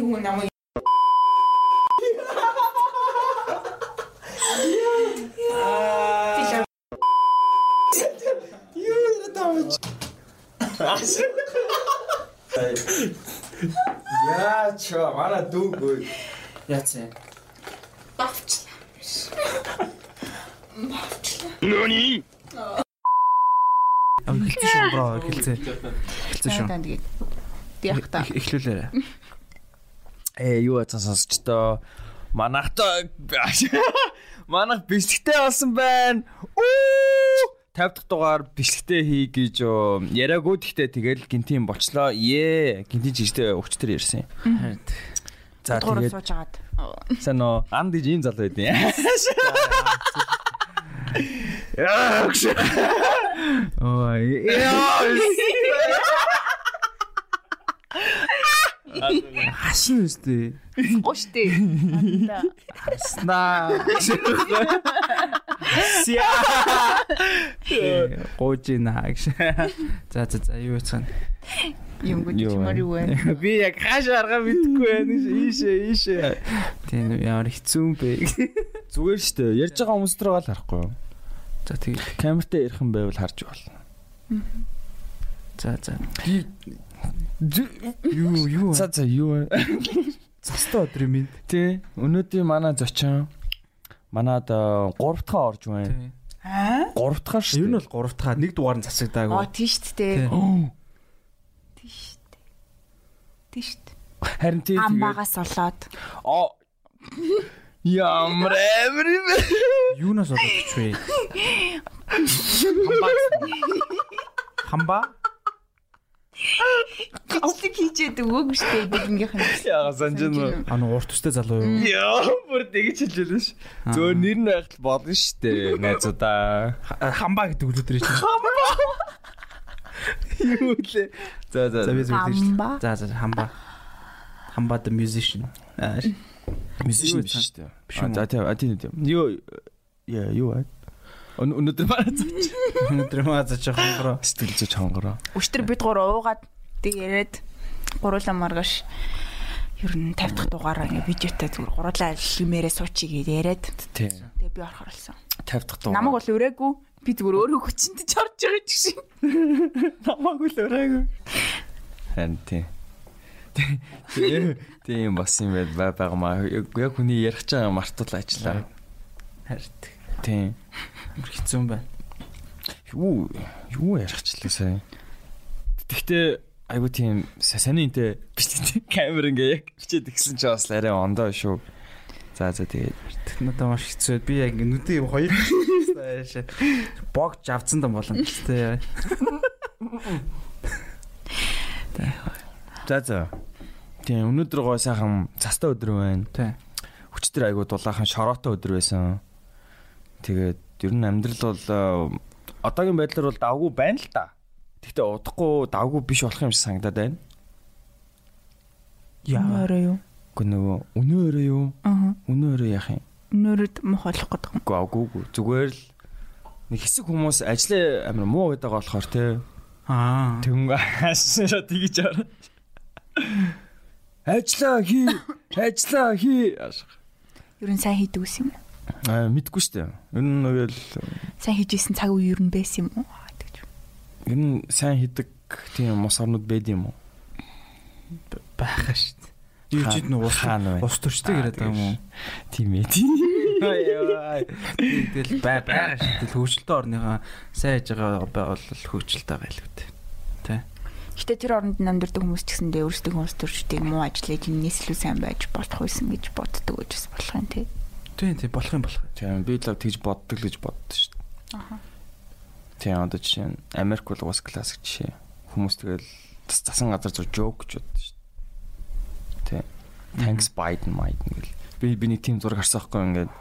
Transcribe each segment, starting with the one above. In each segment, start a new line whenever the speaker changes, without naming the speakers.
Нэг хүн намайг
Яа ч манай дүүгөө.
Яац юм.
бавчлаа.
Аа хэлцээ шүү бро хэлцээ. Хэлцээ шүү.
Танд гээд. Яг та.
Э юу ацсан сонсч тоо. Манайх тоо манайх бичлэгтэй болсон байна. Уу 50 дахь дугаар бичлэгтэй хий гэж оо, яриаггүй гэхдээ тэгэл гинтийн болчлоо. Ээ гинтийн жижигтэй өвчтөр ярьсан.
Харин
За тэгээд
сууж агаад.
сайн нөө анд гэж ийм залуу байдیں۔ Яа гш. Ой. Яа.
Хашин үстэй.
Гуштэй.
Снаа.
Сиа. Гоожина гэж. За за за юу яцхан.
Юм гүт чимэр юу вэ?
Би яг хааш арга мэдхгүй байна. Ийшээ ийшээ.
Тийм ямар хэцүү юм бэ.
Зүгээр шүү дээ. Ярьж байгаа хүмүүс дээр бол харахгүй юу?
За тийм.
Камертай ярих юм байвал харж болно.
За за. Юу юу.
За за юу?
Цастай өдөр юм.
Тэ өнөөдөр манай зочин манад 3 дахь орж байна.
Аа?
3
3 дахь шүү.
Ер нь бол 3 дахь нэг дугаар нь
Оо
засагдаагүй.
тийш тээ.
Тийм.
Тийш тээ. Тийш тээ.
Харин тий
Амбагаас олоод.
Оо. Ямар амир юм бэ?
Юунаас болоод ч вэ? Хамба.
Бичлэг хийчээд өгөөг штэ биднийх нь.
Яга санаж нь.
Аа нуу урт төстэй залуу юу?
Яа, бүр тэгж хэлжэлэн ш. Зөөр нэр нь байхад болно штэ. Найзуудаа.
Ха- Хамба гэдэг үлдэр чинь.
Юу лээ. За за.
За би зөв хэлж. За за хамба. Хамба the musician.
Биш штэ.
Уу?
За тийм тийм. Юу яа, юу аа? Өн- Өнөөдөр манай зоч.
Өнөөдөр маа за жоохон хонгороо.
Сэтгэл зүйч хонгороо.
Өчтөр бид гурав уугаад тэг яриад гуруула маргаш ер нь 50 дахь дугаараа ингээ видеотой зүгээр гуруулаа лимээрээ суучиг яриад
Тийм.
тэгээ би орох орлоо.
50 дахь дуу.
Намаг бол өрөөгүй би зүгээр өөрөө хүчинд ч орж байгаа ч шиг.
намайг л өрөөгүй. Харин тийм. Тийм бас юм байл бай байгамаа. Яг хүний ярих ч байгаа мартал ажиллаа.
Харт.
Тийм.
Мөр хэцүү юм байна.
Юу юу ярихгүй сая. Гэхдээ айгу тийм саниинтэй биш тийм камер ингээ яг бичээд игсэн чи бас арай ондоо шүү. За за тэгээд
Надад маш хэцүү. Би яг нүдээ хоёр хаашаа богж авцсан дам болно ч тээ.
за за. Тийм өнөөдөр гоо сайхан цастай өдөр байна.
Тий.
Хүчтэр айгу дулаахан шороотой өдөр байсан. Тэгээд ер нь амьдрал бол э, одоогийн байдлаар бол давгүй байна л да. Гэхдээ удахгүй давгүй биш болох юм шиг санагдаад байна.
Яа.
Өөрөө юу?
Уу нөгөө өнөө өрөө юу?
Аа.
Өнөө өрөө яах юм?
Нөрөд мохолох гэдэг юм.
Үгүй агуугүй. Зүгээр л нэг хэсэг хүмүүс ажлаа амар муу байдаг болохоор те.
Аа.
Тэнгүү хаашаа тэгж аа. Ажлаа хий. Ажлаа хий.
Ер нь сайн хийдэг ус юм.
Аа мэдгүй штэ. Ер нь нөгөө л
Сайн хийжсэн цаг үе ер нь байсан юм уу? ч.
ер нь сайн хийдэг тийм мос орнууд байд юм уу?
Байхаа шүү дээ. Юу ч нэг ус ус төрчтэй яриад байгаа юм уу?
Тийм ээ.
Тэгэл бай байгаа шүү дээ. Хөгжилтэй орныхаа сайн хийж байгаа байгуул хөгжилтэй байл үү.
Гэтэ тэр оронд амьдардаг хүмүүс ч гэсэндээ өөрсдөө хүмүүс төрчдгийг муу ажиллаж энэс илүү сайн байж болох байсан гэж боддог гэж бас болох юм тий.
Тийм тийм болох юм болох.
Тийм би л тэгж боддог л гэж боддоо штэ.
Аха.
Тийм одоо жишээ нь Америк бол бас классик жишээ. Хүмүүс тэгэл бас засан газар зур жоок гэж боддоо штэ. Тийм. Thanks Biden Biden гэл. Би би нэг тийм зураг харсан байхгүй ингээд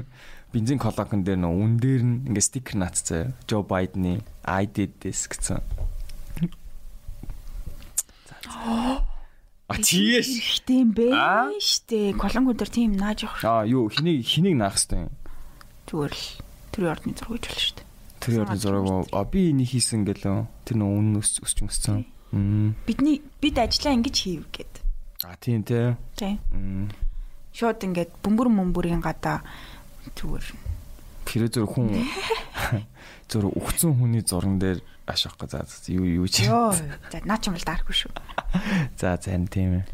бензин колонкон дээр нөө үн дээр нь ингээд стикер наацсан. Joe Biden-ы I did this гэсэн. А тийш.
Ихтэй юм бэ
Аа?
штэ. Колонго дээр тийм нааж явах.
А юу хэнийг хэнийг наах хэвтэй.
Зүгээр л төрийн ордны зураг гэж болно дээ.
Тэр яа зураг уу? А би энийг хийсэн гэлөө. Тэр нөө өс өсч мөссөн. Мм.
Бидний бид ажиллаа ингэж хийв гэд.
А тийм те.
Тий.
Мм.
Шууд ингээд бөмбөр мөмбөрийн гадаа зүгээр
Тэр зөв хүн зөв өгцөн хүний зурган дээр ашихгүй за юу юу чи.
ёо. За наа ч юм бол дааргүй шүү.
За зарим тийм ээ.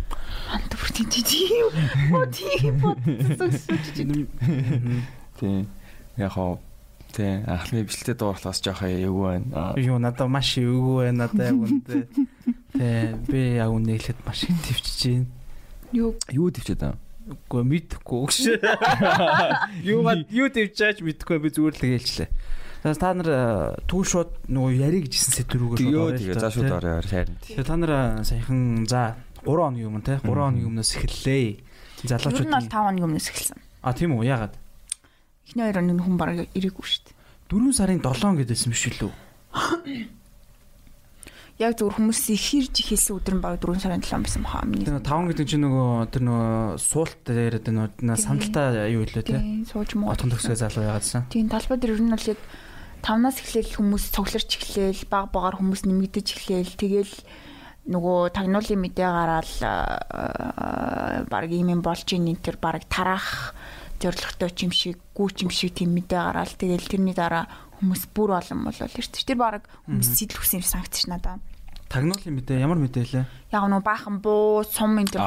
Ант бүртийн тийм. Оо тийм.
Тийм. Яг хоо тий анхны бичлэлтэй дуурлахаас жоох эвгүй байна.
Юу надад маш эвгүй байна надад яг үнэндээ. Тэ би яг үнэ хэлэхэд маш их төвчж байна.
Юу
Юу төвчээд байна?
Үгүй мэдхгүй өгш. Юу юу төвчаач мэдхгүй би зүгээр л хэлчлээ. За та нар э, түүн шууд нөгөө яри гэж хэлсэн сэдвүүгээр
Йоо тэгээ за шууд орё харин.
Тэгээ та нар э, саяхан за 3 хоногийн өмнө те 3 хоногийн өмнөөс эхэллээ. Залуучууд
нь бол 5 хоногийн өмнөөс эхэлсэн.
А тийм үү ягаад?
Эхний хоёр оны хүн бараг ирээгүй шүү дээ.
4 сарын 7 гэдээсэн биш үү?
Яг зөвхөн хүмүүс ихэрж ихэлсэн өдөр нь баг 4 сарын 7 байсан баха.
Тэр 5 гэдэг чинь нөгөө тэр нөгөө суулт дээр тэр нөгөө сандалтаа юу хэлээ те?
Тийм сууж муу.
Отхон төгсгөө залуу ягаадсан.
Тийм талбай дээр ер нь бол яг 5-наас эхлээл хүмүүс цугларч эхлээл баг багаар хүмүүс нэмэгдэж эхлээл тэгэл нөгөө тагнуулын мэдээ гараал баг ийм юм болж ийн энэ төр баг тараах зоригтой ч юм шиг гүүч юм шиг тийм мэдээ гараал тэгэл тэрний дараа хүмүүс бүр олон бол ирчих. Тэр баг хүмүүс сэтэлхсэн юм санагдчих надаа.
Тагнуулын мэдээ ямар мэдээ лээ?
Яг нөгөө баахан буу сум энэ төр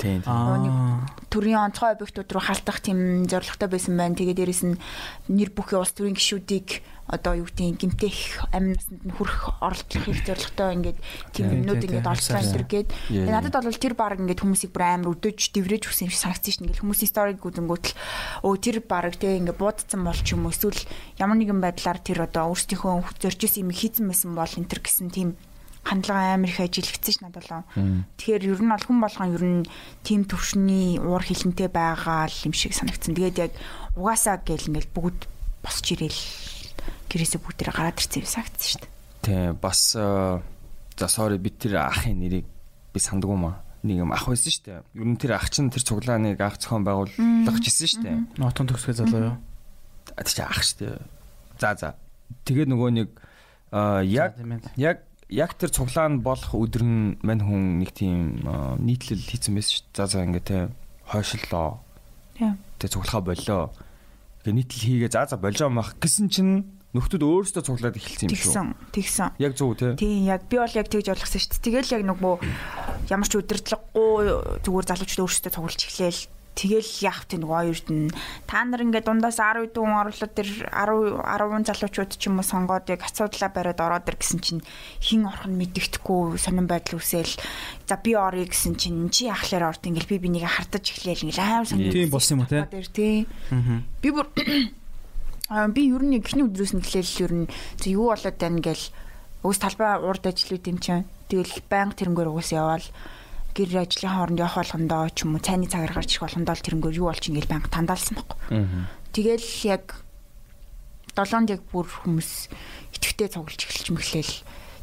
Тийм.
Аа.
төрийн онцгой объектууд руу халтах тийм зорилготой байсан байна. Тэгээ дээрэс нь нэр бүхий улс төрийн гишүүдийг одоо юу гэдгийг гимтэх амин насанд нь хүрэх оролцох их зорилготой ингээд тийм
Тийм,
юмнууд
тийм,
ингээд
тийм, харсан.
энэ гээд надад бол тэр баг ингээд хүмүүсийг бүр амар өдөөж дэврэж өгсөн юм шиг санагдсан шин ингээд хүмүүсийн сториг үзэнгүүт л өө тэр баг те ингээд буудсан бол ч юм уу эсвэл ямар нэгэн байдлаар тэр одоо өөрсдийнхөө зоржсэн юм хийцэн байсан бол энэ төр гэсэн тийм хандлага амар их ажилгдсан ш надад болоо. Тэгэхээр ер нь бол хүн болгон ер нь тим төвшний уур хилэнтэй байгаа л юм шиг санагдсан. Тэгээд яг угаасаа гэл ингээл бүгд босч ирээл гэрээсээ бүгд тэрэ гараад ирсэн юм санагдсан шүү дээ.
Тийм бас э, за sorry би тэр ахын нэрийг би сандгүй маа. Нэг юм ах байсан шүү дээ. Ер нь тэр ах чинь тэр цуглааныг ах зохион байгуулах гэсэн шүү дээ.
Отхон төгсгөө залуу юу?
Тэр чинь ах шүү дээ. За за. Тэгээ нөгөө нэг э, яг яг яг тэр цуглаан болох өдөр нь мань хүн нэг тийм э, нийтлэл хийсэн байсан шүү дээ. За за ингээ те хойшлоо.
Тийм.
Тэ цуглахаа боллоо. Тэгээ нийтлэл хийгээ за за болжоо мах гэсэн чинь нөхдүүд өөрсдөө цуглаад эхэлсэн юм шүү.
Тэгсэн. Тэгсэн.
Яг зөв те.
Тийм яг би бол яг тэгж ойлгосон шүү дээ. Тэгэл яг нөгөө ямар ч удирдлаггүй зүгээр залуучууд өөрсдөө цуглаж эхлээл тэгэл яах вэ нөгөө хоёрт нь та нар ингээд дундаас 10 дүүн орлоод тэр 10 10 залуучууд ч юм уу сонгоод яг асуудлаа бариад ороод ир гэсэн чинь хин орох нь мэддэхгүй сонирн байдал үсээл за би орё гэсэн чинь чи яхахлаар орд ингээд би бинийг хардаж эхлээл ингээд аим сонир
Тийм болсон юм уу, те?
тий би бүр би ер нь эхний өдрөөс нь эхлээл ер нь за юу болоод байна гэл өөс талбай урд ажиллууд юм чинь тэгэл банк тэрнгээр угаас яваал. Гэр ажлын хооронд явах болгондоо ч юм уу цайны цагаар гарч ирэх болгондоо л тэрнгээр юу болчих ингээл банк тандаалсан байхгүй. Тэгэл яг долоонд яг бүр хүмүүс итгэвтэй цуглаж эхэлж мэхлээл.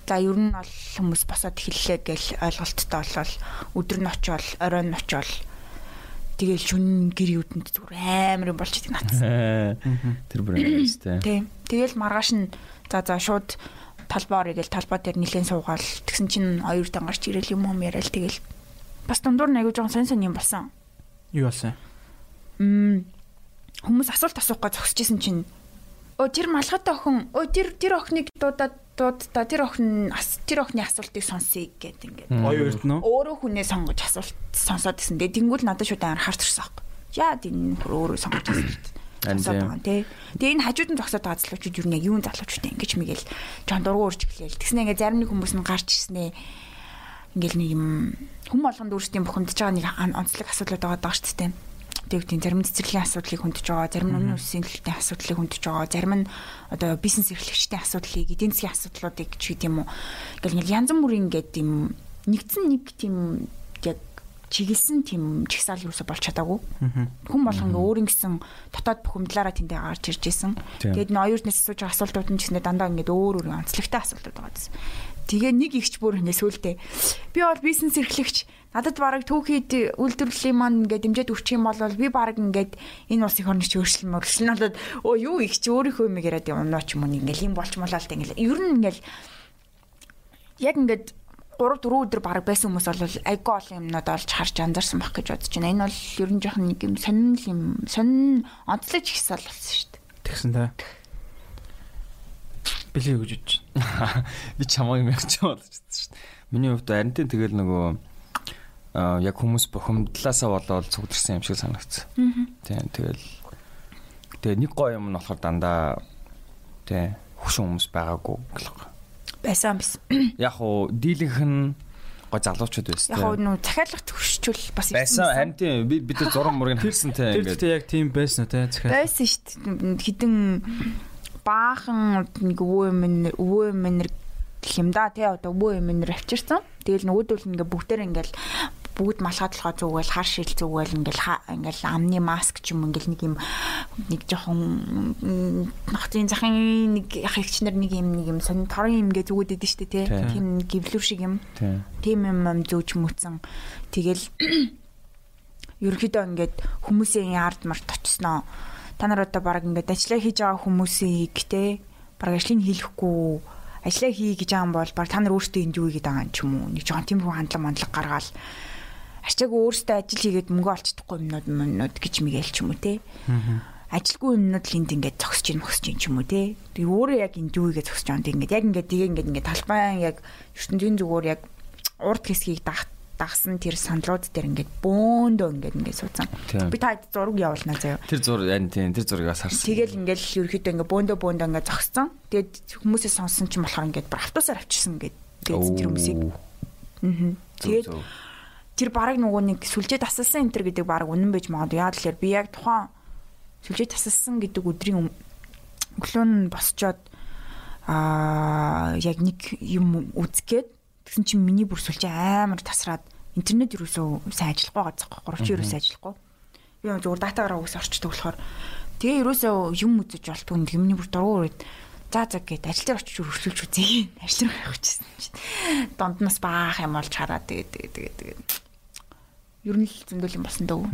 За ер нь бол хүмүүс босоод эхэллээ гэл ойлголттой болол өдөр нь очиол оройн нь очиол тэгэл шүн гэр юудэнд зүгээр амар юм болчихдаг надад.
Тэр бүр амарстай.
Тийм. Тэгэл маргааш нь за за шууд талбай орё гэл талбай дээр нилэн суугаал тэгсэн чинь хоёр дан гарч ирэл юм юм яриад тэгэл бас дундуур аягүй жоохон сонь сонь юм болсон.
Юу болсон?
Мм хүмүүс асуулт асуух гэж зогсчихсэн чинь өө тэр малгайтай охин өө тэр тэр охиныг дуудаад дуудаа тэр охин ас- тэр охины асуултыг сонсъё гэд ингээд
Гоё өрт нөө.
өөрөө хүнээ сонгож асуулт сонсоод исэн. Тэгээ тэнгуүл надад шууд амар харт ирсэн аахгүй. Яа тийм өөрөө сонгож асуулт. Тэгээ энэ хажууд нь зогсоод байгаа залуучууд юу нэг юун залуучууд ингэж мэгэл жоон дургу урж эхлээл. Тэгснэ ингээ зарим нэг хүмүүс нь гарч ирснэ. Ингээл нэг юм хүм болгонд өөрсдийн бухимдж байгаа нэг онцлог асуудлууд байгаа даа шүү дээ. Тэг тийм зарим цэцэрлэгийн асуудлыг хөндөж байгаа, зарим өмнө үсгийн төлөвтэй асуудлыг хөндөж байгаа, зарим нь одоо бизнес эрхлэгчдийн асуудлыг, эдийн засгийн асуудлуудыг ч гэдэм юм уу. Ингээл ингээл янз бүрийн ингээд тийм нэгдсэн нэг тийм яг чиглэсэн тийм чигсаал юусо болж чадаагүй. Хүн болго ингээ өөрийн гэсэн дотоод бухимдлаараа тэндээ гарч ирж исэн. Тэгээд н оюутнаас асууж байгаа асуултууд нь ч гэсэн дандаа ингээд өөр өөр онцлогтой асуултууд байгаа гэсэн. Тэгээ нэг ихч бүр ингээ сүултээ. Би бол бизнес эрхлэгч надад бараг түүхийд үйлдвэрлэлийн маань ингээд дэмжиж өгчих юм бол би бараг ингээд энэ улсын хорнч өөрчлөн мөрчлөн болоод өө юу их чи өөрийнхөө юм яриад юм ноо ч юм ингээл юм болчмолаа л ингээл ер нь ингээл яг ингээд 3 4 өдөр бараг байсан хүмүүс бол айгүй олон юмнууд олж харж анзаарсан баг гэж бодож байна. Энэ бол ер нь жоохон нэг юм сонин юм сонин онцлог ихсэл болсон шүү дээ.
Тэгсэн та. Билээ гэж бодож
байна. Би чамаа юм ярьж бодож байна шүү дээ. Миний хувьд харин тэгэл нөгөө яг хүмүүс бухимдлаасаа болоод цугдэрсэн юм шиг санагдсан. Тийм тэгэл тэгээ нэг гоё юм нь болохоор дандаа тийм хөшин хүмүүс байгаагүй гэх
байсан биз.
Яг уу дийлэнх нь гой залуучууд байсан.
Яг уу нүү захиалгах төвшчүүл бас
байсан. Харин тийм би бид зураг мурыг хэлсэн те
ингээд. Тэр яг тийм байсан те
захиалга. Байсан шүү дээ. Хідэн баахан нэг өвөө юм өвөө юм нэр юм да. Тий одоо өвөө юм нэр авчирсан. Тэгэл нөгөөдөл ингээ бүгдээр ингээл бүгд малгай толгой зүгэл хар шил зүгэл ингээл ингээл амны маск ч юм ингээл нэг юм нэг жоохон нохцын захын нэг ягч нар нэг юм нэг юм сонь торын юм гээ зүгүүд идэв штэ тий тийм гівлүр шиг юм. Тийм юм юм зөөж мүцэн тэгэл ерөөхдөө ингээд хүмүүсийн ард март очсноо та нар одоо баг ингээд ажиллаа хийж байгаа хүмүүсийг те баг ажлыг хийхгүй ажиллаа хий гэж байгаа юм бол баг та нар өөрсдөө энд юу хийгээд байгаа юм ч юм уу нэг жоохон тийм хүү хандлага мандлага гаргаал ачаагүй өөртөө ажил хийгээд мөнгө олцдохгүй юмнууд юмнууд гэж мэгэл ч юм уу те. Ажилгүй юмнууд л энд ингээд зогсож ин мөсч ин ч юм уу те. Тэгээ өөрөө яг энд юу игээ зогсож байгаа юм ингээд яг ингээд тэгээ ингээд ингээд талбайн яг ертөнцийн зүгээр яг урд хэсгийг дах дагсан тэр сандрууд дээр ингээд бөөндөө ингээд ингээд суудсан. Би та зураг явуулнаа заяа.
Тэр зураг яг тийм тэр зургийг харсан.
Тэгэл ингээд ерөөхдөө ингээд бөөндөө бөөндөө ингээд зогссон. Тэгээд хүмүүсээ сонсон ч юм болохоор ингээд бар автобусаар авчирсан ингээд тэгээд тэр хүмүүсийг. Аа. Тэгээд тэр бараг нөгөө нэг сүлжээ тасалсан энэ төр гэдэг бараг үнэн байж магадгүй. Яа тэлэр би яг тухайн сүлжээ тасалсан гэдэг өдрийн өглөө нь босчоод аа яг нэг юм үзгээд тэгсэн чинь миний бүр сүлжээ амар тасраад интернет юусоо сайн ажиллахгүй байгаа захгүй гуравч юусоо ажиллахгүй. Би зөвхөн датагаараа үгс орчдөг болохоор тэгээ юусоо юм үзэж болтгүй нэг юмний бүр дургуур үед за за гэд ажил дээр очиж өрсөлдөж үзье. Ажил руу гэсэн чинь дондноос баах юм болж хараад тэгээд тэгээд тэгээд ер нь л зөндөл юм болсон дөө.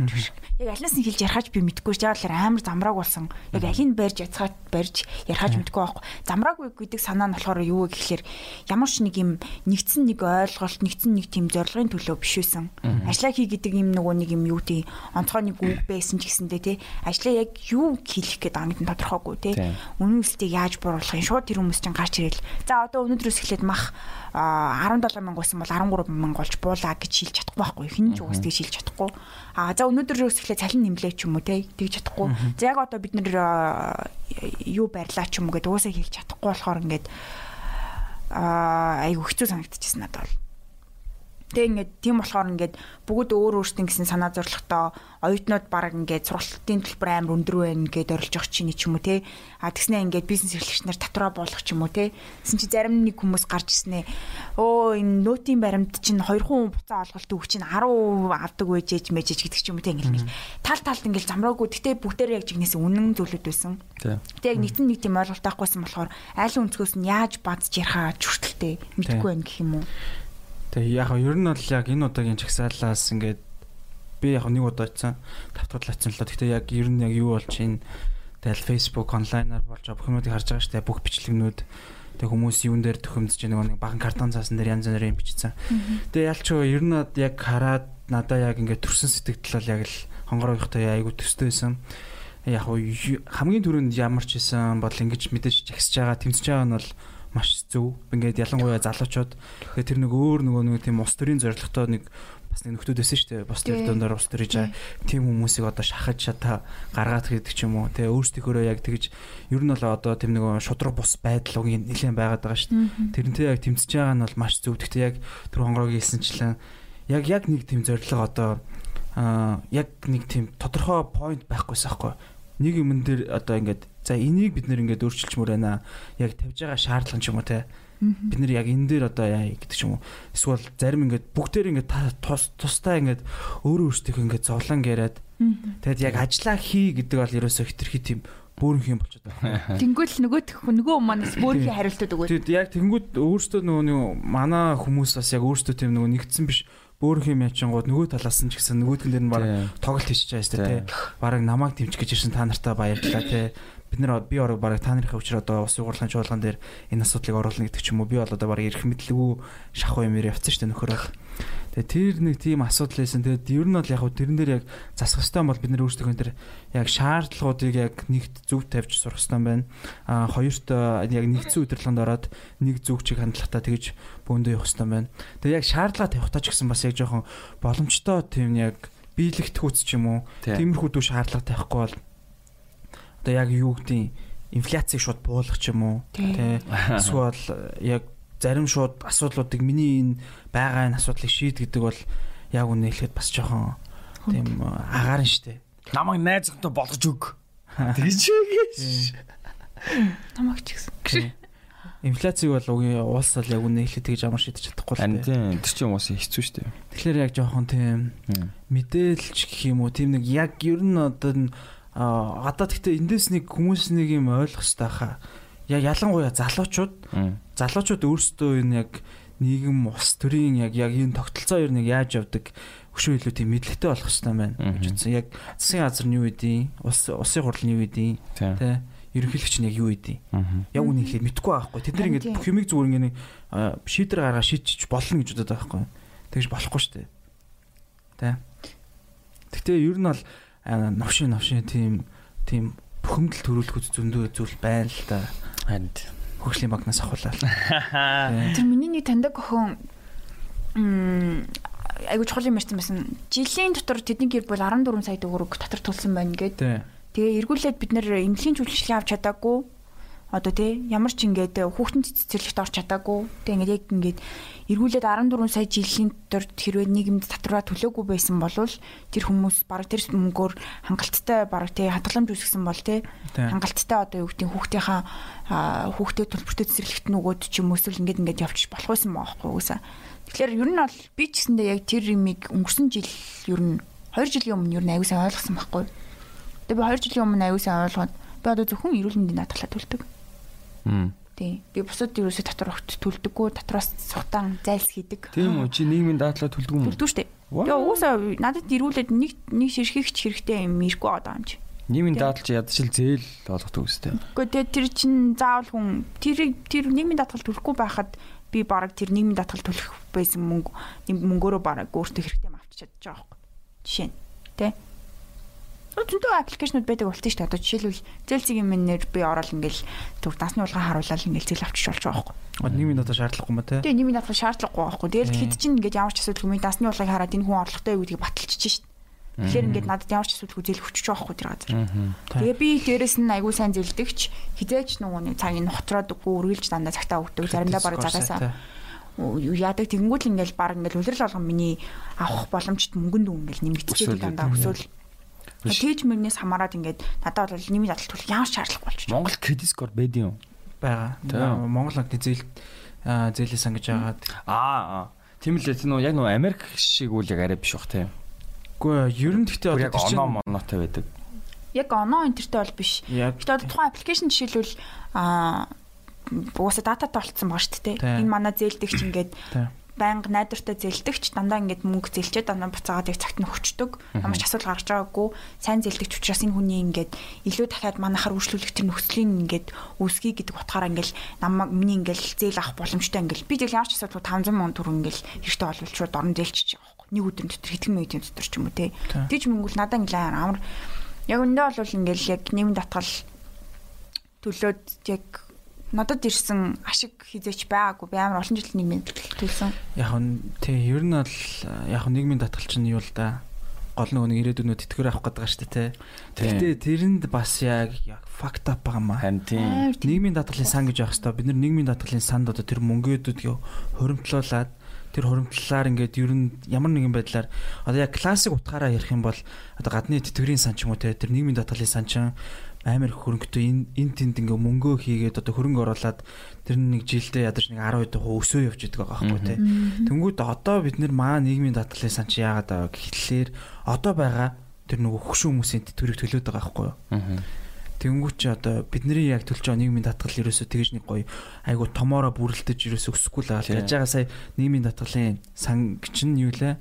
Яг алнаас нь хэлж ярихаж би мэдгүй ч яагаад амар замрааг болсон. Яг алийг барьж яцгаад барьж ярихаж мэдгүй байхгүй. Замраагүй гэдэг санаа нь болохоор юу вэ гэхэлэр ямар ч нэг юм нэгдсэн нэг ойлголт, нэгдсэн нэг тийм зорилгын төлөө биш байсан. Ажлаа хий гэдэг юм нөгөө нэг юм юу тий онцгой нэг үг байсан ч гэсэндээ тий ажлаа яг юу хийх гээд ангид нь тодорхойгүй тий. Үнэн үстэй яаж бууруулахын шууд тэр хүмүүс чинь гарч ирэл. За одоо өнөөдрөөс эхлээд мах 17 мянга байсан бол 13 мянга болж буулаа гэж хэлж чадахгүй байхгүй. Хэн ч угс тэгж хэлж чадахгүй. А за өнөөдрөөс эхлээ цалин нэмлээ ч юм уу те тэгж чадахгүй. За яг одоо бид нэр юу барьлаа ч юм уу гэдээ уусаа хэлж чадахгүй болохоор ингээд а айгу хэцүү санагдчихсан надад бол. Тэг ингээд тийм болохоор ингээд бүгд өөр өөрсдийн гэсэн санаа зорилготой оюутнууд баг ингээд сургалтын төлбөр амар өндөр байна гэдээ орилж явах чинь ч юм уу те. А тэгснэ ингээд бизнес эрхлэгч нар татвараа буулгах ч юм уу те. Тэсэн чи зарим нэг хүмүүс гарч ирснэ. Өө энэ нөтийн баримт чинь 2 хүн буцаа олголт үг чинь 10% авдаг байжээж мэжэж гэдэг ч юм уу те ингээд тал талд ингээд замраагүй. Гэтэ бүгдээр яг жигнэс үнэн зүйлүүд байсан. Тэг яг нийтэн нэг тийм ойлголт авахгүйсэн болохоор айл өнцгөөс нь яаж бадж ярихаа чүртэлтэй мэдгүй байх гэх юм уу.
Тэгээ яг ер нь бол яг энэ удаагийн чагсаалаас ингээд би яг нэг удаа очсон тавтгал очсон л гэхдээ яг ер нь яг юу болж энэ тэгэл Facebook онлайнаар болж байгаа бүх юмыг харж байгаа дээ. Бүх бичлэгнүүд. Тэг хүмүүс юун дээр төхөмдөж байгаа нэг баган картон цаасан дээр янз бүрийн бичсэн. Тэгээ ялч ер нь яг хараад надаа яг ингээд төрсэн сэтгэл бол яг л хонгор ойхтой айгу төстэйсэн. Яг хамгийн түрүүнд ямар ч исэн бол ингэж мэдээж жагсаж байгаа тэмцэж байгаа нь бол маш зөв. Ингээд ялангуяа залуучууд тэгээ тэр нэг өөр нөгөө нэг тийм ус төрийн зорилготой нэг бас нэг нөхдүүд байсан шүү дээ. Бус төрдөндөр ус төрж байгаа тийм хүмүүсийг одоо шахаж шата гаргаад гэдэг ч юм уу. Тэгээ өөрсдийнхөө яг тэгж ер нь бол одоо тийм нэг шудраг бус байдал уг нэлээд байгаад байгаа шүү дээ. Тэрнтэй яг тэмцэж байгаа нь бол маш зөв. Гэхдээ яг тэр хонгорогийн хэлсэнчлэн яг яг нэг тийм зорилго одоо аа яг нэг тийм тодорхой point байхгүйс аахгүй. Нэг юм дээр одоо ингээд За энийг бид нэр ингээд өөрчилчмөр байна. Яг тавьж байгаа шаардлага ч юм уу те. бид нэр яг энэ дээр одоо яа гэдэг ч юм уу эсвэл зарим ингээд бүгдээр ингээд тус тустай ингээд өөрөө өөрсдөө ингээд зовлон яриад тэгэд яг ажиллаа хий гэдэг бол ерөөсөө хитрхи тийм бөөрнх юм болчиход байна.
Тэнгүүл нөгөөх нөгөө манаас бөөрхийн хариултууд өгөөд.
Тэгэд яг тэнгүүд өөрсдөө нөгөө манай хүмүүс бас яг өөрсдөө тийм нөгөө нэгдсэн биш бөөрх юм ячингууд нөгөө талаас нь ч гэсэн нөгөөдгөн дээр нь баг тоглолт хийчихэж байгаа шүү дээ тий. Бараг намайг дэмжих гэж ирсэн та нартай баярлалаа тий бид нар би орог бараг та нарын хөвчөр одоо ус уурлагын чуулган дээр энэ асуудлыг оруулна гэдэг ч юм уу би бол одоо бараг ирэх мэдлгүй шахуу юм явцсан шүү дээ нөхөр бол. Тэгээ тэр нэг тийм асуудал байсан. Тэгээд ер нь бол яг тэрэн дээр яг засах хэрэгтэй бол бид нар өөрсдөө энэ яг шаардлагуудыг яг нэгт зөв тавьж сурах хэрэгтэй байна. Аа хоёрт яг нэгдсэн удирдлаганд ороод нэг зөв чиг хандлагатай тэгж бөөндөө явах хэрэгтэй байна. Тэгээ яг шаардлага тавихтаа ч гэсэн бас яг жоохон боломжтой тийм яг биелэгт хүүц ч юм уу. Тиймэрхүү дүү шаардлага тавихгүй бол одоо яг юу гэдгийг инфляцийг шууд буулгах ч юм уу тий. эсвэл яг зарим шууд асуудлуудыг миний энэ байгаа энэ асуудлыг шийд гэдэг бол яг үнэ хэлэхэд бас жоохон тийм агаар нь штэ.
Намайг найзхантай болгож өг. Тэгж үгээс
намайг ч гэсэн.
Инфляцийг бол угийн улс бол яг үнэ хэлэхэд тэгж амар шийдэж чадахгүй
л тийм тэр чинь уус хэцүү штэ.
Тэгэхээр яг жоохон тийм мэдээлж гэх юм уу тийм нэг яг ер нь одоо одоо гэхдээ эндээс нэг хүмүүс нэг юм ойлгох хэрэгтэй хаа. Яг ялангуяа залуучууд залуучууд өөрсдөө энэ яг нийгэм ус төрийн яг яг энэ тогтолцоо ер нь яаж явдаг хөшөө илүү тийм мэдлэгтэй болох хэрэгтэй байна гэж үзсэн. Яг засгийн газар нь юу үдийн, ус усын хурал нь юу үдийн, тэ ерөнхийлөгч нь яг юу үдийн. Яг үнийг хэлээд мэдгүй байхгүй. Тэд нар ингээд бүх юмыг зүгээр ингээд шийдэр гаргаа шийдчих болно гэж бодоод байхгүй. Тэгж болохгүй шүү дээ. Тэ. Гэтэ ер нь бол новшин новшин тийм тийм бухимдал төрүүлэх үз зөндөө зүйл байна л да.
Харин
хөгжлийн банкнаас авахлаа.
Тэр миний нэг таньдаг охин айгуу чухал юм ярьсан байсан. Жилийн дотор тэдний гэр бүл 14 сая төгрөг татар тулсан байна гэд. Тэгээ эргүүлээд бид нэр эмнэлгийн жүжиглэлийг авч чадаагүй одоо тий ямар ч ингээд хүүхдэн цэцэрлэгт орч чадаагүй. Тий ингээд яг ингээд эргүүлээд 14 сая жилийн дотор хэрвээ нийгэмд татвараа төлөөгүй байсан бол тэр хүмүүс баг тэр мөнгөөр хангалттай баг тий хадгаламж үүсгэсэн бол тий хангалттай одоо юу гэдэг хүүхдийнхаа хүүхдэд төлбөртэй цэцэрлэгт нөгөөд ч юм уус л ингээд ингээд явчих болох байсан байхгүй үгүйсэ тэгэхээр ер нь бол би ч гэсэндээ яг тэр имийг өнгөрсөн жил ер нь 2 жилийн өмнө ер нь аягүй сайн ойлгосон байхгүй тэгээ би 2 жилийн өмнө аягүй сайн ойлгоод би одоо зөвхөн эрүүл мэндийн даатгалаа төлдөг Тийм. Би бусад ерөөсө татвар огт төлдөггүй, татвараас сутаан зайлс хийдэг.
Тийм үү? Чи нийгмийн даатгалаа төлдөг юм уу?
Төлдөг дээ. Тэгээ уусаа надад ирүүлээд нэг нэг ширхэгч хэрэгтэй юм ирэхгүй байгаа юм чи.
Нийгмийн чи ядчил зээл болгодог үстэй.
Гэхдээ тэгээ тэр чин заавал хүн тэр тэр нийгмийн даатгал төлөхгүй байхад би бараг тэр нийгмийн даатгал төлөх байсан мөнгө мөнгөөрөө бараг өөртөө хэрэгтэй юм авчиж чадчих жоох. Жишээ нь. Тэ? Зөндөө аппликейшнуд байдаг болтой шүү дээ. Одоо жишээлбэл зээлцгийн минээр би ороод ингээл түр дасны улгаан харуулаад ингээл зээл авчиж болж байгаа байхгүй.
Одоо нийгмийн дата шаардлагагүй маа те.
Тэгээ нийгмийн дата шаардлагагүй байхгүй. Тэгэл хэд чинь ингээд ямар ч асуудал хүмүүний дасны улгааг хараад энэ хүн орлоготой юу гэдгийг баталчихж дээ. Тэгэхээр ингээд надад ямар ч асуудалгүй зээл хүчиж байгаа байхгүй тэр газар. Тэгээ би дээрэс нь айгүй сайн зээлдэгч хизээч нөгөө нэг цагийг ноцроод үгүй үргэлж дандаа цагтаа өгдөг. Заримдаа бараг загаасаа яадаг тэгэнгүүт л ингээл баг ингээл үлрэл болгон миний авах боломжт мөнгөнд ингээл нэмэгдчихээд дандаа өсөөл Тэгж мөрнөөс хамаарад ингээд надад бол нэмийн дадлт төлөх ямар шаардлага болчих.
Монгол кредит скор байд юм.
Бага. Монгол банкны зээл зээлээ сангаж агаад.
Аа. Тийм л тийм нөө яг нөө Америк шиг үл яг арай биш бах тийм.
Үгүй ер нь гэхдээ
одоо чинь оноо моноотой байдаг.
Яг оноо энтертэй бол биш. Гэхдээ одоо тухайн аппликейшн жишээлбэл аа угаасаа дататай болцсон байгаа шүү дээ. Энэ манай зээлдэгч ингээд байнга найдвартай зэлдэгч дандаа ингээд мөнгө зэлчээд дандаа буцаагаад яг цагт нь өгчдөг. Ямар ч асуудал гарч байгаагүй сайн зэлдэгч учраас энэ хүний ингээд илүү дахиад манахаар үргэлжлүүлэх тэр нөхцөлийн ингээд үүсгий гэдэг утгаараа ингээд намайг миний ингээд зээл авах боломжтой ингээд би тэгэл ямар ч асуудал 500 сая төгрөг ингээд хэрэгтэй болвол шууд орон зээлчиж байгаа байхгүй. Нэг өдрийн дотор хэдхэн минутын дотор ч юм уу те. Тэгж мөнгөл надаа ингээд амар яг өндөө бол ингээд яг нэмэн татгал төлөөд яг надад ирсэн ашиг хизээч байгаагүй би амар олон жил нийгмийн даатгал төлсөн.
Яг нь тий ер нь бол яг нийгмийн даатгал чинь юу л да гол нөгөө нэг ирээдүйнөө тэтгэр авах гэдэг дээ тий. Гэхдээ тэрэнд бас яг яг факт ап байгаа маа.
Харин тий.
Нийгмийн даатгалын сан гэж явах хэвээр бид нар нийгмийн даатгалын санд одоо тэр мөнгөдүүд хуримтлуулаад тэр хуримтлалаар ингээд ер нь ямар нэгэн байдлаар одоо яг классик утгаараа ярих юм бол одоо гадны тэтгэврийн сан ч юм уу те тэр нийгмийн даатгалын сан чинь амар хөрөнгөтэй энэ энэ тэнд ингээ мөнгөө хийгээд одоо хөрөнгө оруулаад тэр нэг жилдээ ядаж нэг 10 удаа өсөө явж идэг байгаа байхгүй тий. Тэнгүүд одоо бид нэр маа нийгмийн даатгалын сан чи яагаад байгаа гэхлээр одоо байгаа тэр нөгөө хөшөө хүмүүсийн тэтгэврийг төлөөд байгаа байхгүй юу. Тэнгүүд чи одоо бидний яг төлж байгаа нийгмийн даатгал ерөөсөө тэгж нэг гоё айгу томоороо бүрэлдэж ерөөсөө өсөхгүй л байгаа. Яаж байгаа сая нийгмийн даатгалын сан чинь юу лээ?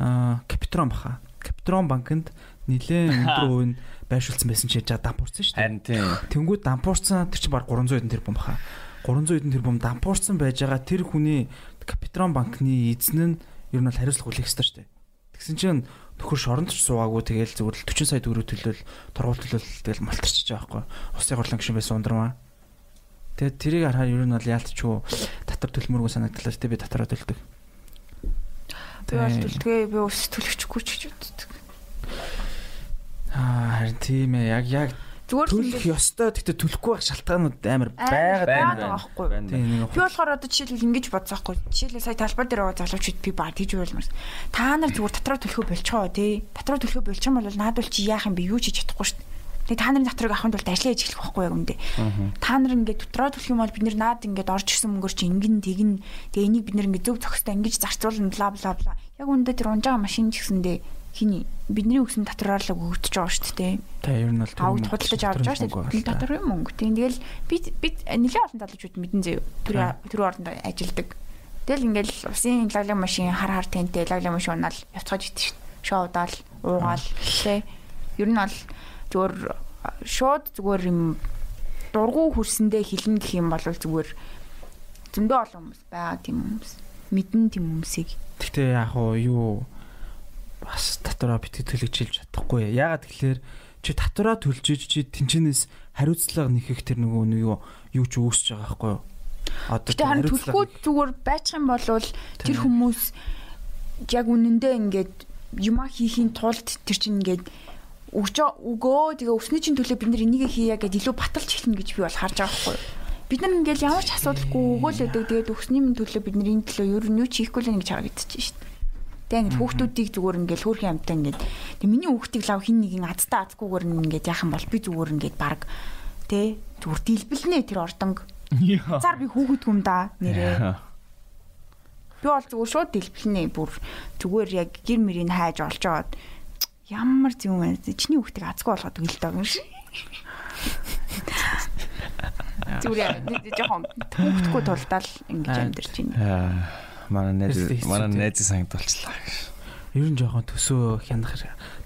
Аа Капитрон баха. Капитрон банкнд нилээн өндөр нь байршуулсан байсан чи яа дампуурсан шүү дээ.
Харин тийм.
Тэнгүүд дампуурсан тэр чинь баг 300 хэдэн тэрбум баха. 300 хэдэн тэрбум дампуурсан байж байгаа тэр хүний Капитрон банкны эзэн нь ер нь бол хариуцлага хүлээх ёстой шүү дээ. Тэгсэн чинь нөхөр шоронд ч суугаагүй тэгэл зүгээр л 40 сая төгрөг төлөөл торгуул төлөөл тэгэл малтарчиж байгаа байхгүй. Усын хурлан гişүн байсан ундрмаа. Тэгээд тэрийг харахаар ер нь бол яалтчгүй татвар төлмөргүй санагдлаа тэ би татвараа төлдөг.
Би бол төлдгөө би ус төлөгчгүй ч гэж боддог.
Аа харин тийм ээ яг яг
Зүгээр
төлөх ёстой гэхдээ төлөхгүй байх шалтгаанууд амар байгаад
байна байхгүй. Би болохоор одоо жишээлбэл ингэж бодсоохгүй. Жишээлбэл сая талбар дээр байгаа залуучууд би баг тийж байлмаар. Та нар зүгээр татраа төлөхөө болчихоо тий. Татраа төлөхөө болчих юм бол наадвал чи яах юм бэ? Юу ч хийж чадахгүй шүү дээ. Тэгээ та нарын татрыг авахын тулд ажиллаж эхлэх байхгүй яг үндэ. Та нар ингээд дотроо төлөх юм бол бид нар наад ингээд орж ирсэн мөнгөөр чи ингэн тэгнэ. Тэгээ энийг бид нар ингээд зөв зохистой ингэж зарцуулна бла бла бла. Яг үндэ тэр унжаа машин ч гэсэндээ хиний бидний өгсөн татраар л өгөгдөж байгаа шүү дээ.
Та ер нь бол
Авд худалдаж авч байгаа шүү дээ. Дотор юм мөнгө. Тийм тэгэл би би нэлээд олон залуучууд мэдэн зөө. Тэр орнд ажилдаг. Тэгэл ингээл усын лаглаг машин хар хар тэнтэй лаглаг машин унаал явцгааж идэв шүү дээ. Шоудаал, уугаал тий. Ер нь бол зүгээр шууд зүгээр юм дургу хөрсөндөө хилэн гэх юм бол зүгээр зөндөө олон хүмүүс байгаа тийм хүмүүс. Мэдэн тийм хүмүүсийг.
Гэхдээ яг юу бас татвараа битгий төлөгжилж чадахгүй. Яагаад тэгэхээр чи татвараа төлж иж чи тэнчэнээс хариуцлага нэхэх тэр нөгөө нэг юу юу ч үүсэж байгаа байхгүй юу? Одоо
Гэтэ харин төлөхгүй зүгээр байчих юм бол тэр хүмүүс яг үнэндээ ингээд юма хийхийн тулд тэр чинь ингээд өгч өгөө тэгээ өсний чинь төлөө бид нар энийг хийя гэдээ илүү баталж эхлэнэ гэж би бол харж байгаа байхгүй юу? Бид нар ингээд ямар ч асуудалгүй өгөөлөдөг тэгээд өсний минь төлөө бид нар энэ төлөө ер нь юу ч хийхгүй л нэг харагдчихэж шүү дээ. Тэгээ ингээд хүүхдүүдийг зүгээр ингээд хөөрхөн амтаа ингээд тэг миний хүүхдийг лав хин нэгэн азтаа азгүйгээр ингээд яах юм бол би зүгээр ингээд баг тэ зүгээр дэлбэлнэ тэр ордонг. Зар би хүүхэд хүм да нэрээ. Би бол зүгээр шууд дэлбэлнэ бүр зүгээр яг гэр мөрийг хайж олж аваад ямар юм бэ? Чиний хүүхдийг азгүй болгоод өгөл даа юм шиг. Зүгээр жоохон хүүхдгүй тулдаал ингэж амьдэрч байна.
Манай найз манай найзын сангадуулчлаа гэж.
Ер нь жоохон төсөө хянах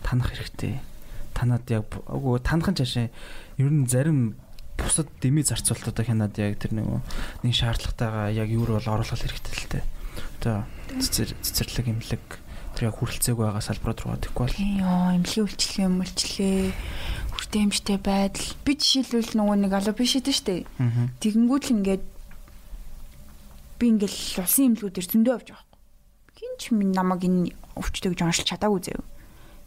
танах хэрэгтэй. Танад яг үгүй танахан чашаа ер нь зарим бусад дэмий зарцуултуудаа хянаад яг тэр нөгөө нэг шаардлагатайгаа яг юу бол оруулах хэрэгтэй л дээ. Одоо цэцэр цэцэрлэг имлэг тэр яг хүрэлцээг байгаа салбарууд руу тэгэхгүй бол
Йоо, эмнэлгийн үйлчлэгээ, өмөлчлээ, хүртээмжтэй байдал. Би жишээлбэл нөгөө нэг идэв штэ.
Аа.
Тэгэнгүүт л ингээд би ингээл улсын эмнэлгүүдээр зөндөө авч байгаа. Хин ч минь намайг энэ өвчтөг гэж оншилж чадаагүй заяа.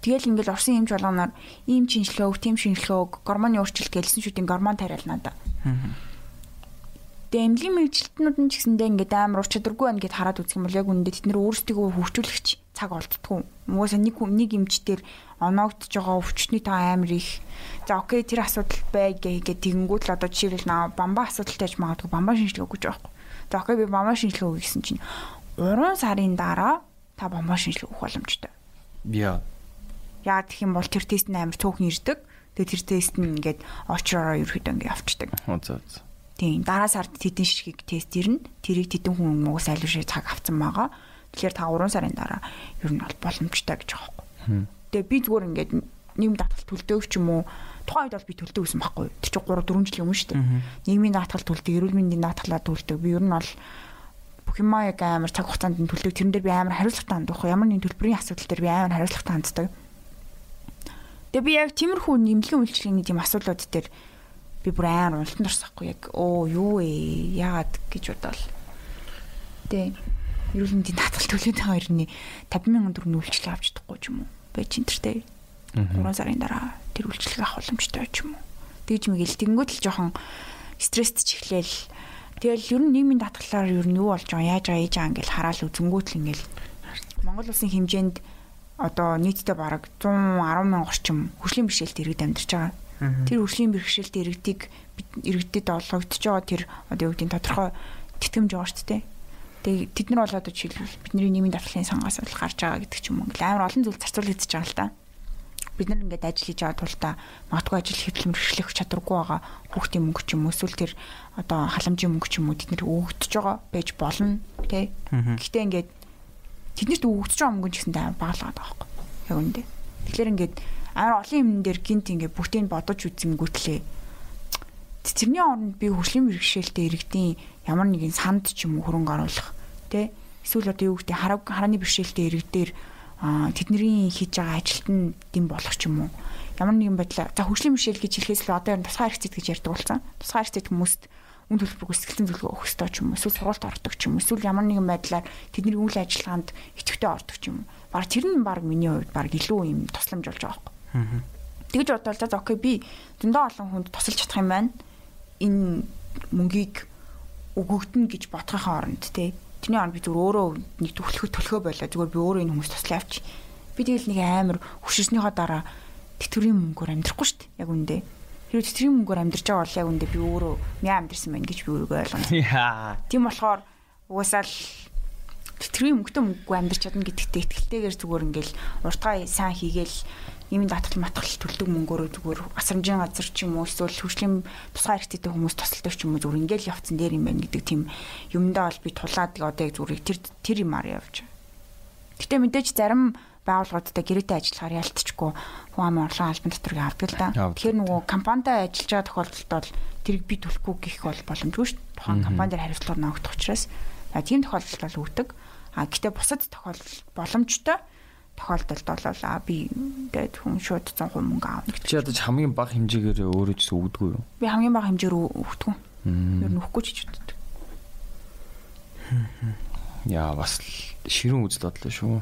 Тэгэл ингээл орсон эмч болгоноор ийм шинжилгээ өг, тийм шинжилгээ өг, гормоны өөрчлөлт гэлсэн шүтийн гормон тариална да. Тэгээ эмнэлгийн мэрэгчлэтнүүд нь ч гэсэндээ ингээд амар ур чадваргүй байна гэд хараад үзэх юм бол яг үнэндээ тэд нэр өөрсдийгөө хөгжүүлэгч цаг олддгүй. Угаасаа нэг нэг эмчтэр оноогдож байгаа өвчтний та амар их. За окей тэр асуудал бай гэгээд тэгэнгүүт л одоо жишээлбэл наа бамба асуудалтай ч магадгүй бамба шинжилгээ гэж байгаа юм. За окей би бамба шинжилгээ өгье гэсэн чинь 3 сарын дараа та бамба шинжилгээ өгөх боломжтой.
Яа.
Яа гэх юм бол тэр тест нь амар цөөхөн ирдэг. Тэгээ тэр тест нь ингээд очроо ерөөхдөө ингээд авчдаг.
Үзээ үзээ.
Тийм дараа сард тэдэн ширхэг тест ирнэ. Тэрийг тэдэн хүн мөгс айлуушээ цаг авцсан байгаа. Тэгэхээр та 3 сарын дараа ер нь бол боломжтой гэж байгаа юм. Тэгээ би зүгээр ингээд нийгэм даатгал төлдөг ч юм уу тухайн үед бол би төлдөг гэсэн байхгүй. Тэр чинь 3 4 жилийн өмнө шүү дээ. Нийгмийн даатгал төлдөг, эрүүл мэндийн даатгалаа төлдөг. Би ер нь бол бүх юм яг амар цаг хугацаанд нь төлдөг. Тэрэн дээр би амар хариуцлагатай хандах. Ямар нэгэн төлбөрийн асуудал дээр би амар хариуцлагатай ханддаг. Тэгээ би яг тиймэрхүү нэмлэгийн үйлчлэгийн тийм асуудлууд дээр би бүр амар уналтанд орсохгүй яг оо юу ээ яагаад гэж бодоол. Тэ эрүүл мэндийн татгал төлөөд байгаа хэрний 50 мянган төгрөгийн үйлчлэг авч чадахгүй ч юм уу байж энэ тэртэй 3 сарын дараа тэр үйлчлэг авах боломжтой ч юм уу. Тэгж мэгэл тэгэнгүүт л жоохон стресст ч эхлээл тэгэл ер нь нийгмийн татгалаар ер нь юу болж байгаа яаж байгаа ээж аа ингээл хараал үзэнгүүт л ингээл Монгол улсын хэмжээнд одоо нийтдээ бараг 110 мянган орчим хөгжлийн бэрхшээлт иргэд амьдарч байгаа. Тэр хөгжлийн бэрхшээлт иргэдийг иргэдэд олгогдож байгаа тэр одоо юу нь тодорхой тэтгэмж байгаа шүү дээ. Тэгээ тэд нар бол одоо жишээлбэл бидний нийгмийн даатгалын сангаас бол гарч байгаа гэдэг ч юм уу. Амар олон зүйл зарцуулагдаж байгаа л та. Бид нар ингээд ажил хийж байгаа тул та магадгүй ажил мэрэгчлэх чадваргүй байгаа хүүхдийн мөнгө ч юм уу эсвэл тэр одоо халамжийн мөнгө ч юм уу тэд нар өгөгдөж байгаа байж болно тий. Гэхдээ ингээд тэднэрт өгөгдөж байгаа мөнгө ч гэсэн амар баалгаад байгаа байхгүй. Яг үндэ. Тэгэхээр ингээд амар олон юм дээр гинт ингээд бүгдийг бодож үзэнгүүтлээ тэрний оронд би хөгжлийн бэрхшээлтэй иргэдийн ямар нэгэн санд ч юм уу хөрөнгө оруулах тий эсвэл одоо юу гэдэг хараа харааны бэрхшээлтэй иргэдээр тэдний хийж байгаа ажилт нь дэм болох ч юм уу? Ямар нэгэн байдлаар за хөгжлийн бэрхшээл гэж хэлэхээс л одоо тусгай хэрэгцээ гэж ярьдаг болсон. Тусгай хэрэгцээ хүмүүст үн төлбөргүй сэтгэлзэн зөвлөгөө өгөх ёстой ч юм уу? Эсвэл сургалт ордог ч юм уу? Эсвэл ямар нэгэн байдлаар тэдний үйл ажиллагаанд идэвхтэй ордог ч юм уу? Баг тэр нь баг миний хувьд баг илүү юм тусламж болж байгаа байхгүй тэгж бодвол за окей би зөндөө олон хүнд тусалж чадах юм байна. Энэ мөнгийг өгөгдөн гэж бодохын оронд те тэрний оронд би зүгээр өөрөө нэг төлөхөд төлөхөө байлаа зүгээр би өөрөө энэ хүмүүс туслаа авч би тэгэл нэг амар хөшөрснийхоо дараа тэтгэврийн мөнгөөр амьдрахгүй шүү дээ. Яг үндэ хэрвээ тэтгэврийн мөнгөөр амьдарч байгаа бол яг үндэ би өөрөө мяа амьдэрсэн байна гэж би өөрийгөө ойлгоно. Тийм болохоор угаасаа л тэтгэврийн мөнгөтэй мөнгөгүй амьдарч чадна гэдэгтээ ихтэйгээр зүгээр ингээл уртгаа сайн хийгээл ийм татгал матгал төлдөг мөнгөөрөө зүгээр асрамжийн газар ч юм уу эсвэл хөгжлийн тусгай хэрэгцээтэй хүмүүс тусалдаг ч юм уу зүгээр ингээл явцсан дээр юм байна гэдэг тийм юмдаа бол би тулаад одоо яг зүгээр тэр тэр юмар явж. Гэтэ мэдээж зарим байгууллагуудтай гэрээтэй ажиллахаар ялтчгүй хүн амын орлогын албан татварыг авдаг л да. Тэгэхээр нөгөө компанитай ажиллаж байгаа тохиолдолд бол тэрийг би төлөхгүй гэх бол боломжгүй шүү дээ. Тухайн компани дээр хариуцлага ногдох учраас тийм тохиолдолд бол өгдөг. А гэтээ бусад тохиолдолд боломжтой тохиолдолд бол а би ингээд хүн шууд 100% мөнгө аавна
гэдэг. Чи ядаж хамгийн бага хэмжээгээр өөрөө ч өгдөггүй юу?
Би хамгийн бага хэмжээр өгдөг. Ер нь өгөхгүй ч гэж боддог.
Яа бас ширүүн үзэл бодлоо шүү.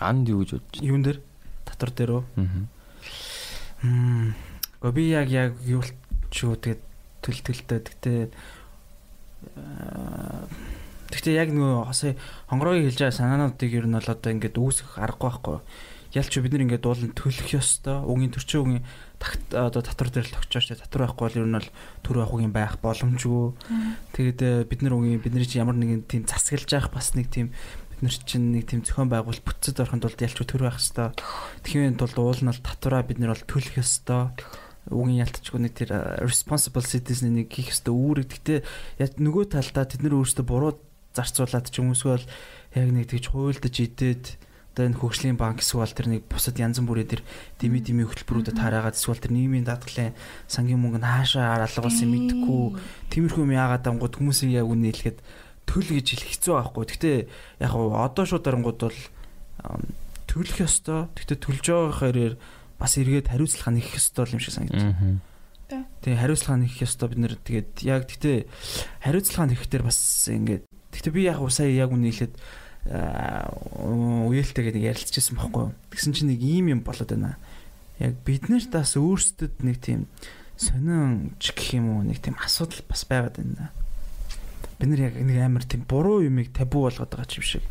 Анд юу гэж бодож?
Юун дээр? Татвар дээр үү? Аа. Гэхдээ би яг яг юу ч юу тэгээд төл төлтөө гэхдээ Гэхдээ яг нөгөө сая хонгорогийн хэлж байгаа санаануудыг ер нь бол одоо ингээд үүсгэх аргагүй байхгүй. Ялч бид нар ингээд уулын төлөх ёстой. Үгийн төрчин үгийн одоо татвар дээр л тогтчооч татвар байхгүй бол ер нь бол төр ахуйн байх боломжгүй. Тэгээд э, бид нар үгийн бидний чинь ямар нэгэн тийм засаглаж явах бас нэг тийм бид нар чинь нэг тийм зохион байгуул бүтцэд орохын тулд ялч төр байх ёстой. Тэгхийн тулд уул нь бол татвараа бид нар бол төлөх ёстой үгийн ялтчгүй нэг тэр э, responsible citizen нэг хийх ёстой үүрэг. Гэтэ нөгөө талдаа тэд нар өөрсдөө буруу зарцуулаад ч юм бол яг нэг тэгж хуйлдаж идээд одоо энэ хөгжлийн банк эсвэл тэр нэг бусад янз бүрийн тэр дими дими хөтөлбөрүүдэд хараагаад эсвэл тэр нийгмийн даатгалын сангийн мөнгө нь хаашаа алга болсон мэдэхгүй. Тиймэрхүү юм яагаад ангууд хүмүүсийн яг үнэ хэлэхэд төл гэж хэлэх хэцүү байхгүй. Гэхдээ яг одоо шууд дарангууд бол төлөх ёстой. Гэхдээ төлж байгаа хэрээр бас эргээд хариуцлага нэх ёстой юм шиг санагдаж. Тэгээ хариуцлага нэх ёстой бид нэр. Тэгээд яг гэхдээ хариуцлага нэхтэр бас ингээд Гэхдээ би яг сая яг үнэ хэлээд үеэлтэйгээ нэг ярилцчихсан байхгүй юу. Тэгсэн чинь нэг ийм юм болоод байна. Яг бид нарт бас өөрсдөд нэг тийм сонин ч гэх юм уу нэг тийм асуудал бас байгаад байна. Бид нар яг нэг амар тийм буруу юмыг табу болгоод байгаа ч юм шиг.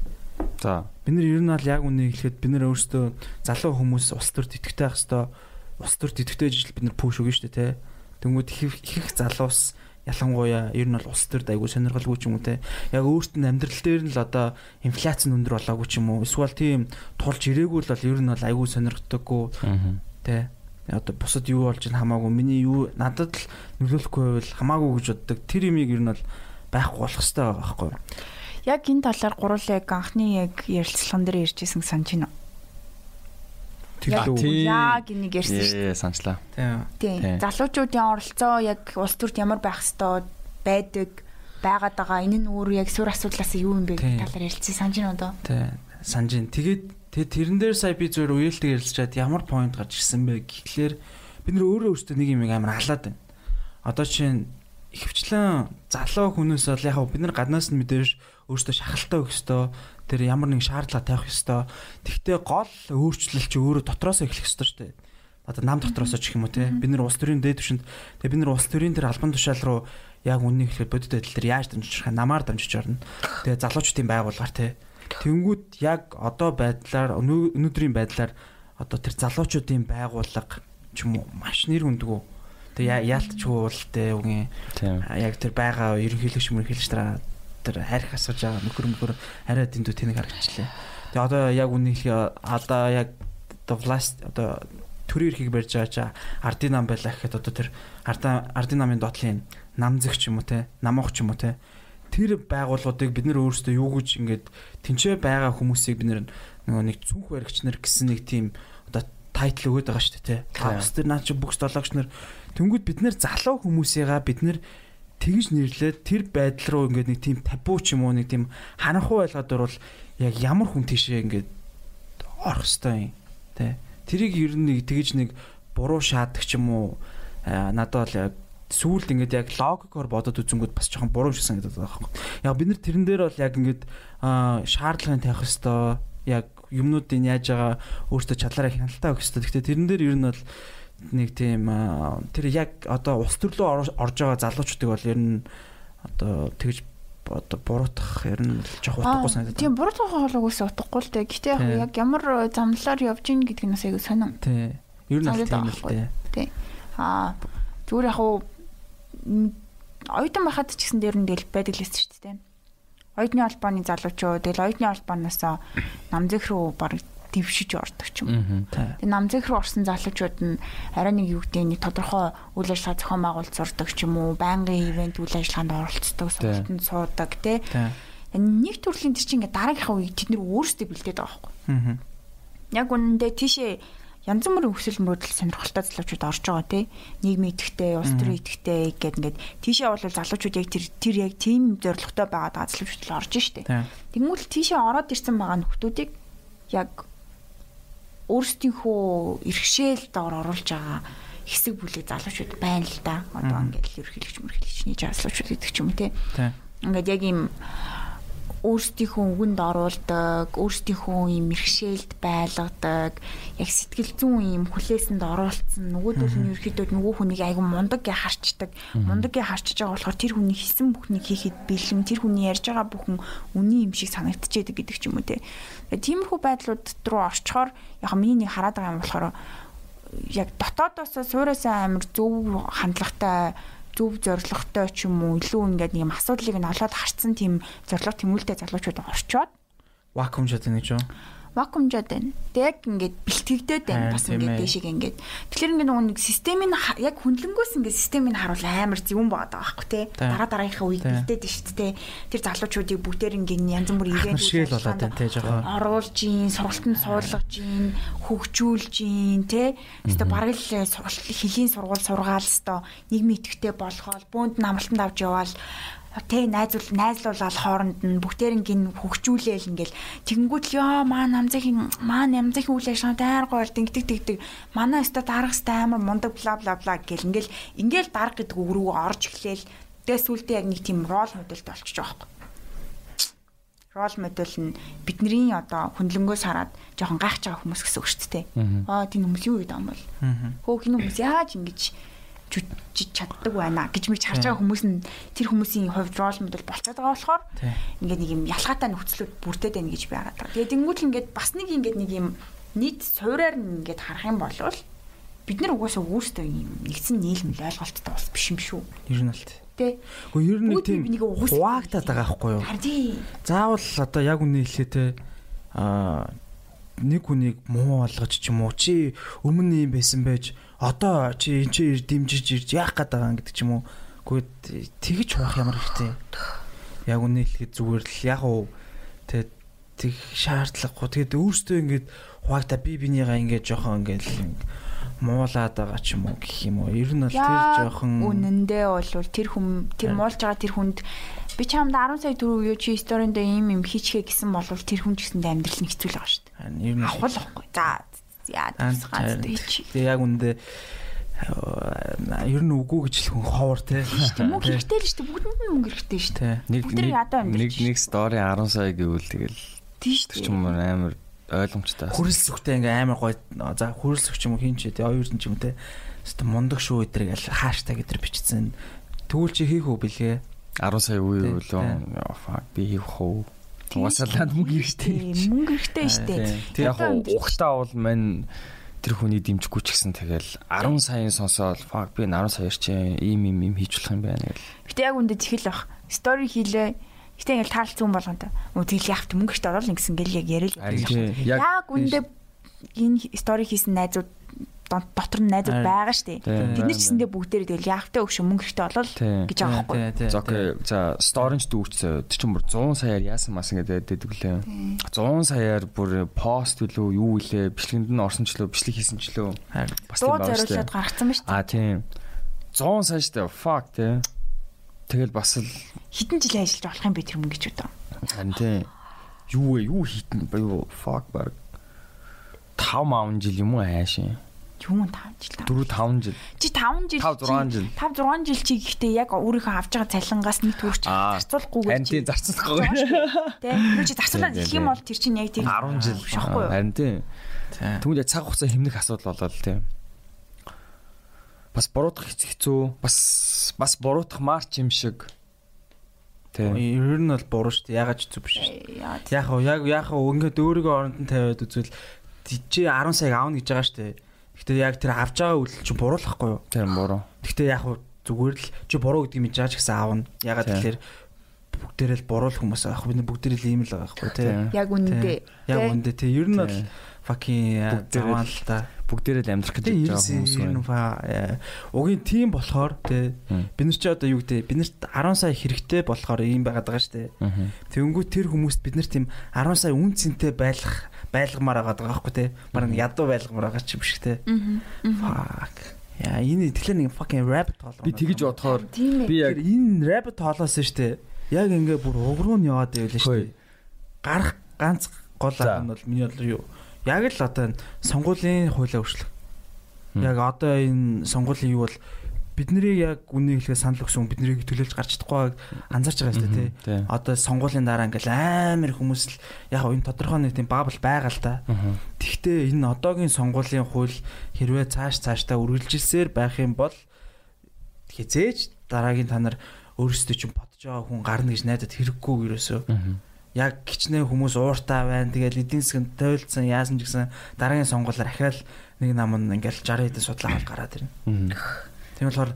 За.
Бид нар ер нь бол яг үнэ хэлэхэд бид нар өөрсдөө залуу хүмүүс улс төрд идэвхтэй байх хэвээр улс төрд идэвхтэй жил бид нар пүүш өгнө шүү дээ, тэ. Тэнгүүд их их залуус ялангуяа ер нь бол улс төрд айгүй сонирхолгүй ч юм уу те. Яг өөрт нь амьдрал дээр нь л одоо инфляц нь өндөр болоогүй ч юм уу. Эсвэл тийм тулж ирээгүй л бол ер нь бол айгүй сонирхдаггүй те. Одоо бусад юу болж ин хамаагүй миний юу надад л нөлөөлөхгүй байвал хамаагүй гэж боддог. Тэр имийг ер нь бол байхгүй болох хэрэгтэй байгаа байхгүй
яг энэ талаар гурлаа яг анхны яг ярилцлаган дээр ярьжсэн санаж байна
Тэглүү.
Яг энийг ярьсан шүү
дээ. Санчлаа.
Тийм. Залуучуудын оролцоо яг улс төрд ямар байх ёстой байдаг байгаад байгаа. Энэ нь өөр яг сур асуудлаас юу юм бэ гэх талаар ярилцсан санаж байна одоо.
Тийм. Санаж байна. Тэгээд тэгээд тэрэн дээр сая би зөвөр үеэлдэг ярилцчаад ямар point гарч ирсэн бэ гэхлээр бид нөр өөрөө өөртөө нэг юм амар халаад байна. Одоо чинь ихэвчлэн залуу хүнээс бол яг бид нар гаднаас нь мэдээж өөртөө шахалтай өгөх ёстой тэр ямар нэг шаардлага тавих ёстой. Тэгвэл гол өөрчлөлт чи өөрөө дотроос эхлэх ёстой шүү дээ. Одоо нам дотроос ч юм уу те. Бид нэр улс төрийн дээд түвшинд тэгээ бид нэр улс төрийн тэр албан тушаал руу яг үннийг хэлэхэд бодит байдал дээр яаж дамжиж байгаа намаар дамжиж орно. Тэгээ залуучуудын байгууллагаар те. Тэнгүүд яг одоо байдлаар өнөөдрийн байдлаар одоо тэр залуучуудын байгууллага ч юм уу маш нэр хүндгүү. Тэгээ яалтчгүй уултай үгийн
Тийм.
яг тэр байгаа ерөнхийлөгч мөрхийлж дараа тэр харих асууж байгаа нөхөр мөхөр арай дэндүү тэнэг харагчлаа. Тэгээ одоо яг үнэхээр одоо яг одоо власт одоо төрийн эрхийг барьж байгаа ардын нам байлаа гэхэд одоо тэр ардын намын доотлын намзэг ч юм уу те намуух ч юм уу те тэр байгууллагуудыг бид нэр өөрсдөө юу гэж ингээд тэнцээ байгаа хүмүүсийг бид нөгөө нэг цүнх баригч нар гэсэн нэг тийм одоо тайтл өгöd байгаа шүү дээ те. Тавс тэр наа чи бүкс долоогч нар тэнгууд бид нэр залуу хүмүүсийгаа бид нэр тэгж нэрлээд тэр байдал руу ингээд нэг тийм табу ч юм уу нэг тийм харанхуй байлгаад орвол яг ямар хүн тийшээ ингээд орох хэвээр юм те. Тэрийг ер нь нэг тэгж нэг буруу шаадаг ч юм уу надад бол сүүлд ингээд яг логикоор бодоод үзэнгүүд бас жоохон буруу шиг санагдаад байгаа байхгүй. Яг бид нэр тэрэн дээр бол яг ингээд аа, шаардлагын тавих хэвээр яг юмнуудын яаж байгаа өөртөө чадлаараа хяналтаа өгөх хэвээр. Гэхдээ тэрэн дээр ер нь бол нэг тийм тэр яг одоо улс төрлөө ор- орж байгаа залуучуудыг бол ер нь одоо тэгж одоо буруутгах ер нь жоох утгагүй санагдаад.
Тийм буруутгах хоолойгоос утгагүй л дээ. Гэтэ яг
Тийм.
ямар замлаар явж ийн гэдэг нь бас айгүй сонирн.
Тий. Ер нь аль тийм л дээ.
Аа зүгээр яг уу оюутан байхад ч гэсэн дээр нь тэгэл байдаг л шүү дээ. Оюутны албаны залуучууд тэгэл оюутны албаанаас намзэх рүү баг дэвшиж ордог ч юм. Тэгээ намзэх рүү орсон залуучууд нь арай нэг юу гэдэг нэг тодорхой үйл ажиллагаа зохион байгуулалт сурдаг ч юм уу, байнгын ивент үйл ажиллагаанд оролцдог, сургалтанд суудаг тий. Нэг төрлийн чинь ингээ дараагийнхаа үеийг тэд нэр өөрсдөө бэлдээд байгаа байхгүй. Яг үнэндээ тийшээ янз бүрийн өсөл мөрөдөл сонирхолтой залуучууд орж байгаа тий. Нийгмийн идэвхтэй, улс төрийн идэвхтэй гэдэг ингээд тийшээ бол залуучууд яг тэр тэр яг тийм зорилготой байгаа даа залуучууд л орж штэ. Тэгмүүл тийшээ ороод ирсэн байгаа нөхдүүдийг яг өөрсдийнхөө иргэшээл доор оруулж байгаа хэсэг бүлэг залуучууд байна л да. Одоо ингээд ерхийлэгч мөрхийлэгчний залуучууд гэдэг ч юм уу. Тий. Ингээд яг ийм өөрсдийнхөө үгэнд оруулдаг, өөрсдийнхөө ийм мэрхшээлд байлгадаг, яг сэтгэл зүйн ийм хүлээсэнд оруулсан нөгөөдөл нь ерөөхдөө нөгөө хүнийг айгу мундаг гэж харчдаг. Мундаг гэж харчиж байгаа болохоор тэр хүний хийсэн бүхнийг хийхэд бэлэн, тэр хүний ярьж байгаа бүхэн үний юм шиг санагдчихэдэг гэдэг ч юм уу те. Тиймэрхүү байдлууд руу орчхоор яг миний нэг хараад байгаа юм болохоор яг дотоодоос суурасаа амар зөв хандлагатай зөв зоригтой ч юм уу илүү ингээд нэг юм асуудлыг нь олоод харцсан тийм зориг тэмүүлтэй залуучууд орчоод
Вакуум шат нэг ч юм.
Вакуумжаад байна. Тэг ингээд бэлтгэгдээд байна. Бас ингээд
ээ.
дэшиг ингээд. Тэгэхээр ингээд нэг системийн яг хүнлэнгөөс ингээд системийг харуул амар зөвөн байгаа байхгүй тий.
Тий.
Дараа дараагийнхаа
Тий.
бэлдээд шүү дээ. Тэр залуучуудыг бүгдээр ингээд янз бүрийн ивент
Ахнашгэл болоод байна тий жоохон.
оруулж ийн, сургалтанд суулгаж ийн, хөгжүүлж ийн, тэ. Өөртөө бараг л сургалт хөлийн сургууль сургаал өстой нийгмийн идэвхтэй болгоол, бөөнд намралтанд авч яваал тэ найзуул найзлуулаад хооронд нь бүгдээр ингийн хөгжүүлээл ингээл тэгэнгүүт л ёо маа намзахын маа намзахын үйл ажиллагаа тайр гоё болд ингэдэг тэгдэг манай өстө дарах стай амар мундаг бла бла бла гэл ингээл ингээл дарах гэдэг үг рүү орж эхлээл. Тэгээ сүултээ яг нэг тийм рол модельд болчихж байгаа юм рол модель нь бидний одоо хүнлэнгөөс хараад жоохон гайхаж байгаа хүмүүс гэсэн үг шүү дээ. Аа тийм хүмүүс юу гэдэг юм бол. Хөө хин хүмүүс яаж ингэж жүжиж чаддаг байна гэж мэгж харж байгаа хүмүүс нь тэр хүмүүсийн хувьд рол модель болчиход байгаа болохоор ингээд нэг юм ялгаатай нөхцлүүд бүрдээд байна гэж байгаад байгаа. Тэгээд тэнгуүл ингээд бас нэг ингээд нэг юм нийт суураар нь ингээд харах юм бол бид нар угаасаа өөрсдөө юм нэгдсэн нийлмэл ойлголттой бас биш юм шүү.
Ер нь л тий. Гэхдээ ер нь тийм хуваагдаад байгаа байхгүй юу? Заавал одоо яг үнэ хэлээ те аа нэг хүнийг муу болгож ч юм уу чи өмнө юм байсан байж одоо чи энэ чи дэмжиж ирж яах гээд байгаа юм гэдэг ч юм уу. Гэхдээ тэгж хуваах ямар хэрэгтэй. Яг үнэ хэлэхэд зүгээр л яг уу те тэг шаардлагагүй. Тэгээд өөртөө ингээд хуваагдаа би бинийгаа ингээд жоохон ингээд муулаад байгаа ч юм уу гэх юм уу. Ер нь бол тэр жоохон
үнэндээ бол тэр хүм тэр муулж байгаа тэр хүнд би чамд 10 сая төгрөг юу чи сторинд ийм юм хийчихээ гэсэн бол тэр хүн ч гэсэндээ амьдрал нь хэцүү л байгаа шүү дээ.
ер нь
Авах л байхгүй. За яа
харин.
чи.
Тэгээ яг үндэ ер нь үгүй гэж л хүн ховор те.
Мөнгө хэрэгтэй л шүү дээ. Бүгдэнд нь мөнгө хэрэгтэй шүү дээ.
Тэ.
Нэг нэг нэг нэг стори 10 сая гэвэл тэгэл
Тийм
тэр
шүү
ч юм уу амар ойлгомжтой.
Хүрэлцэхтэй ингээ амар гоё за хүрэлцэх ч юм уу хин ч те оюурсан ч юм те. Хэвээ мундаг шүү эдрэг аль хаштаг эдэр бичсэн. Чи хийх үү бэлгээ?
10 сая үе үлээ. Fuck би хийх үү. Угаасаа ланд мөнгө
дээ.
хэрэгтэй.
Мөнгө хэрэгтэй шүү дээ.
Тэг яг ухтаа бол мань тэр хүний дэмжихгүй ч гэсэн тэгэл 10 саяын сонсоод fuck би 10 саяар чи ийм ийм ийм хийж болох юм байна гэл.
Гэтэ яг үндэ тэгэл бах. Стори хийлээ. Гэтэ ингээл таалц юм болгоно. Өө тэгэл яхт мөнгө штэ оруулна гэсэн гэл яг
Харин тий, яг
үндэ энэ стори хийсэн найзууд дотор нь найзууд байгаа штэ.
Тий.
Тэд нар ч гэсэндээ бүгдээрээ тэгэл яхтаа өгшө мөнгө ихтэй болол гэж байгаа байхгүй.
За окей. За сторинч дүүрчээ. Тэр чинь бүр 100 саяар яасан мас ингээд дэдэг лээ. 100 саяар бүр пост үлээ юу илээ бичлэгэнд нь орсон ч лөө бичлэг хийсэн ч лөө. Бас тийм байна шүү
зориулаад
дээ.
гаргацсан ба штэ.
А тийм. 100 сая штэ fuck тий. Тэгэл бас л
Хитэн жил ажиллаж болох юм бэ тэр мөнгө гэж бодоо.
харин тий. Юу вэ? Юу хийтэн юу fuck баг 5 маун жил юм уу хайшин.
Юм 5 жил та.
4 5 жил.
Чи 5 жил
5 6 жил.
5 6 жил чи гэхдээ яг өөрийнхөө авч байгаа цалингаас нэг
Аа.
зарцуулахгүйгээр
Харин тий зарцуулахгүй.
Тэ. Тэр чи зарцуулаад
тий,
юм бол тэр чинь яг тийм
10 жил.
шахгүй юу?
Харин тий.
Тий.
Тэгвэл яг цаг хугацаа хэмнэх асуудал болоод тий. Бас буруутгах хэцүү. Бас бас буруутгахмаар ч юм шиг. Тий.
Ер нь бол буруу шүү дээ. Ягаад ч зүг биш шүү дээ. Яг яг яг ингээд өөрийгөө оронд нь тавиад үзвэл чи 10 сая аавна гэж байгаа шүү дээ. Гэхдээ яг тэр авж байгаа үйл чи буруулахгүй юу?
Тэр буруу.
Гэхдээ яг уу зүгээр л чи буруу гэдэг юм яаж ч гэсэн аавна. Ягаад тэгэхээр бүгдээрээ л буруул хүмүүс аахгүй бид бүгдээрээ л ийм л байгаа байхгүй тий.
Яг үнэндээ.
Яг
Тий.
үндэ тий ер нь бол fucking
л-
заваан л та.
Бүгдээрээ л амьдрах гэж байгаа хүмүүс байна.
э, угийн тим болохоор тий
Мм.
бид нар ч одоо юу гэдэг бид нарт 10 сая хэрэгтэй болохоор ийм байгаад байгаа шүү дээ. Тэнгүү тэр хүмүүст бид нар тийм 10 сая үн цэнтэй байлгах байлгамаар байгаа байгаа байхгүй те. Бараг ядуу байлгамаар байгаа ч юм шиг те. Fuck. Яа энэ тэгэхээр нэг fucking rabbit hole.
Би тэгэж бодохоор
Тийм
би яг
энэ rabbit hole-оос нь штэ. Яг ингээ бүр угруу нь яваад байвал
Хөөе.
штэ. Гарах ганц гол арга нь бол миний бодлоор юу? Яг л одоо энэ сонгуулийн хуулиа өөрчлөх. Яг одоо энэ сонгуулийн юу бол бидний яг үнийг хэлээ санал өгсөн биднийг төлөөлж гарч чадахгүй анзаарч байгаа шүү дээ тий. Одоо сонгуулийн дараа ингээл амар хүмүүс л яг энэ тодорхой нэг тийм бабл байгаа л та.
Мгм.
Тэгвэл энэ одоогийн сонгуулийн хууль хэрвээ цааш цаашдаа үргэлжилсээр байх юм бол хизээж дараагийн та нар өөрсдөө чинь бодож байгаа хүн гарна гэж найдад хэрэггүй ерөөсөө.
Мгм.
Яг гिचнээ хүмүүс ууртаа байна. Тэгэл эдийн засгийн тойлцсон яасан ч гэсэн дараагийн сонгуулиар ахаал нэг нам нь ингээл 60 хэдэн судлаа аваад гараад ирнэ. Тийм болохоор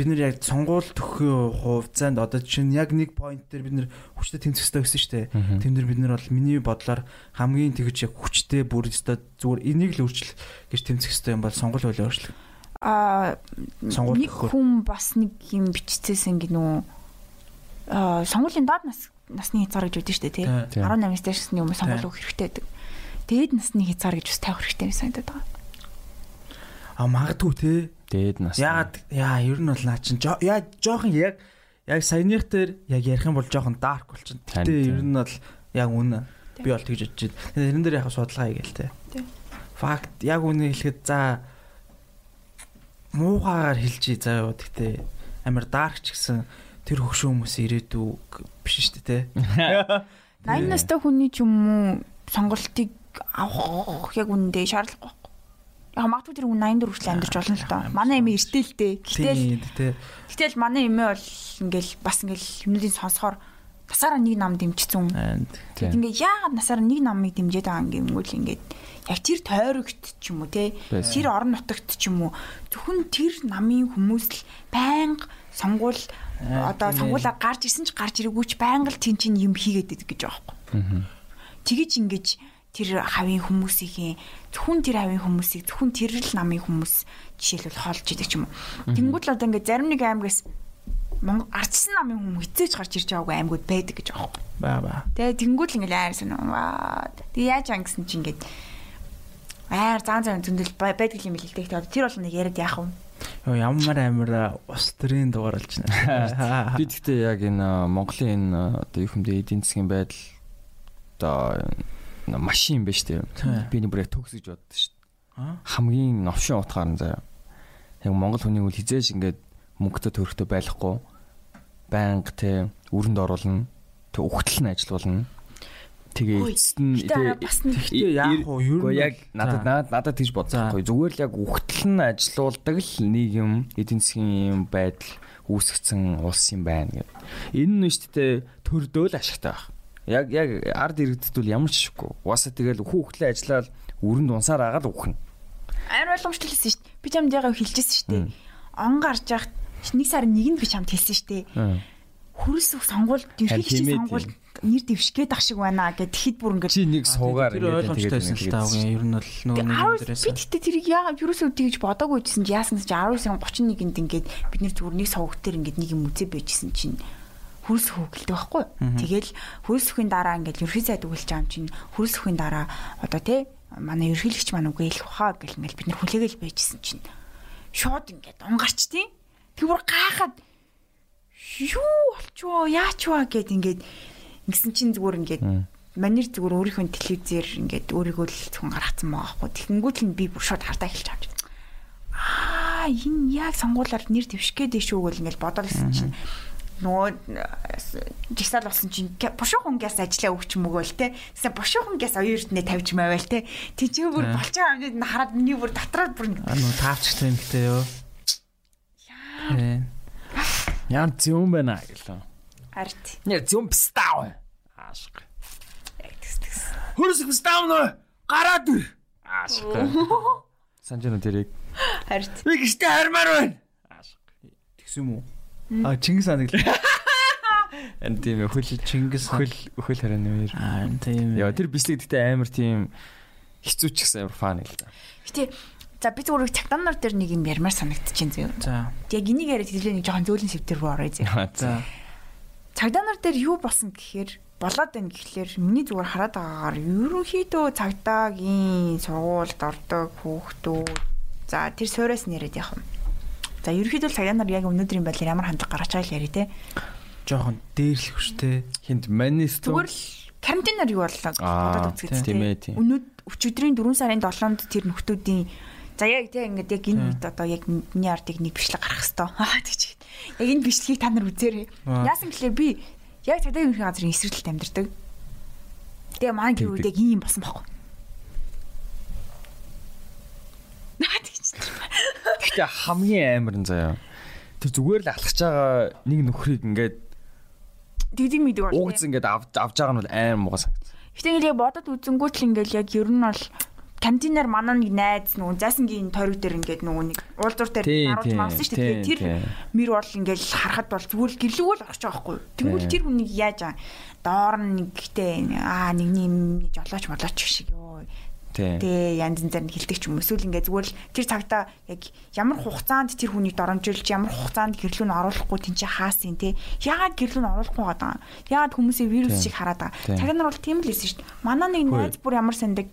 бид нар яг сонгуул төхөө хувьцаанд одоо чинь яг нэг point дээр бид нар хүчтэй тэмцэхтэй гэсэн шүү дээ. Тэн дээр бид нар бол миний бодлоор хамгийн тэгж яг хүчтэй бүр өстой зүгээр энийг л өөрчлөх гэж тэмцэх хэрэгтэй юм бол сонгол хуулийг өөрчлөх.
Аа нэг хүн бас нэг юм биччихсэн гин үү. Аа сонгуулийн доод нас насны хязгаар гэж үүдэн штэ тий.
Тий.
18-аас дээшсний хүмүүс
Тий.
сонгуул өгөх хэрэгтэй байдаг. Дээд насны хязгаар гэж бас тавих хэрэгтэй санагдаад байгаа.
А магадгүй те.
Дээд нас.
Яагаад яа ер нь бол наа чин яа жоохон яг яг саяных дээр яг ярих юм бол жоохон dark болчихно.
Тань,
Гэтэ
тий.
ер нь бол яг үнэ. Би бол тэгж бодож байна. Тэгээд энэ дээр яг судалгаа хийгээл те.
Тий.
Факт яг үнэ хэлэхэд за муугаар хэлжий заа юу гэхдээ амар dark ч гэсэн тэр хөгшөө хүмүүс ирээдүү биш шүү дээ те.
80 настай хүний ч юм уу сонголтыг авах яг үнэндээ шаардлагагүй. Яг магадгүй тэр хүн 84 хүртэл амьдарч болно л доо. Манай эмээ эртэл дээ. Гэтэл гэтэл манай эмээ бол ингээл бас ингээл юмнуудыг сонсохоор насаараа нэг нам дэмжсэн. Тэгэд ингээ яагаад насаараа нэг намыг дэмжиж байгаа юм гэмгүүл ингээд яг тэр тойрогт ч юм уу те тэр орон нутагт ч юм уу зөвхөн тэр намын хүмүүс л байнга сонгуул одоо
тийм ээ.
сонгуулаа гарч ирсэн ч гарч ирээгүй ч байнга л тэн чин юм хийгээд идэг гэж байгаа.
Мгм.
Тэгэж ингэж тэр хавийн хүмүүсийн зөвхөн тэр хавийн хүмүүсийг зөвхөн тэр л намын хүмүүс жишээлбэл хоолж идэг юм. Тэнгүүд л одоо ингээ зарим нэг аймгаас Монгол ардсан намын хүмүүс хизээж гарч ирж байгаагүй аймагуд байдаг гэж байгаа байхгүй.
ба ба.
Тэгээ тэнгууд л ингээл аяар сонь. Ваа. Тэгээ яаж ан гэсэн чинь ингээд аяар заан заан зөндөл бай- байдаг юм билээ. Тэгээ тэр бол нэг яриад яах вэ?
Йоо ямар амар устрын дугаар болж байна.
Би тэгтээ яг энэ Монголын энэ одоо юу хэмдэ эдийн засгийн байдал одоо машин байна шүү
Тий.
дээ. Би нэг бүр яг төгс гэж боддоо шүү дээ. Хамгийн новшин утгаар нь заяа. Яг Монгол хүний үл хизээж ингээд мөнгөтэй төрөхтэй байхгүй. Банк те өрөнд оруулна. Тэг ухтал нь ажилуулна. Тэгээ эцэст нь
вэ? Ер
Гэхдээ
нь
яг надад надад надад тийж
За.
бодсохгүй. Зүгээр л яг ухтал нь ажилуулдаг л нийгэм эдийн засгийн юм байдал үүсгэсэн улс юм байна гэдэг. Энэ нь шүү дээ төрдөөл ашигтай байх. Яг яг ард иргэдэд бол ямар ч шиггүй. Угаасаа тэгэл хүү хөлөө ажиллаад өрөнд унсаар агаад ухна.
амар ойлгомжтой хэлсэн шүү дээ. Би чамд ягаа хэлчихсэн шүү дээ. Он гарч яхад нэг сарын нэгэнд би чамд хэлсэн шүү дээ. Хөрс өх сонгуул ерхийлэгчийн сонгуул нэр дэвшгээд ах шиг байна гэд тэгэхэд бүр ингээд
чи нэг суугаар
тэр ойлгомжтойсэн л таа. Үгүй ер нь бол нөгөө нэг дээрээс
би тэгтээ тэрийг яагаад юусоо тэгж бодоогүй гэсэн чи яасан чи 19 сарын 31-нд ингээд бид нэр зүгээр нэг сувг дээр ингээд нэг юм үзээ байжсэн чинь хөрс хөөгөлдөг байхгүй. Тэгэл хөрс өхийн дараа ингээд ерхий сайд өгүүлж байгаа юм чинь хөрс өхийн дараа одоо тий манай ерхийлэгч маань үгүй хэлэх баха гэл ингээд бид нар хүлээгээл байжсэн чинь. Шууд ингээд унгарч тий. Тэг бүр гайхаад юу болчихоо яач вэ гэд ингээд Ингэсэн чинь зүгээр ингээд манер зүгээр өөрийнхөө телевизээр ингээд өөрийгөө л зөвхөн гаргацсан байгаа байхгүй. Тэгэнгүүт л би бүр шууд хардаа хэлж авч. Аа энэ яг сонгуулаар нэр дэвшгээд шүү гэл ингээд бодоолсон чинь нөгөө жигсаал болсон чинь бушуухан гяс ажиллаа өгч мөгөөл те. Тэсээ бушуухан гяс оюурднээ тавьж мавал те. Тижээ бүр болж байгаа юм хараад миний бүр дотроо бүр
нөгөө таавч тэмхтэй ёо.
Яа. Яа зүүн байна гэлээ.
Арт.
Не зүүн пстав. Аашиг. Хөрөс пстав нөө гараад ир. Аашиг. Санжина тэрийг.
Харт.
Би гişтэй хармаар байна. Аашиг.
Тэгсэн юм уу? А Чингис хаан гэрлээ.
Энд тийм хөл
Чингис
хөл хөл харааны үер.
Аа тийм.
Яа тэр бичлэг гэхдээ амар тийм хэцүү ч гэсэн амар фан л да.
Гэтэ За би зүгээр цагдаанаар дээр нэг юм ярмаар санагдчихээн зөө.
За.
Яг энийг яриад хэлээ нэг жоохон зөөлөн сэвтэр рүү орё зөө.
За
цагдаа нар дээр юу болсон гэхээр болоод байна гэхлээр миний зүгээр хараад байгаагаар ерөнхийдөө цагдаагийн сургуульд ордог хүүхдүүд за тэр суурьас нэрэд явах юм. За ерөнхийдөө цагдаа нар яг өнөөдрийн байдлаар ямар хандлага гаргаж байгаа л яри те.
Жохон дээрлэх швтэй.
Хинт манист
зүгээр л карантинаар юу боллоо бодоод үзгээд
тийм ээ тийм.
Өнөөд өчигдрийн 4 сарын 7-нд тэр нөхдүүдийн За яг тийм ингээд яг энэ үед одоо яг миний ардыг нэг бичлэг гарах хэвээр. Тийч. Яг энэ бичлэгийг та нар үзээрэй. Яасан гэхлээр би яг цагдаагийн ерхий газрын эсрэлт амьдардаг. Тэгээ маань гэр үед яг ийм болсон байхгүй. Наа тийч.
Гэхдээ хамгийн амар нь заяа. Тэр зүгээр л алхаж байгаа нэг нөхрийг ингээд
тэгдэг мэдэг
байна. Угц ингээд авч авж байгаа нь бол аим муу санагд.
Гэтэ ингээд яг бодод үзэнгүүт л ингээд яг ер нь бол кантинаар манай нэг найз нөгөө зайсангийн тойрог дээр ингээд нөгөө нэг уулзуур дээр харуулж мавсан шүү дээ. Тэр мэр бол ингээд харахад бол зүгээр л орчих байгаа байхгүй. Тэнгүүл тэр хүнийг яаж аа доор нь нэгтэй аа нэгний юм жолооч молооч шиг ёо. Тэ янз янзаар нь хилдэг ч юм эсвэл ингээд зүгээр л тэр цагта яг ямар хугацаанд тэр хүнийг доромжилж ямар хугацаанд гэрлүү нь оруулахгүй тэнцээ хаасын те яагаад гэрлүү нь оруулахгүй байгаа даа. Яагаад хүмүүсээ вирус шиг хараад байгаа. Цаг нар бол тийм л хэлсэн шүү дээ. Манай нэг найз бүр ямар сандаг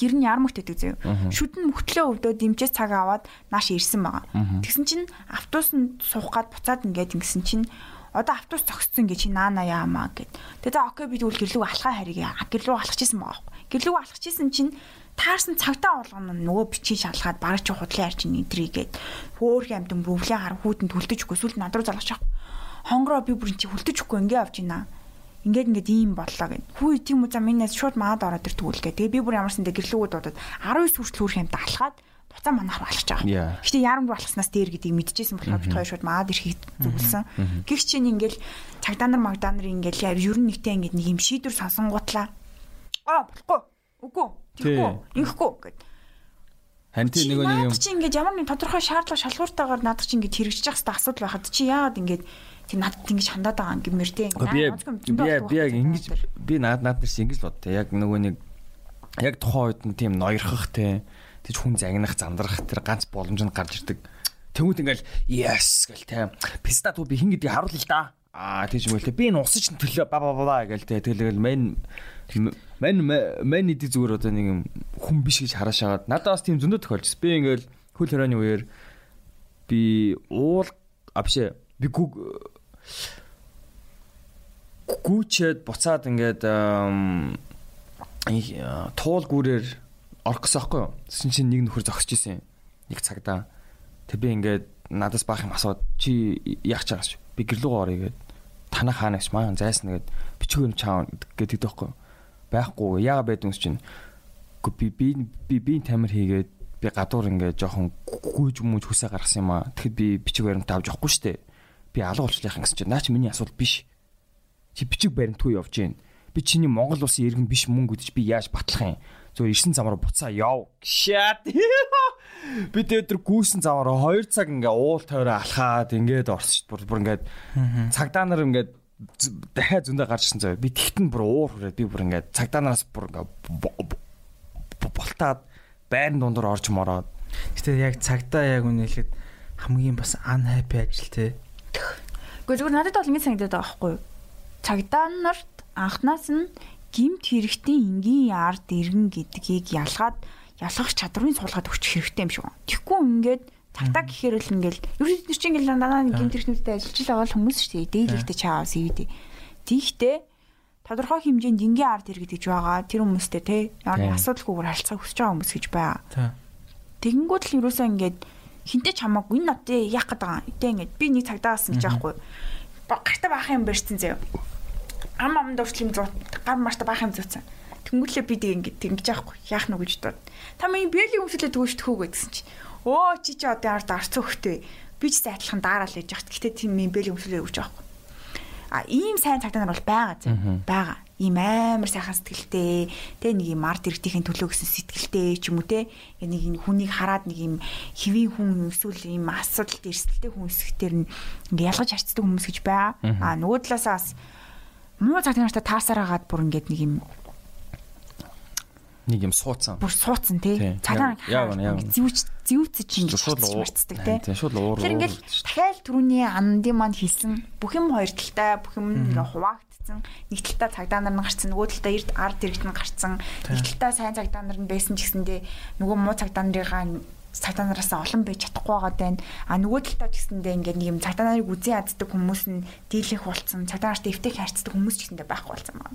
гэр нь ярмагт өгдөг зөө. Шүдэн мөхтлөө өвдөө дэмжээс цаг аваад нааш ирсэн байгаа. Тэгсэн чинь автобусанд суух гад буцаад ингээд ингэсэн чинь одоо автобус зогссон гэж чи наана яамаа гэд. Тэгээ окей би тэгвэл гэрлүүг алхаа харийг гэрлүүг алхачихсан байгаа. Гэрлүүг алхачихсан чинь таарсан цагтаа болгоно нөгөө бичиг шалгаад бараг чи худлын арч нэдрийгээд хөөхөн амтан бүвлээ хар хүүтэнд хүлдэж өгөө сүлд над руу залгаж авах. Хонгороо би бүр чи хүлдэж өгөхгүй ингээ авч ийна ингээд ингээд ийм боллоо гэд. Хүү тийм үү за минийс шууд манад ороод ир тэгвэл гэ. Тэгээ би бүр ямарсан дэ гэрлүүгүүд бодоод 19 хүртэл хүрх юмтай алхаад буцаа манайх алхаж байгаа. Гэтэ ярамгүй алхаснаас дээр гэдгийг мэдчихсэн болохоор бид хоёр шууд манад ирэхийг зүгэлсэн. Гэх чинь ингээд цагдаа нар магдаа нар ингээд ер нь нэгтэй ингээд нэг юм шийдвэр сонсонгуутлаа. Аа болохгүй. Үгүй. Тэгэхгүй. Ингэхгүй гэд.
Харин тийм нэг нэг юм
чи ингээд ямар нэг тодорхой шаардлага шалгууртаагаар надад чи ингээд хэрэгжиж явах хэрэгтэй асуудал байхад чи яагаад ингээд тийм надад ингэж хандаад байгаа юм гэмээр тий.
Би би яг ингэж би наад наад нар ингэж л бодтой. Яг нөгөө нэг яг тухайн үед нь тийм ноёрхох тий. Тэж хүн загнах, зандрах тэр ганц боломжинд гарч ирдэг. Тэнгүүд ингээл yes гэл тий. Писта туу би хин гэдгийг харуулъя л да. Аа тийч юм л тий. Би энэ усч төлөө ба ба ба гэл тий. Тэгэл мен мен мен иди зүгээр одоо нэг юм хүн биш гэж хараашаад надад бас тийм зөндөө тохиолдсон. Би ингээл хөл хорооны үеэр би уул а биш би гүг гүүчээд буцаад ингээд туул гүрээр орох гэсэн аахгүй юу? Тэсэн чинь нэг нөхөр зогсож исэн. Нэг цагдаа. Тэг би ингээд надаас баах юм асууд чи яах чагаас чи би гэрлүүгөө орё гэд танаа хаанагч маань зайсан гэд бичиг юм чаав гэдэг байхгүй юу? Байхгүй яага байдгүй чинь би би би би тамир хийгээд би гадуур ингээд жоохон гүйж хүмүүж хүсээ гаргасан юм аа. Тэгэхэд би бичиг баримт авч явахгүй штэ би алга болчихлоо гэсэн чинь наа чи миний асуудал биш. Чи бичиг баримтгүй явж гин. Би чиний Монгол улсын иргэн биш мөн гэдэж би яаж батлах юм? зүгээр 9 замаар буцаа яв. Шат. Би тэр гүйсэн замаар 2 цаг ингээ уул тойроо алхаад ингээд орсч бүр бүр ингээд цагдаа нар ингээд дахиад зөндөө гарчсан заяа. Би тэгтэн бүр уур хүрээд би бүр ингээд цагдаа нараас бүр ингээд болтаад байрны дундуур орж мороод.
Гэтэ яг цагтаа яг үнэхээр хамгийн бас unhappy ажил те.
Гэхдээ зүгээр надад бол ингэ санагдаад байгаа байхгүй юу? Цагдаа нарт анхнаас нь гимт хэрэгтэй энгийн ард иргэн гэдгийг ялгаад ялгах чадварыг суулгаад өгч хэрэгтэй юм шиг байна. Тэгэхгүй ингээд тагтаа гэхээр л ингээл ер нь бид нар чинь ингээл дандаа гимт хэрэгтнүүдтэй ажиллаж байгаа бол хүмүүс шүү дээ. Дээлэгтэй чаавс ивдээ. Тийхтэй тодорхой хэмжээнд энгийн ард иргэд гэж байгаа. Тэр хүмүүстэй те ямар асуудалгүйгээр харилцаа хүсэж байгаа хүмүүс гэж байгаа. Тэгэнгүүт л юусаа ингээд хинтээ ч хамаагүй энэ надад яах гээд байгаа. Тэ ингээд би нэг цагдаа асан гэж аахгүй. Гартаа баах юм барьсан заяа ам ам дурчлын зуут гар марта баах юм зууцсан. Тэнгүүлээ би тэг ингэ тэгж яахгүй яах нү гэж дууд. Та минь бэлийн өмсөлөө тгөөж төхөө гэдсэн чи. Өө чи чи одоо ард арц өгтөө. Би ч сайдлахын дараал гэж яхад. Гэтэ тийм минь бэлийн өмсөлөө өгч байхгүй. А ийм сайн цагтаа нар бол байгаа зэ. Байгаа. Ийм амар сайхан сэтгэлтэй. Тэ нэг юм арт иргэдийн төлөө гэсэн сэтгэлтэй ч юм уу те. Нэг юм хүнийг хараад нэг юм хэвийн хүн эсвэл ийм асуудалд эрсдэлтэй хүн эсэхтэр нь ингээ ялгаж харцдаг хүмүүс гэж байгаа. А нөгөө талаасаа бас муу цаг нартай таасаар агаад бүр ингээд нэг юм
нэг юм суудсан.
Бүр суудсан тий. Цагаан зэвч зэвцэж ингээд тий.
Тийм шууд уур.
Тэр ингээд дахиад түрүүний андын маань хэлсэн бүх юм хоёр талтай бүх юм ингээд хуваагдсан. Нэг талдаа цагдаа нар нь гарцсан, нөгөө талдаа эрд ард иргэд нь гарцсан. Нэг талдаа сайн цагдаа нар нь байсан ч гэсэндээ нөгөө муу цагдаа нарыгаа цагдаа нараас олон байж чадахгүй байгаа даа. А нөгөө талдаа ч гэсэндээ ингээд нэг юм цагдаа нарыг үзэн яддаг хүмүүс нь дийлэх болцсон. Цагдаа нартай эвтэх хайрцдаг хүмүүс ч гэсэндээ байхгүй болсон байгаа.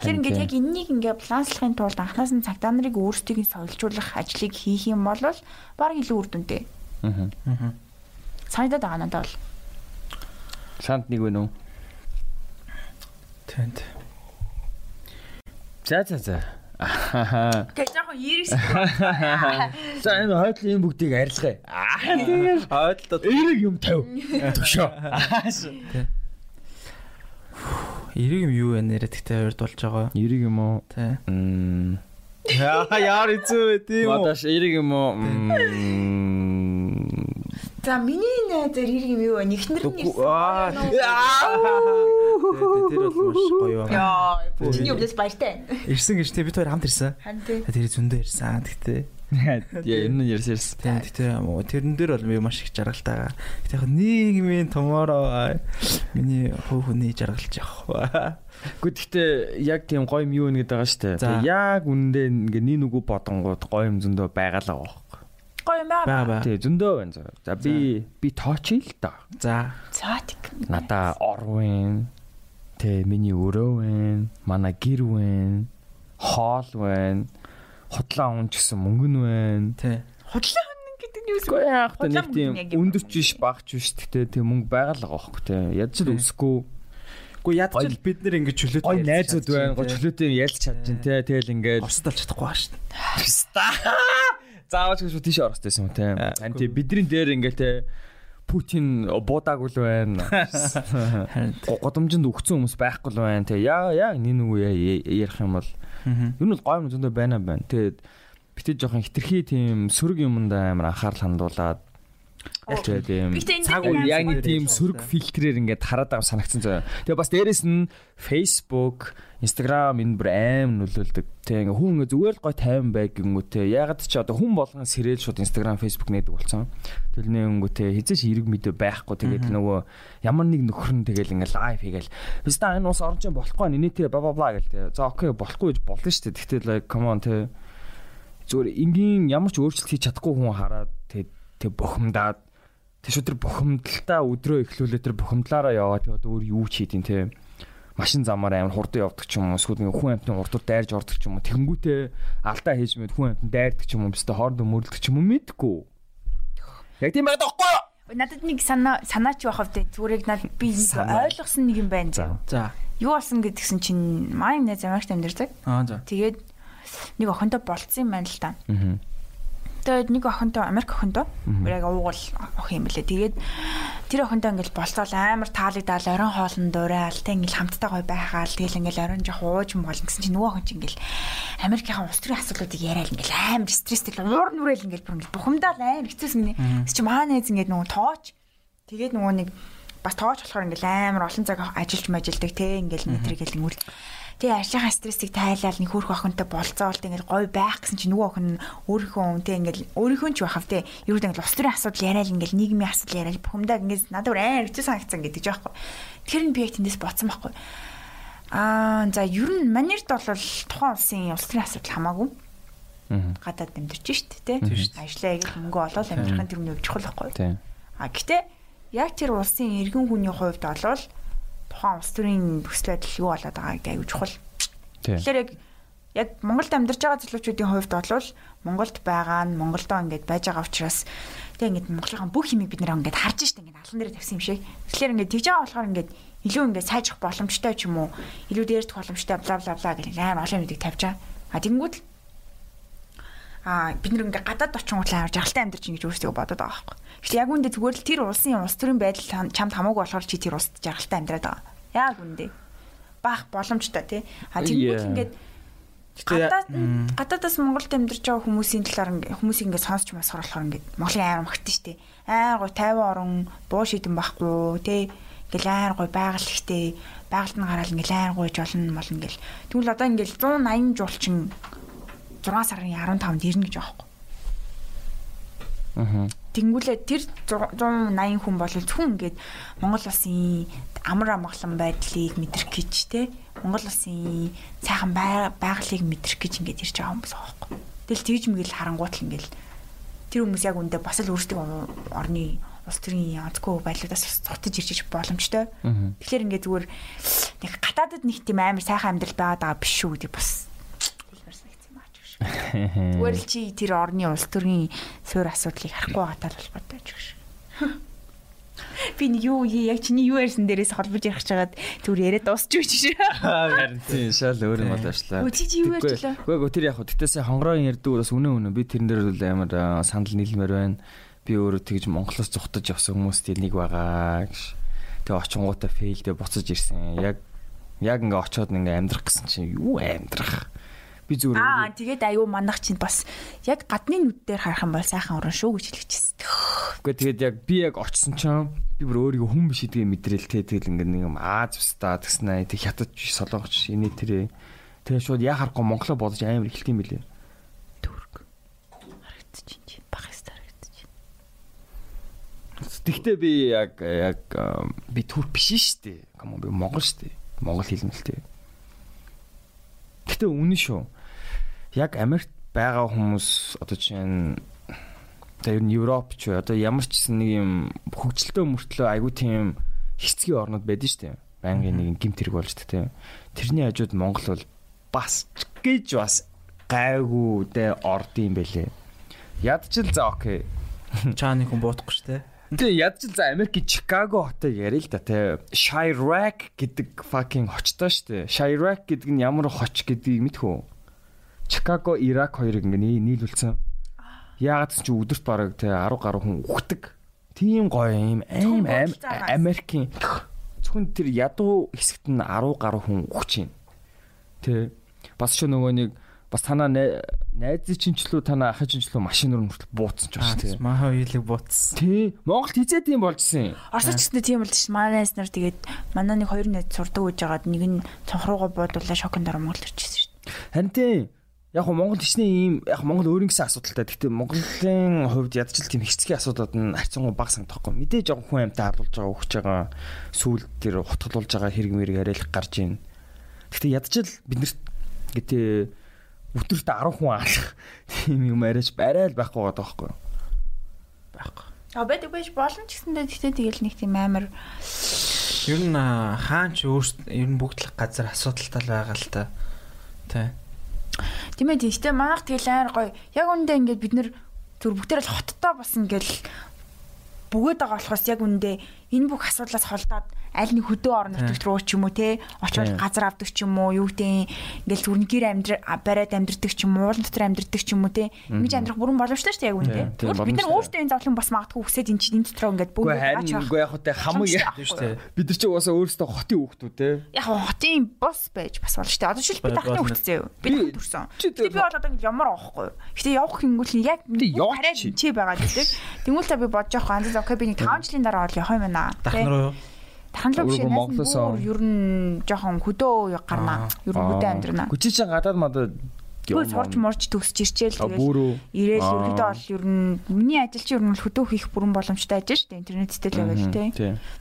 Тэгэхээр ингээд яг энэнийг ингээд планслахын тулд анханаас нь цагдаа нарыг өөрсдийг нь соёлжуулах ажлыг хийх юм бол баг илүү үр дүнтэй.
Аа.
Санагдаад байгаа надад бол.
Санд нэг вэ нүү?
Тэнд.
За за за.
Гэж яг ирэх.
За энэ хойдлын энэ бүгдийг арилгая.
Хойдлоо
эрэг юм тав. Төшөө.
Эрэг юм юу вэ нэрэ тэгтээ урд болж байгаа.
Эрэг юм уу?
Тэ.
Мм.
Яа яар эзүү тийм үү?
Мадаш эрэг юм уу?
За миний найз эрэг юм юу вэ? Нэгнэр нь ирсэн.
Аа. Тэр бол маш гоё байна.
Яа, чиний өвлөс баяртай.
Ирсэн гэж те бид хоёр хамт ирсэн.
Тий.
Тэр зөндөө ирсэн. Тэгтээ.
Яа энэ нь ярьсан ярьсан.
Тэгтээ тэрэн дээр бол би маш их жаргалтайгаа. Тэгтээ яг нийгмийн tomorrow миний хөө хүний жаргалж явах.
Гэхдээ яг тийм гоё юм юу вэ гэдэг байгаа шүү дээ. Яг үнэндээ ингээ нэг нүгүү бодонгууд гоё юм зөндөө байгаа л байгаа.
Гоё юм
Баа
байна.
Тий зөндөө байна заа. За би би тоочил л да.
За.
За тик.
Надаа орвэн. Тэ миний өрөө байна. Манай гэр байна. Хоол байна. Худлаа ч гэсэн мөнгө нь байна.
Тэ.
Худлаа хоног гэдэг нь юу вэ?
Гэхдээ яг та нэг тийм
юм
өндөрч биш багч биш гэхдээ тийм мөнгө байгаа л байгаа байхгүй тий. Ядч л өсөхгүй.
Гэхдээ ядчил бид нэр ингэ чөлөөтэй
Гой найзууд байна. Гой чөлөөтэй ялж чадж дээ тий. Тэгэл ингээд
алж чадахгүй ба шүү.
Заавал гэж тийш орох гэсэн юм те. Ань тий бидний дээр ингээл те Путин буудаагүй л байна.
Харин
Годомжинд өгцөн хүмүүс байхгүй л байна те. Яа яа нэг үе ярих юм бол ер нь бол гоё юм зөндөө байна байна. Тэгээд битээ жоохон хитрхи тийм сөрөг юмдаа амар анхаарал хандуулад ялч байд юм. Цаг үе яг нэг тийм сөрөг фильтрээр ингээд хараад байгаа санагцсан заяа. Тэгээ бас дээрэс нь Facebook, Instagram энэ бүр аим нөлөөлдөг. Тэг ингээ хүн ингээ зүгээр л гой тайван байг гингүүтэй. Ягаад ч одоо хүн болгон сэрэл шууд Instagram, Facebook нээдэг болсон. Тэгэл нэ өнгөтэй хизээш эрг мэдээ байхгүй. Тэгээд нөгөө ямар нэг нөхөр нь тэгэл ингээ лайв хийгээл. Биста энэ ус орж болохгүй нэнэтээ бла бла бла гээл. За окей болохгүй болно шүү дээ. Тэгтэл like come on тэ зүгээр энгийн ямар ч өөрчлөлт хийж чадахгүй хүн хараад тэг бухимдаад тэг шүтэр бухимдалтаа өдрөө эхлүүлээ тэр бухимдлаараа яваа тэг одоо өөр юу ч хийдин те машин замаар амар хурдан явдаг ч юм уу эсвэл нэг хүн амтны урдуур дайрж ордог ч юм уу тэнгүүтээ алдаа хийж мэд хүн амтан дайрдаг ч юм уу бистэ хоорондоо мөрлөдөг ч юм уу мэдгүй яг тийм байдаг байхгүй юу
Надад нэг санаа санаач байх хэвдэ зүгээр яг над би нэг ойлгосон нэг юм байна заа.
За.
Юу болсон гэдгсэн чинь маань найз Америкт амьдардаг.
Аа за.
Тэгээд нэг охинтой болцсон юм байна л та.
Аа.
Тэгээд нэг охинтой Америк охинтой яг уугуул охин юм лээ. Тэгээд тэр охинтой ингээл болцоол амар таалагдал орон хоолн дуурайал тэг ингээл хамтдаа гой байгаал тэгэл ингээл орон жоох ууж мгол гэсэн чинь нөгөө охин чинь ингээл Америкийн улс төрийн асуудлуудыг яриад ингээл амар стресстэй уур нүрэл ингээл бүр ингээл бухимдаал амар хэцүүс гинэ. Тэс чи маа нээз ингээд нөгөө тооч тэгээд нөгөө нэг бас тооч болохоор ингээл амар олон цаг ажиллаж мажилдаг те ингээл мэтрэгэл өнгөр Тэгээ ажлынхаа стрессийг тайлал нэг хөрх охинтой болцоолт ингээл гой байх гэсэн чинь нөгөө охин өөрийнхөө үнтэй ингээл өөрийнхөө ч байхав те юу гэдэг ингээл улс төрийн асуудал яриад ингээл нийгмийн асуудал яриад бухимдаа ингээд надад бүр амар хэцүү санагдсан гэдэг жаахгүй. Тэр нь би яг тэндээс боцсон байхгүй. Аа за ер нь манерд бол тухайн улсын улс төрийн асуудал хамаагүй. Гадаад амьдарч штт те ажлаа яг мөнгө олоод амьдрахын тэр нь чухал байхгүй. А гэтээ яг тэр улсын иргэн хүний хувьд олвол тухайн улс төрийн нөхцөл байдал юу болоод байгаа гэдэг аюу чухал. Тэгэхээр яг яг Монголд амьдарч байгаа залуучуудын хувьд бол Монголд байгаа нь Монголдоо ингээд байж байгаа учраас тэг ингээд Монголын бүх юмыг бид нэр ингээд харж штэ ингээд алан дээр тавьсан юм шиг. Тэгэхээр ингээд тэгж байгаа болохоор ингээд илүү ингээд сайжрах боломжтой ч юм уу илүү дээрдэх боломжтой бла бла бла гэх амар олон юмыг тавьж байгаа. А тэгэнгүүт л а бид нэг ингээ гадаад очингууд амар жаргалтай амьдарч ингэж өөрсдөө бодоод байгаа байхгүй. Гэхдээ яг үндэ зүгээр л тэр улсын улс төрийн байдал чамд хамаагүй болохоор чи тэр улсад жаргалтай амьдраад байгаа. Яг үндэ. Баах боломжтой тий. А тэгвэл ингээд гадаад гадаадаас Монголд амьдарч байгаа хүмүүсийн талаар хүмүүсийг ингээд сонсч масхар болохоор ингээд Монголын амар магтэн штэ. Аяар гой 50 орон буу шидэн байхгүй тий. Ингээл аяар гой байгаль ихтэй байгальд нь гараал ингээл аяар гойж олон мол ингээл. Тэгвэл одоо ингээл 180 жуулчин 6 сарын 15-нд ирнэ гэж байгаа юм. Аа. Тэнгүүлээ тэр 180 хүн бол зөвхөн ингээд Монгол улсын амар амгалан байдлыг мэдрэх гэж те Монгол улсын цаахан байгалыг мэдрэх гэж ингээд ирж байгаа хүмүүс юм. Тэгэл тэгж мэгэл харангуут л ингээд тэр хүмүүс яг үндэ бас л өөрсдөө орны улс төрийн онцгой байдлуудаас цутаж ирж боломжтой. Тэгэхээр ингээд зүгээр нэг гадаадд нэг тийм амар сайхан амьдрал байгаад байгаа биш шүү гэдэг бас Зүгээр л чи тэр орны улс төрийн суурь асуудлыг харахгүй байгаа тал холбоотой ч гэж. Би нэг юу яг чиний юу ярьсан дээрээс холбож ярих чагаад зүгээр яриад дуусч үуч шээ.
Харин тийм шал өөр юм болоочлаа.
Үгүй чи юу ярьчлаа?
Үгүй үгүй тэр яг хөө тэгтээсээ хонгороон ярьдаг бас үнэн үнэн би тэрэн дээр бол амар санал нийлмээр байна. Би өөрөө тэгж Монголоос зүхтаж явсан хүмүүст нэг байгаа гэж. Тэгээ очингуудаа фейлдээ буцаж ирсэн. Яг яг ингээ очиод ингээ амьдрах гэсэн чинь юу амьдрах Би зүгээр
Аа тэгээд аюу манах чинь бас яг гадны нүд дээр харах юм бол сайхан уран шүү гэж хэлчихсэн.
Үгүй тэгээд яг би яг очсон чинь би бүр өөрийгөө хүн биш гэдгийг мэдрэл тэ тэгэл ингээд нэг юм Аз устаа гэснэ тэг хятад солонгоч инээ тэрэ тэгээ шууд яа харахгүй монголоо бодож амар ихэлт юм билээ.
Түрк. Харагдчих юм чи баг хэвээр харагдчих.
Тэгтээ би яг яг би түрк биш шүү дээ. Ком би монгол шүү дээ. Монгол хэлмэлтэй. Гэтэ үнэн шүү яг Америкт байгаа хүмүүс одоо чинь тэр нь Европ ч одоо ямар ч гэсэн нэг юм хөгжилтэй мөртлөө айгүй тийм хэцгийн орнууд байдаг шүү дээ. Байнгын нэг гимт хэрэг болж тэ. Тэрний хажууд Монгол бол бас гэж бас гайгүй дэ орд юм бэлээ. Ядчил за окей.
Чааны хүн буутахгүй шүү дээ.
Тэгээ ядчил за Америкийн Чикаго хотыг ярил л да те. Chirac гэдэг fucking хочтой шүү дээ. Chirac гэдэг нь ямар хоч гэдгийг мэдхүү. Чикаго, Ирак хоёрыг ингээ нийлүүлсэн. Яагаад ч өдөрт бараг те 10 гаруй хүн ухдаг. Тийм гоё юм аим аим Америкийн зөвхөн тэр ядуу хэсэгт нь 10 гаруй хүн ухж байна. Тэ бас ч нөгөө нэг бас танаа найзын чинчлүү танаа ахын чинчлүү машинаар нүртэл бууцсан ч байна тий.
Маа хоёулыг бууцсан.
Тий. Монголд хизээ тийм болжсэн.
Гэснээр тийм болж шин. Манай найз нар тэгээд манай нэг хоёр найз сурдаг гэж байгаад нэг нь цонхрууга буудуулаа шокнд дараа Монгол ирчихсэн шүү дээ.
Харин тий яг го Монгол хичнээн ийм яг Монгол өөр нэгсэн асуудалтай. Гэхдээ Монголын хувьд ядчил тийм хэцгийн асуудлууд нь харьцангуй бага санагдахгүй. Мэдээж яг хүн амьтаа харуулж байгаа өгч байгаа сүүл дээр хутгалуулж байгаа хэрэг мэрэг арайлах гарч ийн. Гэхдээ ядчил биднэрт гэтээ өдөрт 10 хүн алах тийм юм арайч барай л байхгүй байгаа байхгүй?
Байхгүй. А бэдэг биш болно ч гэсэндээ тэгтээ тэгэл нэг тийм амар
Ер нь хаан ч өөрт ер нь бүгд л газар асуудалтай байгаа л та. Тэ.
Тийм ээ тиймээ манайх тэгэл амар гоё. Яг үндэ ингээд бид нэр зүр бүгдээр л хоттой бас ингээд бөгөөд байгаа болохоос яг үндэ энэ бүх асуудлаас холдоод аль нэг хөдөө орон нутагт руу ч юм уу те? Очоод газар авдаг ч юм уу юу гэдэг ингээл зүрн гэр амьдр бариад амьдрдаг ч юм уу уулан дотор амьдрдаг ч юм уу те? Ингэж амьдрах бүрэн боломжтой шүү дээ яг үнэ те? Бид нар өөрсдөө энэ зовлон бас магадгүй өсөд энэ чинь энэ дотроо ингээд бүгд
харин үгүй яг хөтэй хамаг шүү дээ? Бид нар чи угаасаа өөрсдөө хотын хүүхдүүд те?
Яг хотын бус байж бас болно шүү дээ. Одоо шил би дахны хүүхдтэй юу? Би дахны төрсөн. би бол одоо ямар аахгүй. Гэтээ явах хингүүл яг хараад чи. байгаа гэдэг. Тэнгуүл та би бодож явах анзаа окей би нэг 5 жилийн дараа бол явах юм байна?
Дахн
Танлаг биш Монголоос ер нь жоохон хөдөө гарнаа. Ер нь хөдөө амьдрнаа.
Хүчиж гадаад мадад
Тэгвэл сурч морж төгсөж ирчээл тэгэл ирээл ерөөдөө бол ер нь миний ажил чинь ер нь хөдөө хийх бүрэн боломжтой ажил шүү дээ интернеттэй л байвал тий.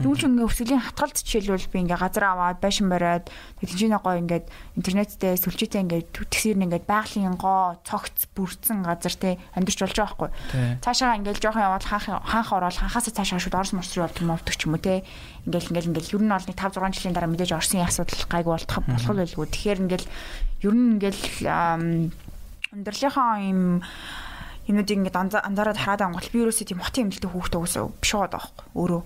Тэгвэл ингээ өсвөлийн хатгалт жишээлбэл би ингээ газар аваад байшин бариад телевизэн гоо ингээд интернеттэй сүлжээтэй ингээд тэгсэр ингээд байгалийн гоо цогц бүрдсэн газар тий амьдарч болж байгаа байхгүй. Цаашаа ингээд жоохон яваад хаанх хаанх ороод ханхаасаа цаашаа шууд орос морс руу явдаг юм уу тий. Ингээл ингээл ингээл ер нь бол нэг 5 6 жилийн дараа мэдээж орсын асуудал гайгүй болох болох байлгүй. Тэгэхээр ингээл ер нь ингээл өндөрлийнхаа юм юмнуудыг ингээд анзаараад хараад ангуул би ерөөсөө тийм хотын эмнэлтэй хүүхдээ өсөө биш байгаа байхгүй өөрөө.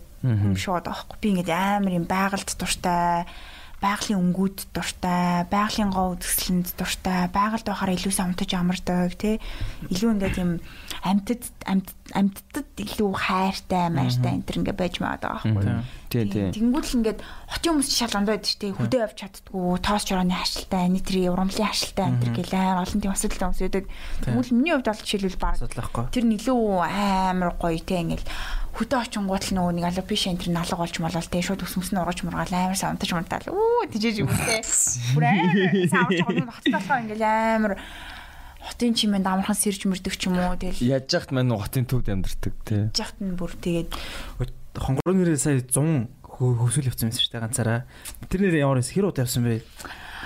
Биш байгаа байхгүй би ингээд амар юм байгальд дуртай байгалийн өнгүүд дуртай, байгалийн гоо үзэсгэлэнд дуртай, байгальд байхаар илүү самтаж амардаг тий. Илүү ингээд юм амьтад амьтдад илүү хайртай, майртай энэ төр ингээд байж маад байгаа байхгүй.
Тий, тий.
Тэнгүүд л ингээд хотын хүмүүс шал ондоо байдаг тий. Хөдөө явж чаддгүй, тоос жорооны хашилтай, нийтрийн урамлын хашилтай энэ төр гэлээ олон тийм асуудалтай хүмүүс байдаг. Тэгвэл миний хувьд бол жишээлбэл баг тэр нь илүү амар гоё тий ингээд хөдөө очингууд л нөгөө нэг алопиш энэ налга болж молол тэ шууд өсмөс нь ургаж мургаал амар савтаж мунтаал үү тийжээж юм тэ бүр амар савж байгаа хатаалаа ингээл амар хотын чимээнд амархан сэрж мөрдөг ч юм уу тэгэл.
Яаж яхад мань хотын төвд амьдэрдэг тий?
Яхад нь бүр тэгээд
хонгороо нэрээ сая 100 хөвсөл явсан байсан шүү дээ ганцаараа. Тэр нэр ямар хэр удаа явсан бэ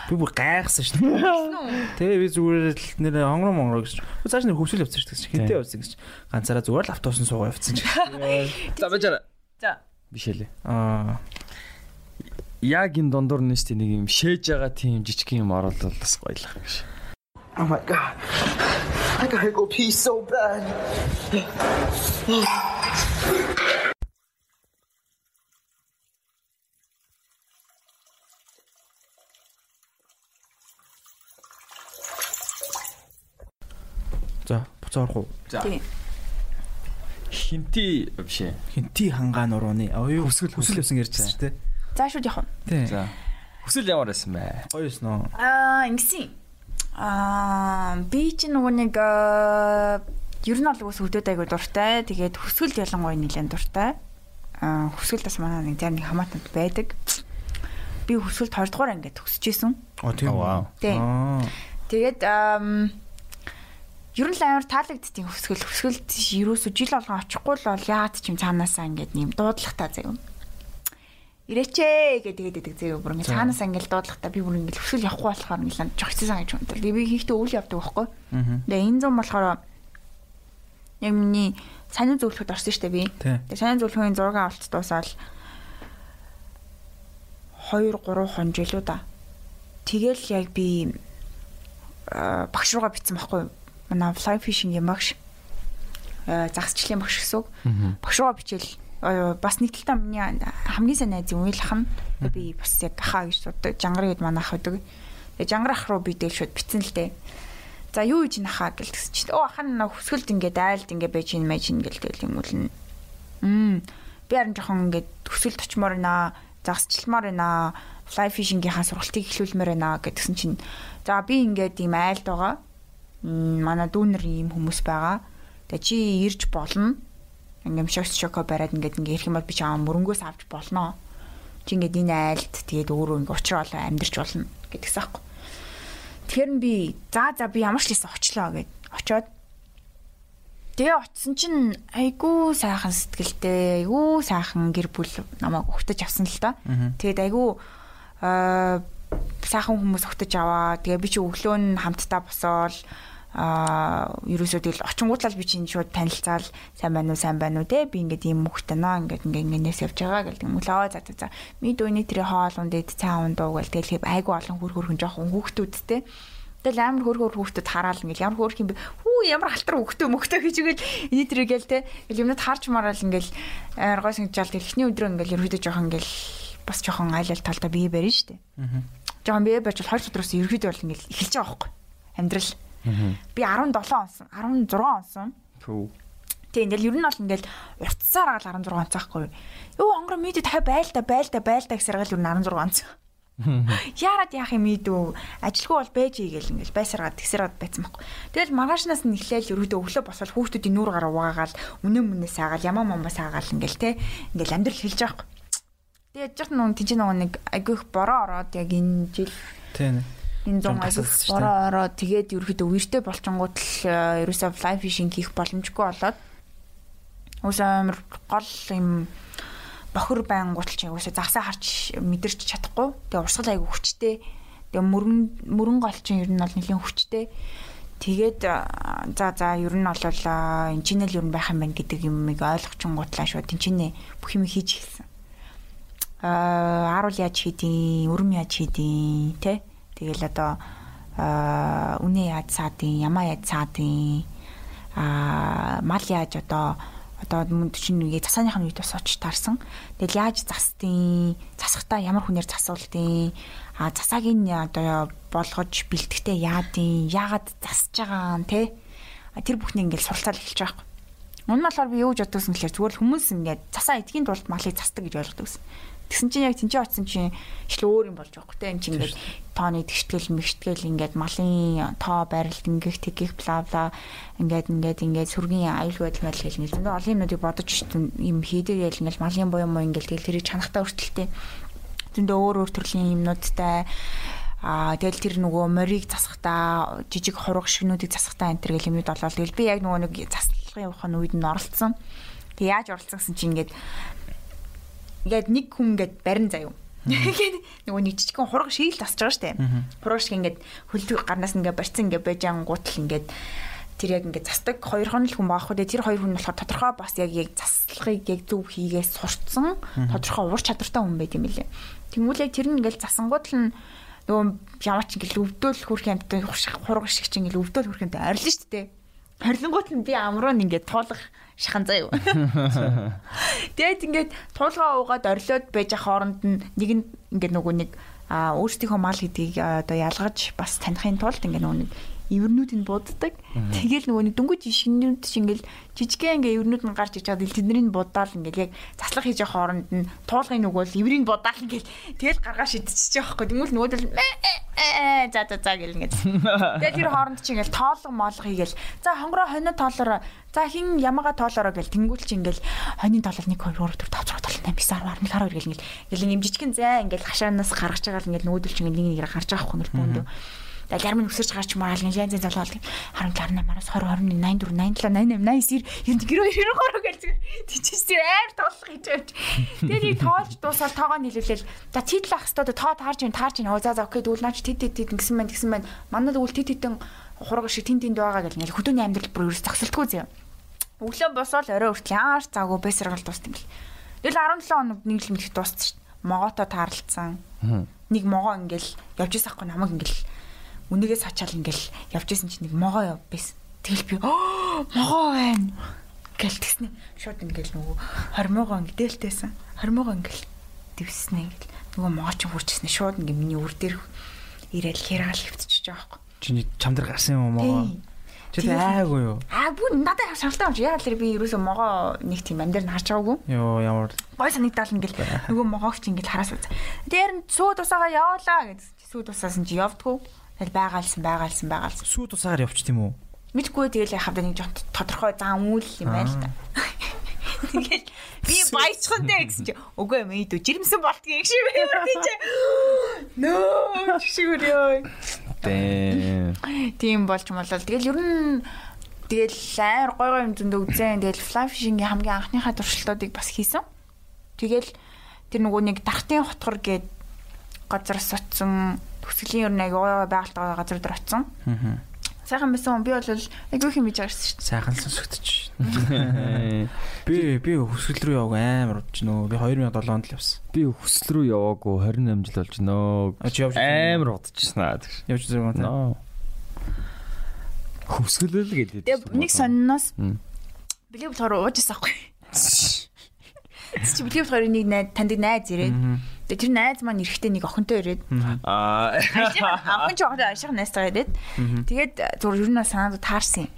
Би бүр гайхсан шүү дээ. Тэгээ би зүгээр л нэр хонгороо монгороо гэж. Цааш нэр хөвсөл явсан шүү дээ. Хинтээ явсан гэж. Ганцаараа зүгээр л автобус нь суугаа явцсан ч.
За бачаа.
За.
Бишэлээ. Аа. Яг энэ дондор дээ нэг юм шээж байгаа тийм жижиг юм оруулал бас гоёлах гэж.
Oh my god. I gotta go pee so bad.
За буцаа орох уу?
За. Хинти биш ээ.
Хинти хангаан урууны. Аюу хүсэл хүсэл явсан ярьж шүү дээ.
За шууд явах
нь.
За. Хүсэл ямар байсан бэ?
Гоё юусэн нөө.
Аа ингэсэн. Аа би чи нөгөө нэг ер нь бол үс хөдөөд айгу дуртай. Тэгээд хүсэл ялангуяа нэлээд дуртай. Аа хүсэл бас манай нэг зарим нэг хамаатанд байдаг. Би хүсэлт 20 дугаар ангид төгсөж исэн.
Оо тийм үү.
Тийм. Тэгээд аа ер нь л амар таалагдтiin хөсгөл хөсгөлд ерөөсө жил болгон очихгүй л бол яад ч юм цаанаасаа ингээд нэм дуудлагатай заяа. Ирээчээ гэдэг тэгээд заяа бүр ингээд цаанаасаа ингээд дуудлагатай би бүр ингээд хөсгөл явахгүй болохоор ингээд хэцүүсэн гэж боддог. Би хийхдээ үйл явдаг байхгүй. Тэгээ энэ зам болохоор яг миний саний зөвлөхөд орсон шүү дээ би. Тэгээ саний зөвлөхийн зураг авалт дуусаад 2 3 хон жилүү да. Тэгэл яг би багш руугаа битсэн байхгүй? Манай fly fishing юм багш загасчлалын багш гэсэн үг. Багш руу бичээл бас нэг талдаа миний хамгийн сайн найзын уйлах нь би бас яг хаа гэж боддог. Жангар гэд манайх байдаг. Тэгээ жангар ах руу би дээл шууд битсэн л дээ. За юу хийж нахаа гэлтгсэн чи. Оо ахан хөсгөлд ингээд айлд ингээд байж ин мэж ин гэл тэгэл юм уу. Мм. Би харин жоохон ингээд хөсгөлд очимоор наа, загасчламаар наа, fly fishing-ийнхаа сургалтыг эхлүүлмээр байна гэдгсэн чинь за би ингээд ийм айлд байгаа манай дүүнер ийм хүмүүс байгаа. Тэгээ чи ирж болно. Ингээм шокс шоко бариад ингээд ингээ ирэх юм бол би чамаа мөрөнгөөс авч болно. Чи ингээд энэ айлд тэгээд өөрөө ингээ уучраа болоо амьдрч болно гэдгсэн аахгүй. Тэгэхээр би за за би ямар ч лээс очлоо гэд очоод Тэгээ очсон чинь айгүй сайхан сэтгэлтэй, айгүй сайхан гэр бүл намайг өгтөж авсан л та. Тэгээд айгүй аа сайхан хүмүүс өгтөж аваа. Тэгээ би чи өглөө нь хамтдаа босоол аа ерөөсөө тэгэл очингуудлал би чинь шууд танилцаал сайн байна уу сайн байна уу те би ингээд ийм мөхтэй наа ингээд ингээд ингэнээс явж байгаа гэл юм лөө за за ми дөөний тэр хоол ундээд цаан ундуу гэл тэгэл айгу олон хөр хөрхөн жоохон хүүхдүүд те Тэгэл амар хөр хөр хүүхдүүд хараал ингээл ямар хөөрх юм бэ? Хүү ямар алтар хүүхдээ мөхтэй гэж игээл энэ тэр гээл те. Ингээл юмнууд харж мараал ингээл амар гой тэр эхний өдрөө ингээл ерөөдөө жоохон ингээл бас жоохон айлал талдаа бие барина дээ.
Аа.
Жоохон бие барьж бол 2 өдрөөс ерөөдөө бол ингээд эхэлж байгаа байхгүй. Амьдрал. Би 17 онсон, 16 онсон.
Түү.
Тийм ингээл ер нь бол ингээл уртсаар гал 16 онцаахгүй. Юу онгор мэдээ та байл та байл та байл та гэсээр гал ер нь 16 онцсон. Яарад яах юм ийдүү ажилгүй бол байж игээл ингээл байсараад тэгсэраад байцсан байхгүй. Тэгэл маргаашнаас нь эхлээл ерөөдөө өглөө босвол хүүхдүүдийн нүүр гараа угаагаал үнэн мүнээ саагаал ямаа момоо саагаал ингээл те ингээл амьдрал хэлж байгаа байхгүй. Тэгээд жоо нүн тийч нөгөө нэг агиох бороо ороод яг энэ жил
Тийм
энэ
100 айлс
бороо ороо тэгээд ерөөхдөө үертэй болчингууд л э, ерөөсөө лайв фишинг хийх боломжгүй болоод үс амар гол юм бохор байнгут чинь үсээ загсаа харч мэдэрч чадахгүй. Тэгээ урсгал айгу хүчтэй. Тэгээ мөрөн мөрөн гол чинь ер нь бол нэлийн хүчтэй. Тэгээд э, за за ер нь бол э, инженеэр ер нь байх юм байна гэдэг юмыг ойлгочин гутлаа шүү. Тинчэнэ бүх юм хийж эхэлсэн. Аа харуул яаж хийдин, өрөм яаж хийдин, тэ? Тэгэл одоо үнэ яаж цаадын, ямаа яаж цаадын аа мал яаж одоо одоо мөн чинь үеэ засааныхын үед бас оч тарсан. Тэгэл яаж застын, засахтаа ямар хүнээр засуултын, а засаагийн одоо болгож бэлтгэхдээ яадын, яагаад засж байгаа нь те. Тэр бүхний ингээл суралцаал эхэлж байгаа юм. Мөн болохоор би юу гэж боддогсэн гэхээр зүгээр л хүмүүс ингээд засаа эдгийн тулд малыг засдаг гэж ойлгодогсэн. Тэгсэн чинь яг тэнцээ очсон чинь шил өөр юм болж байгаа хөөхтэй энэ чинь ингээд тооны тэгштгэл мэгштгэл ингээд малын тоо байралт ингээх тэгэх бла бла ингээд ингээд ингээд сүргийн аюулгүй байдал мэл хэл ингээд олон юмнуудыг бодож юм хийдэг ял ингээд малын буюу муу ингээд тэгэл тэрийг чанахтаа өртөлтэй зөндөө өөр өөр төрлийн юмнуудтай Аа тэгэл тэр нөгөө морийг засахтаа жижиг хураг шигнүүдийг засахтаа энэ төр гэл юмуд болоо. Тэгэл би яг нөгөө нэг заслагын явахын үед нь оролцсон. Тэг яаж оролцсон гэсэн чинь ингээд ингээд нэг хүн ингээд барин заяа. Ингээд нөгөө нэг жижигхэн хураг шиг л тасж байгаа штэ. Хураг шиг ингээд хөлтөг гарнаас ингээд барьцсан ингээд байж ангуутал ингээд тэр яг ингээд застдаг хоёр хон л хүн баахгүй. Тэр хоёр хүн болохоор тодорхой бас яг яг заслахыг яг зөв хийгээс сурцсан тодорхой ур чадвартай хүн байт юм билээ. Тэнгүүл яг тэр нь ингээд засангууд л нөгөө ямар ч ингээд өвдөөл хүрх юмтай хураг шиг чинь ингээд өвдөөл хүрх юмтай арилна шүү дээ. Харилангууд нь би амруу нь ингээд туулах шахан юу. Тэгээд ингээд туулгаа уугаад орилоод байж ах хооронд нь нэг нь ингээд нөгөө нэг а өөрсдийнхөө мал гэдгийг одоо ялгаж бас таних тулд ингээд нөгөө нэг эвэрнүүд нь буддаг. Тэгэл нөгөө нэг дөнгөж шингэнүүд чинь ингээл жижигхэн ингээ эвэрнүүд нь гарч иж чадвал тэднийг будаал ингээл яг заслах хийж явах хооронд нь туулгын нөгөө л эврийг будаал ингээл тэгэл гаргаа шидчихэж байгаа байхгүй. Тэнгүүл нөгөө л за за за гэл ингээд. Тэгэл тэр хооронд чинь ингээл тоолго моолго хийгээл. За хонгороо хонио тоолороо За хин ямаага тоолороо гэл тэнгүүл чи ингээл хонийн тоолол 1 2 3 4 5 6 7 8 9 10 11 12 гэл ингээл ингээл юм жижигхэн зай ингээл хашаанаас гаргаж байгаа л ингээл нүүдэл чи ингээл нэг нэг гарч байгаа хгүй ингээл бүүндөө. Тэгэл ярмын өсөрч гарч маал янз янз залуул 18-аас 20 21 87 88 89 90 90 гэл тийчээс амар тоолох гэж байж. Тэгээд így тоолж дуусаад тоогоо нийлүүлээл за титл ах хэвээр тоо таарч ин таарч ин за за окей дүүл наач тит тит тит гэсэн мэн гэсэн мэн манад үл тит титэн хураг шиг тин тинд байгаа гэл ингээл хөдөөний амьдрал бүр ерөөс зогсолтгүй зөө. Өглөө босоод орой хүртэл яаш заагүй бэсэргэл дууссан юм бэл. Тэгэл 17 хоног нэг л мэдэх дууссан шүү дээ. Могоото таарлцсан. Нэг могоо ингээл явж ирсахгүй намайг ингээл үнэгээс хачаал ингээл явж исэн чинь нэг могоо яв бис. Тэгэл би могоо байна. Гэл тэгснэ. Шууд ингээл нөгөө хормоогоо ингээл дээлтэйсэн. Хормоогоо ингээл дэвснэ ингээл нөгөө могоо ч хурчснэ. Шууд ингээл миний үр дээр ирээл хяраал хөвтчихөж байгаа байхгүй.
Чиний чамдар гарсан юм могоо? Чи айгүй юу?
Аа бүр надад шалтгаан юм чи. Яагаад л би ерөөсөө могоо нэг тийм амьдэр нь харж байгаагүй.
Йоо ямар
Гой санагдал ингээл нөгөө могоогч ингээл хараас үз. Дээр нь сууд усаагаа явуулаа гэж. Сууд усаас нь чи явдггүй. Тэгэл байгаалсан байгаалсан байгаалсан.
сүү тусаагаар явчих тийм үү?
Мэдгүй тэгэл яхав нэг жоо тодорхой зан үйл юм байна л да. Тэгэл би баячхан дээ гэсэн чи үгүй юм ийдүү жирэмсэн болтгийн шиг юм тийч. Нөө шиг өрөө. Тийм болж молол. Тэгэл ер нь тэгэл амар гой гой юм зөндөө үзэн. Тэгэл fishing-ийн хамгийн анхныхаа туршилтуудыг бас хийсэн. Тэгэл тэр нөгөө нэг дархтын хотгор гээд газараас очсон төсгөлийн ер нь аягаа байгальтай газар дээр очсон.
Аа.
Сайхан байсан би бол айгүй хэм хийж байгаарсан шүү дээ.
Сайхан л сонсогдож. Би би хөсгөл рүү яваг амар удаж нөө. Би 2007 онд л явсан.
Би хүсэл рүү яваагүй 28 жил болж нөө. Амар удажсан аа.
явж зэрэг юм.
Нөө. Хүсгэлэл гэдэг.
Тэгээ нэг сонноос
Мм.
бэлэг болохоор ууж ирсэн аахгүй. Чи бэлэг болохоор нэг найз танд найз ирээд Тэгээ тэр найз маань эрэхтэй нэг охинтой ирээд
Аа
охин ч охин ашиг найзтайгаа ирээд тэгээд зур ер нь санаанд таарсан юм.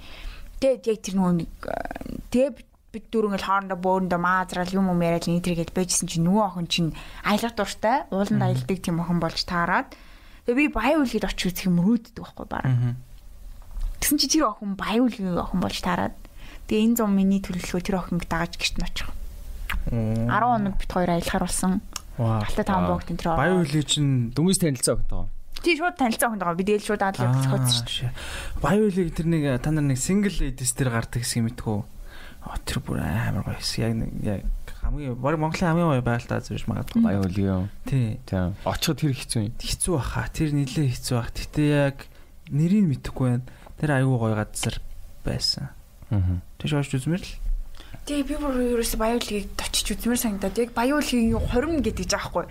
Тэгээд яг тэр нөгөө нэг тэгээ бид дөрөв ингээл хоорондоо бөөрөндөө маазрал юм юм яриад нийтрийгээд байжсэн чинь нөгөө охин чинь аялах дуртай ууланд аялдаг тийм охин болж таарад. Тэгээ би баян үлгэд очиж үзэх юм рүүддэг байхгүй баг. Тэгсэн чи тэр охин баян үлгийн охин болж таарад. Тэгээ энэ зам миний төлөвлөгөө тэр охинг дагаж гэрт нь очих. 10 хоног бит хоёр аялахаар болсон. Алтай таван богд энэ тэр.
Баян үлээ чинь
дүнгийн танилцаа өгтөө.
Тий шууд танилцсан охин байгаа. Би дээл шууд аадлаа зохиоцсон шүү.
Баян үлийг тэр нэг та нар нэг single ladies дээр гардаг гэсэн юм мэдгүй. Тэр бүр амар гоё хэсэг. Яг нэг яг хамгийн баг Монголын хамгийн гоё байгальтаа зөвш магадгүй.
Баян үл юу.
Тий.
Тийм. Очиход тэр хэцүү юм.
Хэцүү баха. Тэр нилээ хэцүү бах. Гэтэ яг нэрийг мэдэхгүй байна. Тэр аюу гоё газар байсан.
Аа.
Тэш очиж үзмэр л.
Тэгээ би бүр ерөөсө баяуулгийг очиж үзмээр санагдаад яг баяуулгийн юу хорим гэдэг жаахгүй.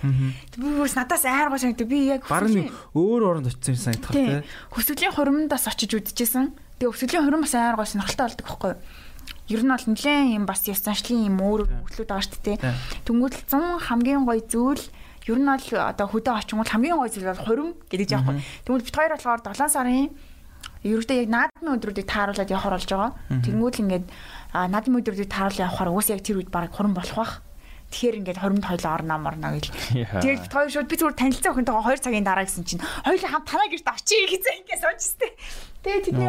Би бүрс надаас айр гоо санагдав. Би яг
Бараг нэг өөр оронд очсон юм санагдах
тий.
тий.
Хөсвөлийн хоримдаас очиж үзчихсэн. Тэгээ хөсвөлийн хорим бас айр гоо сонирхолтой болдог байхгүй юу? Ер нь бол нэлээд юм бас яс заншлын юм өөр хөтлүүд байгаа шүү дээ. Тэнгүүд л 100 хамгийн гоё зүйл ер нь бол одоо хөдөө очингууд хамгийн гоё зүйл бол хорим гэдэг жаахгүй. Тэнгүүд бит хоёр болохоор 7 сарын ерөөдөө яг наадмын өдрүүдийг тааруулаад явахаар болж байгаа. Тэнгүүд л ингээд а, наадмын өдрүүдийг тааруулаад явахаар уус яг тэр үед баг хорим болох бах. Тэгэхээр ингээд хоримд хоёлоо орно морно гэж. Тэгээд бит хоёр шууд би зүгээр танилцсан охинтойгоо 2 цагийн дараа гэсэн чинь хоёулаа хамт танаа гэрт очие гэсэн ингээд суучстэй. Тэгээд тэдний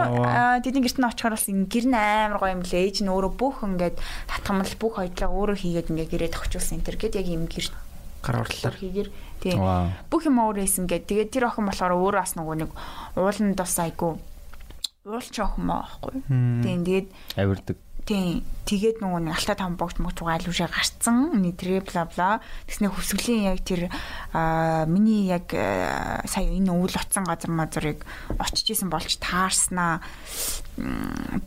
тэдний гэрт нь очихоор бас гэр нь амар гоё юм лээ. Ээж нь өөрөө бүх ингээд татгамал бүх хоёлаа өөрөө хийгээд ингээд гэрээ тохиулсан энэ төр гээд яг юм гэр
Гар урлалаар.
хийгээр тийм
Вау.
бүх юм өөрөө хийсэн гээд тэгээд тэр охин болохоор өөрөө бас нөгөө нэг ууланд бас айгу уулч охин маа байхгүй. Тийм тэгээд
Авирдаг.
Тийм. Тэгээд нөгөө нэг алтай там богч могч айл үшээ гарцсан. Миний трэ бла бла. Тэснэ хөсгөлийн яг тэр аа миний яг сая энэ өвөл утсан газар мазрыг очиж исэн болж таарснаа.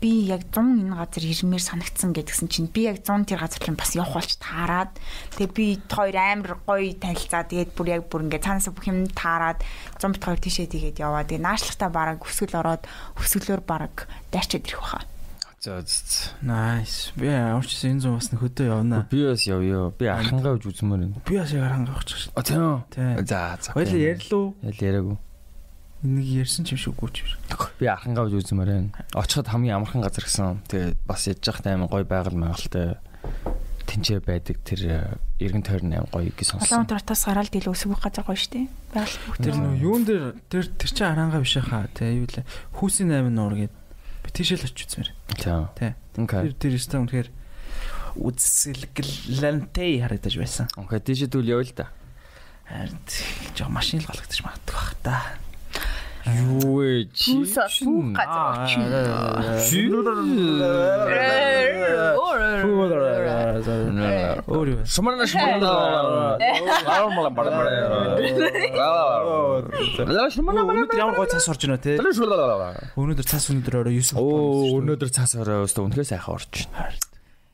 Би яг 100 энэ газар ирмээр санагдсан гэдгсэн чинь би яг 100 тэр газар руу бас явах болж таарад. Тэгээ би хоёр амар гоё танилцаа. Тэгээд бүр яг бүр ингээ цаанаас бүх юм таарад 100 бит хоёр тийшээ тэгээд яваа. Тэгээ наашлагтаа бараг өсгөл ороод өсгөлөөр бараг дайчаад ирэх баха.
За.
Nice. Би авчиж энэ зам бас хөдөө явна.
Би бас явъё. Би ахангаа үз үзмээр байна.
Би бас яг хангах гэж.
А тийм.
Тий.
За за.
Хоёул ярьлуу.
Ял яриаггүй.
Нэг ярьсан ч юм шиггүй ч юм.
Би ахангаа үз үзмээр байна. Очиход хамгийн амархан газар гэсэн. Тэгээд бас яж захтай амар гоё байгаль магаалтай тэнцээ байдаг тэр э, эргэн тойрны аим гоё гэж сонсон.
Улаанбаатараас гараад дийл өсвөх газар гоё штэ. Байгаль бүх
Тэр нөө юун дээр тэр тэр чинь харангаа биш хаа. Тэ юу лээ. Хүүсийн 8 нуур гээд би тийшээ л очиж үзмээр. Тий. Тэр тэр өстө үнэхээр үзсэлгэлэнтэй харагдаж байсан.
Окей, тийш дүүл явъя л да.
Харин жоо машин л голгодож магадгүй бах та.
Юу вэ? чи
суух газар
вэ?
Шумарна шумарна. Аамала бара бара. Шумарна
Өнөөдөр ямар гой цаас орж байна те. Өнөөдөр цаас өнөөдөр орой 9
Оо, өнөөдөр цаас орой өстө үнэхээр сайхан орж байна.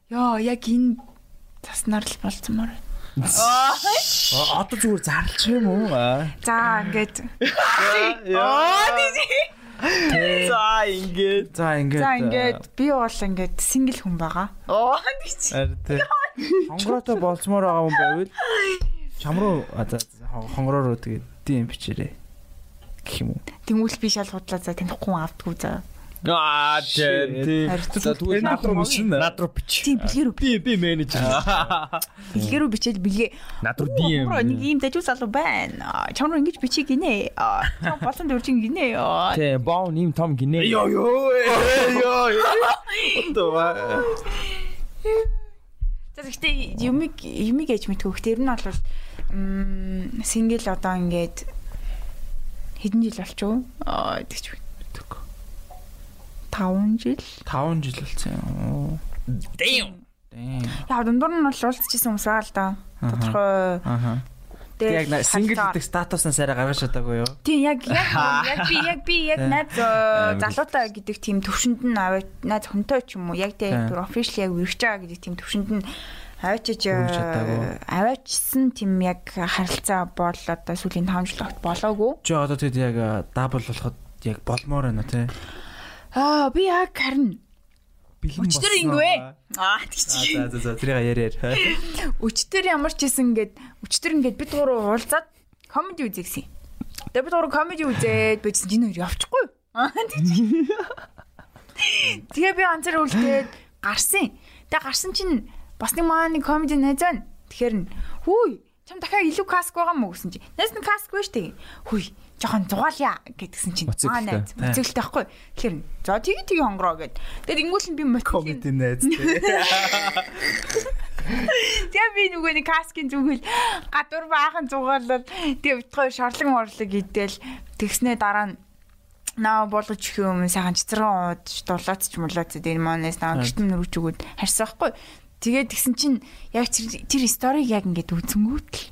Йоо, яг энэ таснаар л болцмоор.
Одоо зүгээр зарлч юм уу?
За, ингээд
За ингээд.
За ингээд.
за ингээд би бол ингээд сингл хүн байгаа. Оо, тийч.
Хонгороотой болцмоор байгаа хүн байвал чам руу а, за, за, хонгороо руу тэгээд дим бичээрэй. Гэх юм уу?
Тэнгүүл би шал худлаа за танихгүй хүн автгүй за.
Аа, тийм. За тэгвэл над руу бичнэ. Над руу бич.
Тийм бэлгэрүү
Би би менежер.
бэлгэрүү бичээл бэлгээ.
Над руу DM.
Бро нэг юм дажуу залуу байна. Чам руу ингэж бичиг гинэ. Чам болон дөржин гинэ. Аа.
Тэ, боо нэм том гинэ.
ёо ёо. Одоо
За гэхдээ юмиг юмиг ээж мэдгүй гэхдээ ер нь бол м сингл одоо ингээд хэдэн жил болчихоо аа тэгч. 5 жил
5 жил болсон юм.
Damn.
Яа дундуур нь бол уулзчихсан хүмүүс байгаа л да тодорхой
Аха.
дээр
Яг сингл
харилцаа-
гэдэг статуснаас арай гаргаж чадаагүй юу?
Тийм яг яг би яг би яг найз э, залуутай гэдэг тийм төвшөнд нь аваад найз хүнтэй ч юм уу яг
Тий.
тийм official яг үргэж байгаа гэдэг тийм төвшөнд нь аваачиж
чадаагүй.
аваачсан тийм яг харилцаа бол одоо сүүлийн 5 жил болоогүй.
Чи одоо тэгэд яг дабл болоход яг болмоор байна тий.
Аа би яг
бэлэн
Өчтөр ингэвэ. Аа тэгчих.
За за за тэрийг яриар.
Өчтөр ямар ч гэсэн ингээд өчтөр ингээд бид гурав уулзаад комеди үзье гэсэн. Тэгээ бид гурав комеди үзээд бичсэн чинь хоёр явчихгүй. Аа тэгчих. Тэгээ би анцаар үлдээд гарсан. Тэгээ гарсан чинь бас нэг маа нэг комеди найз байна. Тэгэхээр нь хүй чам дахиад илүү каск байгаа мó гэсэн чи. Найз нь каск байж тээ. Хүй жоохон зугаалъя гэдгсэн чинь
Моциклтэй.
найз моциклтэй байхгүй. Тэгэхээр за тгий тгий хонгороо гэд. Тэгээд ингүүл нь би
Комеди найз.
Тэгээ би нөгөө нэг каскын зүгэл гадуур баахан зугаалал тэгээ битгой шорлог морлог идэл тэгснээ дараа нь наа болгож их юм сайхан цэцэрэн ууд дулаац ч мулаац энэ манаас наа гэртэн нөрөж өгөөд харсан байхгүй. Тэгээд тэгсэн чинь яг тэр тэр сториг яг ингээд үзэнгүүтэл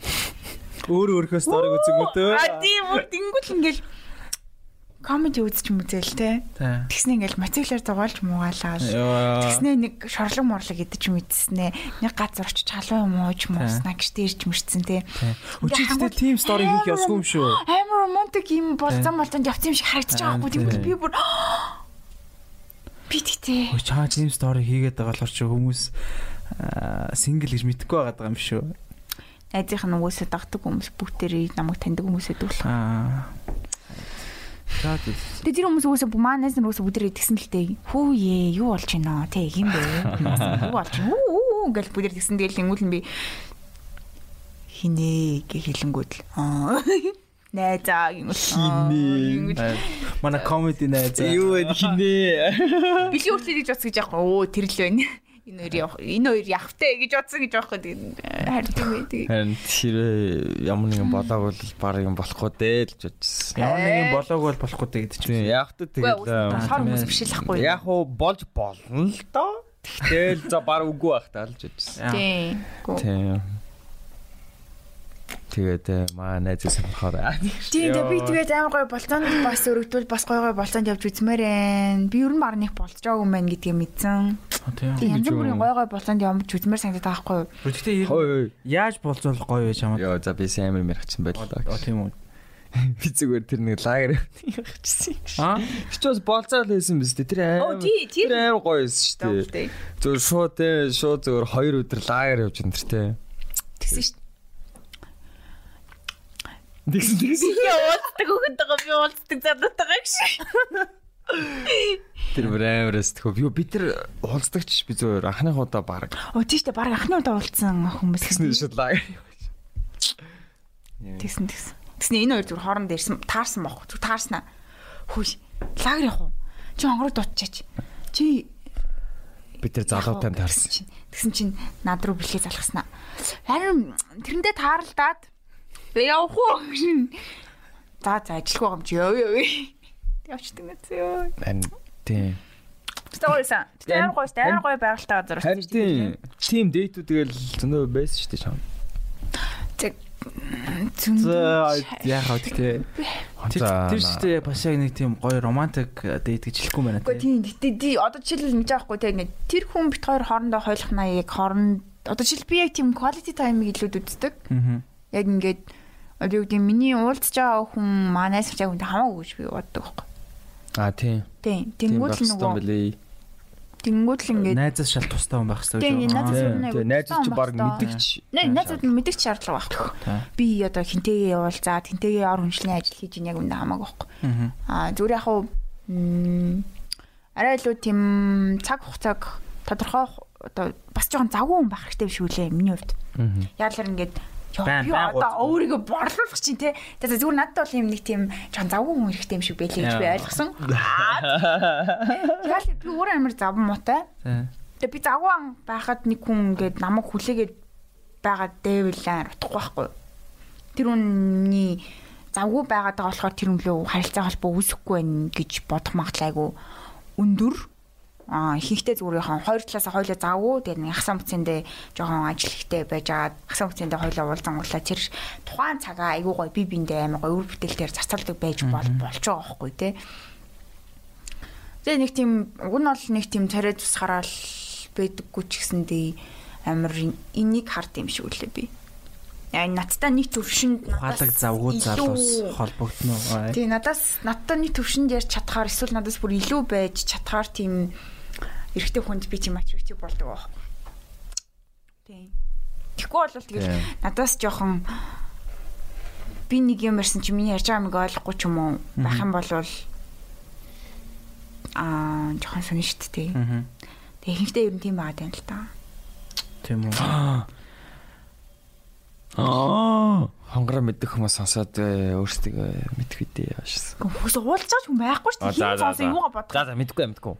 Өөр өөрхөө сториг үзэнгүүтээ.
а тийм бүр тэнгуэл ингээл комеди үзэж мүзэл те.
Тий.
Тэгснэ ингээл моциклаар зугаалж муугаалаа. Тэгснэ нэг шорлог морлог идэж мэдснэ. Нэг газар очиж халуун мууж мууснаа гэртээ ирж мэрцэн те.
Өчигдөө team story хийх ёсгүй юм шүү.
Амар романтик юм болцсон болцсон явц юм шиг харагдаж байгаа байхгүй тийм би бүр би тэгтээ
Өө чаа team story хийгээд байгаа болохоор чи хүмүүс сингл гэж мэдхгүй байгаа юм шүү.
Найзынх нь угсаа дагдаг хүмүүс бүгдээрээ намайг таньдаг хүмүүсээ дүүл.
Аа.
Тэгээ тэр хүмүүс угсаа манаас нь угсаа бүгдээрээ тэгсэн л дээ. Хүү ээ юу болж байна те юм бэ? Юу болж байна? Үү гэл бүгдээр тэгсэн тэгэл нь би хинэ гэ хэлэнгүүд л аа найзаа гингүүл
Хинэ.
Манай comedy найз.
Юу вэ хинэ?
Бэлгийн хүртэл гэж бодсон гэж яахгүй. Өө тэр л байна. Энэ хоёр явах. Энэ хоёр явахтай гэж бодсон гэж байхгүй. Тэгээд харин тийм ээ. Тэгээд
Харин тэр ямар нэгэн болоог бол баг юм болохгүй дээ л гэж бодчихсон.
Ямар нэгэн болоог бол болохгүй дээ гэдэг чинь.
Тэгэл
болохоор
тийм
хүмүүс биш л ахгүй.
яг уу болж болно л доо. Тэгэл за баг үгүй байх таа л гэж бодчихсон.
Тийм.
Тийм. Тэгээд э, маа найзаа санахаар
Тийм дээ би тэгээд амар гоё болцоонд бас өргөдвөл бас гоё гоё болцоонд явж үзмээр байна. Би ер нь баг нэг болж байгаа юм байна гэдгийг мэдсэн.
Тийм.
Тийм янз бүрийн гоё гоё болцоонд явж үзмээр санагдаад байгаа байхгүй юу?
Гэхдээ яаж болцоол гоё байж хамаа.
Йоо за би сайн амар мэрхчин байлаа.
А тийм үү.
Би зүгээр тэр нэг лагер явчихсан.
Аа?
Чи ч бас болцоо л байсан биз дээ. Тэр
Оо тий.
тэр амар гоё байсан шүү дээ. Зүгээр шууд те шууд зүгээр хоёр өдөр лагер явж энэ тэр те.
Тэгсэн шүү дээ.
Тэгсэн тэгсэн.
Би уулздаг өгөнтэйгээ би уулздаг задатайгаа гэж.
Тэр амараас тхөө. Юу бид тэр уулздагч би зүгээр анхных удаа баг.
Оо тийш дээ баг анхны удаа уулзсан хүмүүс.
Тэгсэн лагер.
Тэгсэн тэгсэн. Тэгсэн энэ хоёр зүр хооронд ирсэн таарсан бохоо. Зүр таарснаа. Хүй. Лагер явах уу? Чи онгороо дутчаач. Чи
Бид тэр залуутай таарсан.
Тэгсэн чинь над руу бэлхээ залгаснаа. Харин тэрэндээ тааралдаад "Бэ явах уу? За за ажиллах байгаа юм чи ёо ёо. Явчихдаг нэц ёо.
Харин тийм.
Тэгсэн. Тэгсэн амар гоё, амар гоё байгальтай газар
Харин тийм. Тим дэйтүүд тэгэл зөндөө байсан шүү дээ чам.
Зүн.
За яахаа гэхдээ. Тэр
За,
дээ бас яг нэг тийм гоё романтик дейт гэж хэлэхгүй байна
Гэхдээ тийм гэтээ ди одоо жишээлбэл ингэж аахгүй те ингээд тэр хүн бит хоёр хоорондоо хойлох наа яг хооронд одоо жишээл би яг тийм quality time-ыг илүү үздэг.
Аа.
Яг ингээд одоо юу гэдэг нь миний уулзж байгаа хүн манаас яг хүн хамаагүй гэж би боддог байхгүй.
А тийм.
Тийм. Тэнгүүд л нөгөө тэнгүүд л ингээд
Найзаас шал тустай хүн байх хэрэгтэй
Тийм, найзаас нэг
Тийм, найз чи баг мэдгч.
Нэ надад мэддэг шаардлага байхгүй. Би одоо хинтэйгээ явуулзаад хинтэйгээ ор хүншлэн ажил хийж ийн яг үндэ хамаагүй байхгүй.
Аа.
Зүгээр яг хуу м, арай илүү тийм цаг хугацааг тодорхой одоо бас жоохон завгүй хүн байх хэрэгтэй биш үлээ миний хувьд. Яг л ингээд би одоо өөрийгөө борлуулах чинь те. Тэгээ зүгээр надад бол юм нэг тийм жоохон завгүй хүн хэрэгтэй юм шиг байлээ гэж би
Яа.
ойлгосон. Яг л би өөр амар заван муутай. Тэгээ би загван байхад нэг хүн ингээд намайг хүлээгээд байгаа дэвлэн утахгүй байхгүй. Тэр үнний завгүй байгаад байгаа болохоор тэр үнлөө харилцаа холбоо үүсэхгүй байх гэж бодох магадлал айгу өндөр. Аа ихэнхдээ зүгээр хоёр талаасаа хоёулаа завгүй тэгээд нэг хасаа мөцөндөө жоохон ажил ихтэй байж агаад хасаа мөцөндөө хоёулаа уулзангуулаа тэр тухайн цагаа айгу гоё би биндээ амар гоё өр бүтээлээр зарцуулдаг байж бол болж байгаа байхгүй тий. Тэгээ нэг тийм уг нь бол нэг тийм царай тусгараад байдаггүй ч гэсэндээ амар энийг хард юм шиг үлээ би. Яа надтай нэг төвшөнд
Ухаалаг завгүй залуус холбогдно?
Тий надаас надтай нэг төвшөнд ярьж чадхаар эсвэл надаас бүр илүү байж чадхаар тийм эрэгтэй хүнд би тийм attractive болдог байх. Тийм. Тэгэхгүй бол тэгэл надаас жоохон би нэг юм ярьсан чи миний ярьж байгаа юмыг ойлгохгүй ч юм уу байх юм бол аа жоохон сонь дээ.
Аа.
Тэгээ ихэнхдээ ер нь тийм байгаа юм л та.
Тийм үү.
Аа. Хонгороо мэддэг хүмүүс сонсоод э, өөрсдөө мэдэх үедээ яашсан.
Хүмүүс уулзаж байгаа ч хүн байхгүй шүү дээ. Хин сонсон юугаа бодох.
За за мэдгүй мэдгүй.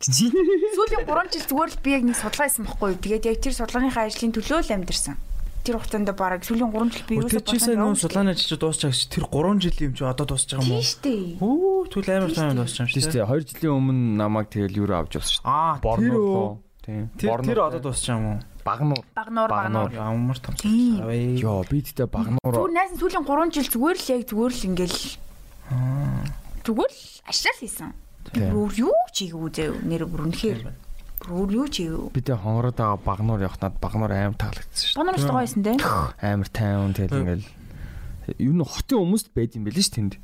Сүүлийн 3 жил зүгээр л би яг нэг судалгаа хийсэн байхгүй юу. Тэгээд яг тэр судалгааныхаа ажлын төлөө л амьдэрсэн. Тэр хугацаанд бараг сүүлийн 3 жил би юу
Тэр чи сайн нөө сулааны ажил дуусчих чи тэр 3 жилийн юм чи одоо дуусчих юм уу?
Тийм шүү дээ.
Оо түл амар сайн дуусчих юм
Тийм
шүү
шүү дээ. 2 жилийн өмнө намайг тэгэл юу авч явсан шүү дээ.
Аа тэр
тоо. Тийм.
Тэр тэр одоо дуусчих юм уу?
багнуур.
Багнуур
Багнуур.
Ямар том.
Йоо би тэгтээ багнуур.
Зүгээр найс нь сүүлийн 3 жил зүгээр л яг зүгээр л ингээл зүгээр л ашиглал хийсэн. Бүр юу чийгүү зөө нэр бүр үнэхээр бүр юу чийгүү.
Би тэг хонгороод байгаа багнуур явах над багнуур аим таалагдсан шүү
Багнуур ч гоё байсан те.
дээ. Амар тайван тэгэл ингээл юу н хотын хүмүүст байд юм байл ш тэнд.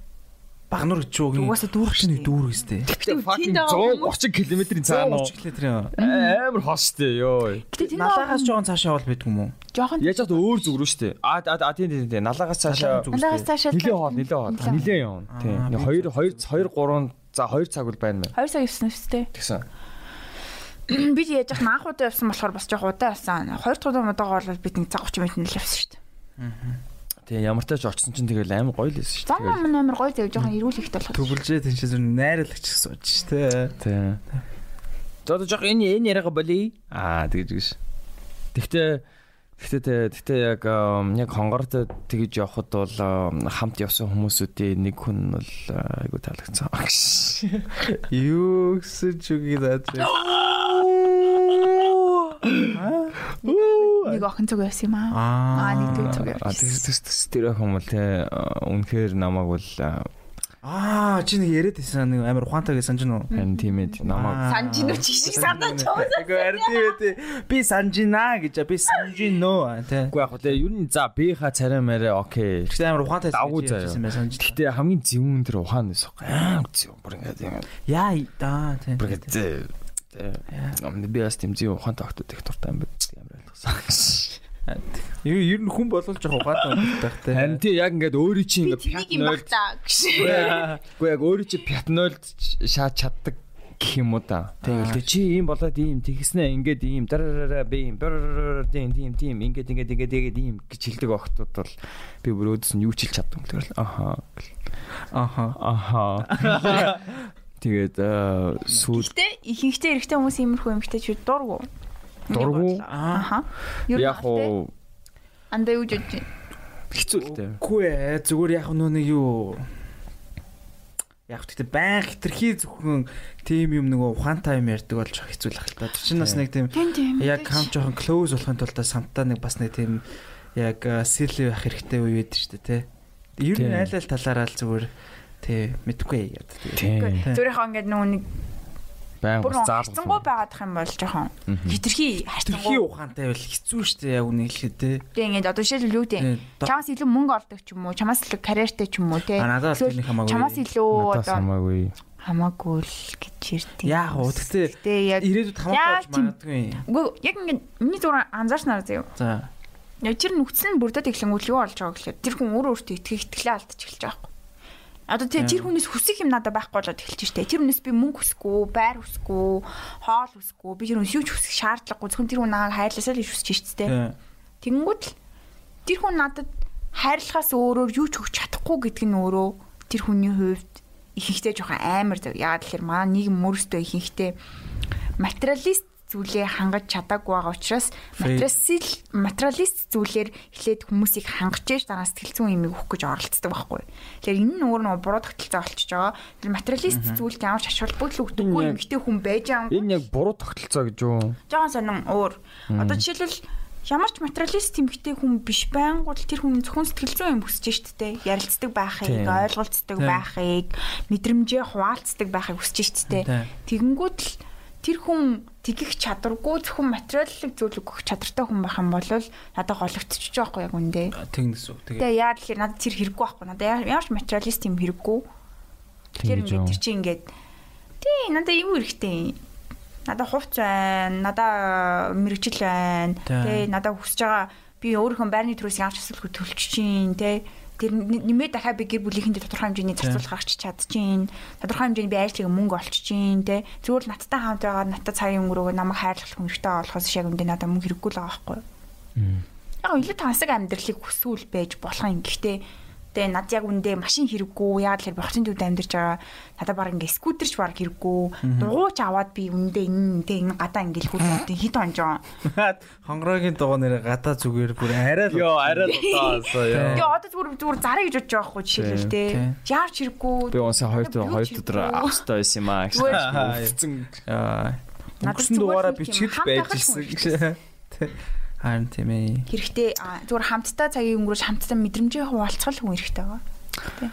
Багнуур гэж юу гин.
Угаасаа дүүрэх
Шний
штэ.
дүүр гэстэй.
Гэтэ
fucking 130
км-ийн цаана
130 км
амар хос штэ ёо.
Налаагаас жоохон цаашаа бол байдгүй юм уу?
жоохон
Яаж чад өөр зүг рүү штэ. А а тийм тийм тийм налагаас цаашаа
Налагаас цаашаа
нилээ хоол нилээ хоол нилээ явна. Тийм.
Аа,
2 2 2 3 за 2 цаг бол байна мэн.
2 цаг явсан үстэй.
Тэгсэн.
Би яаж яах анх удаа явсан болохоор бас жоох удаа явсан. Хоёр дахь удаа мудаага бол бид нэг цаг 30 минут л явсан шүү дээ.
Тэгээ ямар тач очсон чинь тэгэл амар гоё л байсан шүү
Зам
дээ.
мань амар гоё зав жоохон эрүүл ихтэй болох.
Төвлжээ тэнцээ зүр найрлагч гэсэн үг шүү дээ.
Тийм. За одоо жоох энэ энэ яриага болий. Аа тэгэж гэж. Тэгтээ Гэхдээ тэ- тэгтээ яг яг хонгорт тэгж явхад бол ам, хамт явсан хүмүүсүүдийн нэг хүн бол айгу таалагдсан.
Юу гэсэн ч үгүй даа.
Нэг охин зүг байсан юм аа.
Аа
нэг дүү зүг
А тэгс тэгс тэр хүмүүс те үнэхээр намайг бол
Аа чи нэг яриад байсан нэг амар ухаантай гэсэн чинь үү?
харин тийм ээ намайг
Санжин уу чи шиг санаж байгаа.
Эгэ арди би санжина гэж би санжино тэ.
Үгүй яг хөө ер нь за биха царай мэрэ окей.
Гэхдээ амар ухаантай
заяа.
байсан байсан.
Гэхдээ хамгийн зөвүүн тэр ухаан байсан. Амар зөв. Бүр ингээд ингээд
Яа да тэ.
бүр зэ. Амд би бас тийм зөв ухаантай октод их дуртай юм байна. Амар ойлгосон.
Юу ер нь хүн болол жоох ухаантай байх тэ.
Харин тий яг ингээд өөрийн чинь ингээд
та гэж.
Үгүй яг өөрийн чинь пятнолд шаад чаддаг гэх юм уу та. Тэгэл чи ийм болоод ийм тэгснэ ингээд ийм дараараа би ийм тийм тийм тийм ингээд ингээд ингээд ингээд ийм гэж хэлдэг охтууд бол би бүр өөдс нь юу ч хэлж чаддаг юм тэгэл аха
Аха.
аха тэгээд э, сүүл
Гэтэ ихэнхдээ эрэгтэй хүмүүс иймэрхүү эмэгтэйчүүд дургу.
Дургу?
Аха. Юу
яг уу?
Андаа юу жиж
хэцүүлтэй
Үгүй ээ. Зүгээр яг нөө нэг юу? Яг гэхдээ баян хитрхи зөвхөн тим юм нөгөө ухаантай юм ярьдаг болж хэцүүлэх л та. Тэр чинь бас нэг тийм яг хам жоохон close болохын тулд самтаа нэг бас нэг тийм яг сэрли байх хэрэгтэй үе байдаг шүү дээ тий. Ер нь айл айл талаараа л зүгээр тий мэдгүй яа.
тийм
Зүгээр хаа ингээд нөгөө нэг
баян бас заалгасан
байгаадах юм бол жоохон хитрхи харцангуй.
ухаантай байвал хэцүү дээ яг үнийг хэлэхэд тий.
Тэгээ ингээд одоо жишээлбэл юу
до-
чамаас илүү мөнгө олдог ч юм уу чамаас илүү карьертэй ч юм уу те чамаас илүү одоо
хамаагүй
хамаагүй л гэж ярьдیں۔
Яг уу
яг
ирээдүйд хамаагүй магадгүй.
үгүй яг ингээд миний зүгээр анзаарснаар заяа.
За.
Яг тэр нөхцөл нь бүрдээд эхлэнгүүт юу болж байгааг гэхээр тэр хүн өөрөө өөртөө итгэх итгэлээ алдчих эхэлж байгаа байхгүй. Одоо тэгээ тэр хүнээс хүсэх юм надад байхгүй болоод эхэлж штэ. Тэр хүнээс би мөнгө хүсэхгүй, байр хүсэхгүй, хоол хүсэхгүй, би тэр хүнээс юу ч хүсэх шаардлагагүй. Зөвхөн тэр хүн нааг хайрласаа л хүсэж штэ. Тэнгүүд л тэр хүн надад хайрлахаас өөрөөр юу ч өгч чадахгүй гэдэг нь өөрөө тэр хүний хувьд ихэнхдээ жоохон амар зав. Яагаад гэхээр маа нийгэм өөрөөсөө ихэнхдээ материалист зүйлээ хангаж чадаагүй байгаа учраас материалист материалист зүйлээр эхлээд хүмүүсийг хангаж яаж дараа сэтгэл зүйн юмыг өгөх гэж оролцдог байхгүй. Тэгэхээр энэ нь өөр нэг буруу тогтолцоо болчихж байгаа. Тэр материалист зүйлд ямар ч ач холбогдол өгдөггүй эмгтэй хүн байж байгаа.
энэ яг буруу тогтолцоо гэж юу
Жохон сонин өөр. Одоо жишээлбэл ямар ч материалист тэмхтэй хүн биш байнгут тэр хүн зөвхөн сэтгэл зүйн юм хүсэж штт те. Ярилцдаг байхыг, ойлголцдог байхыг, мэдрэмжээ хуваалцдаг байхыг хүсэж штт те. Тэгэнгүүт л тэр хүн тэгэх чадваргүй зөвхөн материаллык зүйл өгөх чадртай хүн байх юм бол надад гологдчихж байгаа байхгүй яг үндэ.
Тэгнэс үү. Тэгээ.
Тэгээ яа тэгэхээр надад тэр хэрэггүй байхгүй. Надад яа- ямар ч материалист юм хэрэггүй. Тэр тэр чинь ингээд тий надад юу хэрэгтэй надад хувц байна, надад мэрэгжил байна.
Тий.
Надад хүсэж байгаа би өөрийнхөө байрны төрөөс яаж асуулгүй төлчих чинь тэ тэр нэмээд дахиад би гэр бүлийнхэндээ тодорхой хэмжээний зарцуулах гарч чадчихин. Тодорхой хэмжээний би ажлыг мөнгө олчихин тэ. Зүгээр л надтай хамт байгаа надтай цагийн өнгөрөөгөө намайг хайрлах хүнтэй болохоос яг үндэ надад мөнгө хэрэггүй л байгаа байхгүй юу? Яг илүү тансаг амьдралыг хүсвэл байж болох юм. Гэхдээ тэгээ над яг үндэ машин хэрэггүй. Яг л бохцын төвд амьдарч байгаа. Надад баг ингээ скутерч баг хэрэггүй. Дугуйч аваад би үндэ энэ тэ энэ гадаа ингээл хүүд хит онжоо.
Хонгорогийн дугаа нэр гадаа зүгээр бүр арай л
Йоо, арай л удаасаа ёо.
Тэгээ одоо зүгээр зүгээр зараа гэж бодож байгаа хгүй жишээлбэл тэ. Яарч хэрэггүй.
Би унсаа хоёр хоёр авах хэрэгтэй байсан юм аа.
Зүгээр. Надад зүгээр л
бичгэд байж ирсэн. Тий. Харин тийм ээ.
Хэрэгтэй зүгээр хамтдаа цагийг өнгөрөөж хамтдаа мэдрэмжээ хуваалцах хүн хэрэгтэй байгаа. Тэ.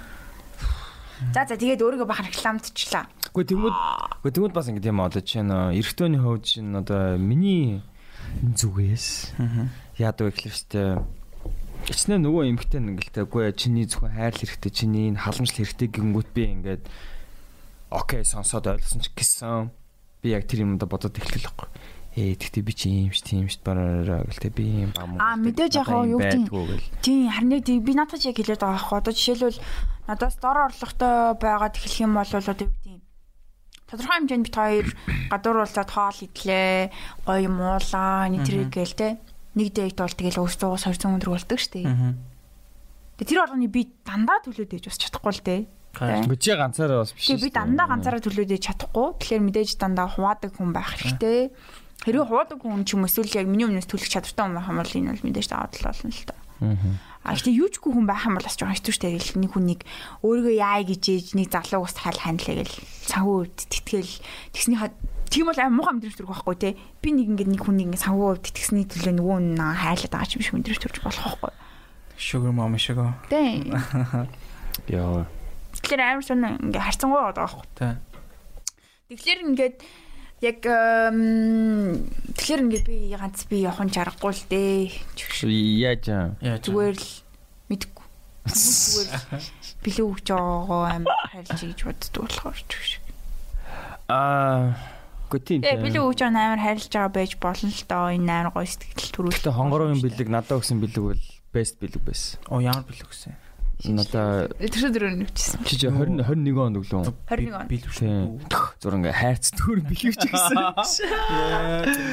За за тэгээд өөрийгөө бахан рекламдчихлаа.
Гэхдээ Гэхдээ тэнгууд бас ингэ тийм одоо чинь эрэгтөөний хувьд чинь одоо миний зүгээс яадаг гэхэлэр штэ Ичнээ нөгөө эмгтэн ингэлтэй үгүй ээ, чиний зөвхөн хайр хэрэгтэй чиний энэ халамжлал хэрэгтэй гингүүт би ингээд окей сонсоод ойлгосон ч гэсэн би яг тэр юмдаа бодоод эхлэх байхгүй. Ээ тэгтээ би чи юм ш тийм ш бараа гэлтэй би юм бам.
Аа, мэдээж яг юу гэдэг- Тийм харин тийм би надад яг хэлээд байгаа байхгүй. Одоо жишээлбэл надаас дор орлоготой байгаад эхлэх юм бол одоо юу гэдэг. Тодорхой хэмжээнд бит хоёр гадуур уулзаад хоол идлээ, гоё юм уулаа, нэтрийг гээл те. Нэг дэйт бол тэгэл өөстөө 200 өндөр болдог штэ. Тэгээ тэр болгоны би дандаа төлөөд ээж бас чадахгүй л те.
Гүчи ганцаараа бас биш.
Тэгээ би дандаа ганцаараа төлөөд ээж чадахгүй. Тэгэхээр мэдээж дандаа хуваадаг хүн байх хэрэгтэй. Хэрвээ хуваадаг хүн ч юм эсвэл яг миний өмнөөс төлөх чадвартай хүн байх юм бол энэ бол мэдээж даваад л болно л та. А ихтэй юучгүй хүн байх юм бол бас жоохон хэцүү штэй гэл нэг хүнийг өөрийгөө яа гэж ээж нэг залуу ус хайл хандлаа гэл санхүү хувьд тэтгэл тэгсний ха тийм бол аим муухай мэдрэмж төрөх байхгүй те би нэг ингээд нэг хүнийг ингээд санхүү хувьд тэтгэсний төлөө нөгөө нь хайлаад байгаа ч юм шиг мэдрэмж төрж болох байхгүй
Sugar mom шиг оо.
те
Яа.
тэгэхээр амар сонь ингээд харцангуй байгаа байхгүй
Тий.
тэгэхээр ингээд яг эм, тэгэхээр ингээд би ганц би явах нь чаргагүй л дээ.
Яаж?
Яаж
зүгээр л мэдгүй зүгээр билүү өгч байгаагаа амар харилж гэж боддог болохоор ч гэж.
Аа Гүтин.
Тэгээ билүү өгч байгаа амар харилж байгаа байж болно л доо энэ амар гоё сэтгэл төрүүлэх.
Гэтэ хонгорогийн бэлэг надад өгсөн бэлэг бол best бэлэг байсан.
Оо ямар бэлэг гэсэн.
Надаа
Тэр дөрөв нүчсэн.
чи чи 20 21 онд өглөө.
21 он.
Шүү.
Зур ингээ хайрц төр бэлэг ч гэсэн.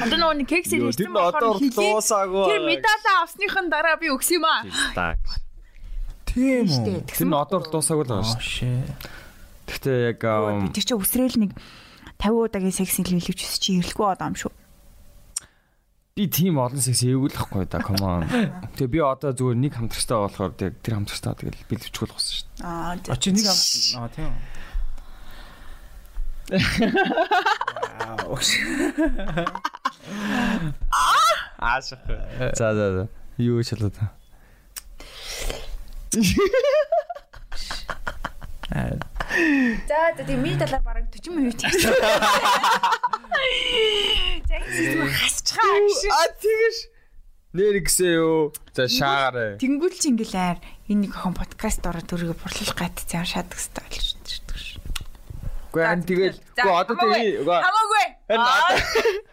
Одоо нөгөө нэг
Тэр
ирсэн
одоо дуусаагүй.
Тэр медалаа авсныхан дараа би өгсөн юм аа.
Тийм үү.
Тэр нь одоо л дуусаагүй л байгаа
Аа
шүү.
шээ.
Гэхдээ яг ам,
Тэр чинь өсрөөл нэг 50 удаагийн секс хэлүүлж чи ирлгүй одоо юм шүү.
Би тийм олон секс эвгүүлэхгүй да come on. Тэгээ би одоо зүгээр нэг хамтрагчтай болохоор тэг тэр хамтрагчтай тэгэл бэлэвчгүүл болсон шүү.
Аа
А чи нэг аа тийм үү.
Аашх. За за за. Юу ч болоо та.
За тийм миний талаар бараг 40 минут ярьсан. За зүгээр хасчихаа гэж.
А тэгэж нэр гисээ юу. За шаагаарэ.
Тэнгүүл чи ингээл аар энэ нэг охин подкаст ороод төрөйг бурлах гайт цааш шаадаг стаа болж ирдэг ш.
Үгүй ан тэгэл. Үгүй одоо тэгээ.
Хамаагүй.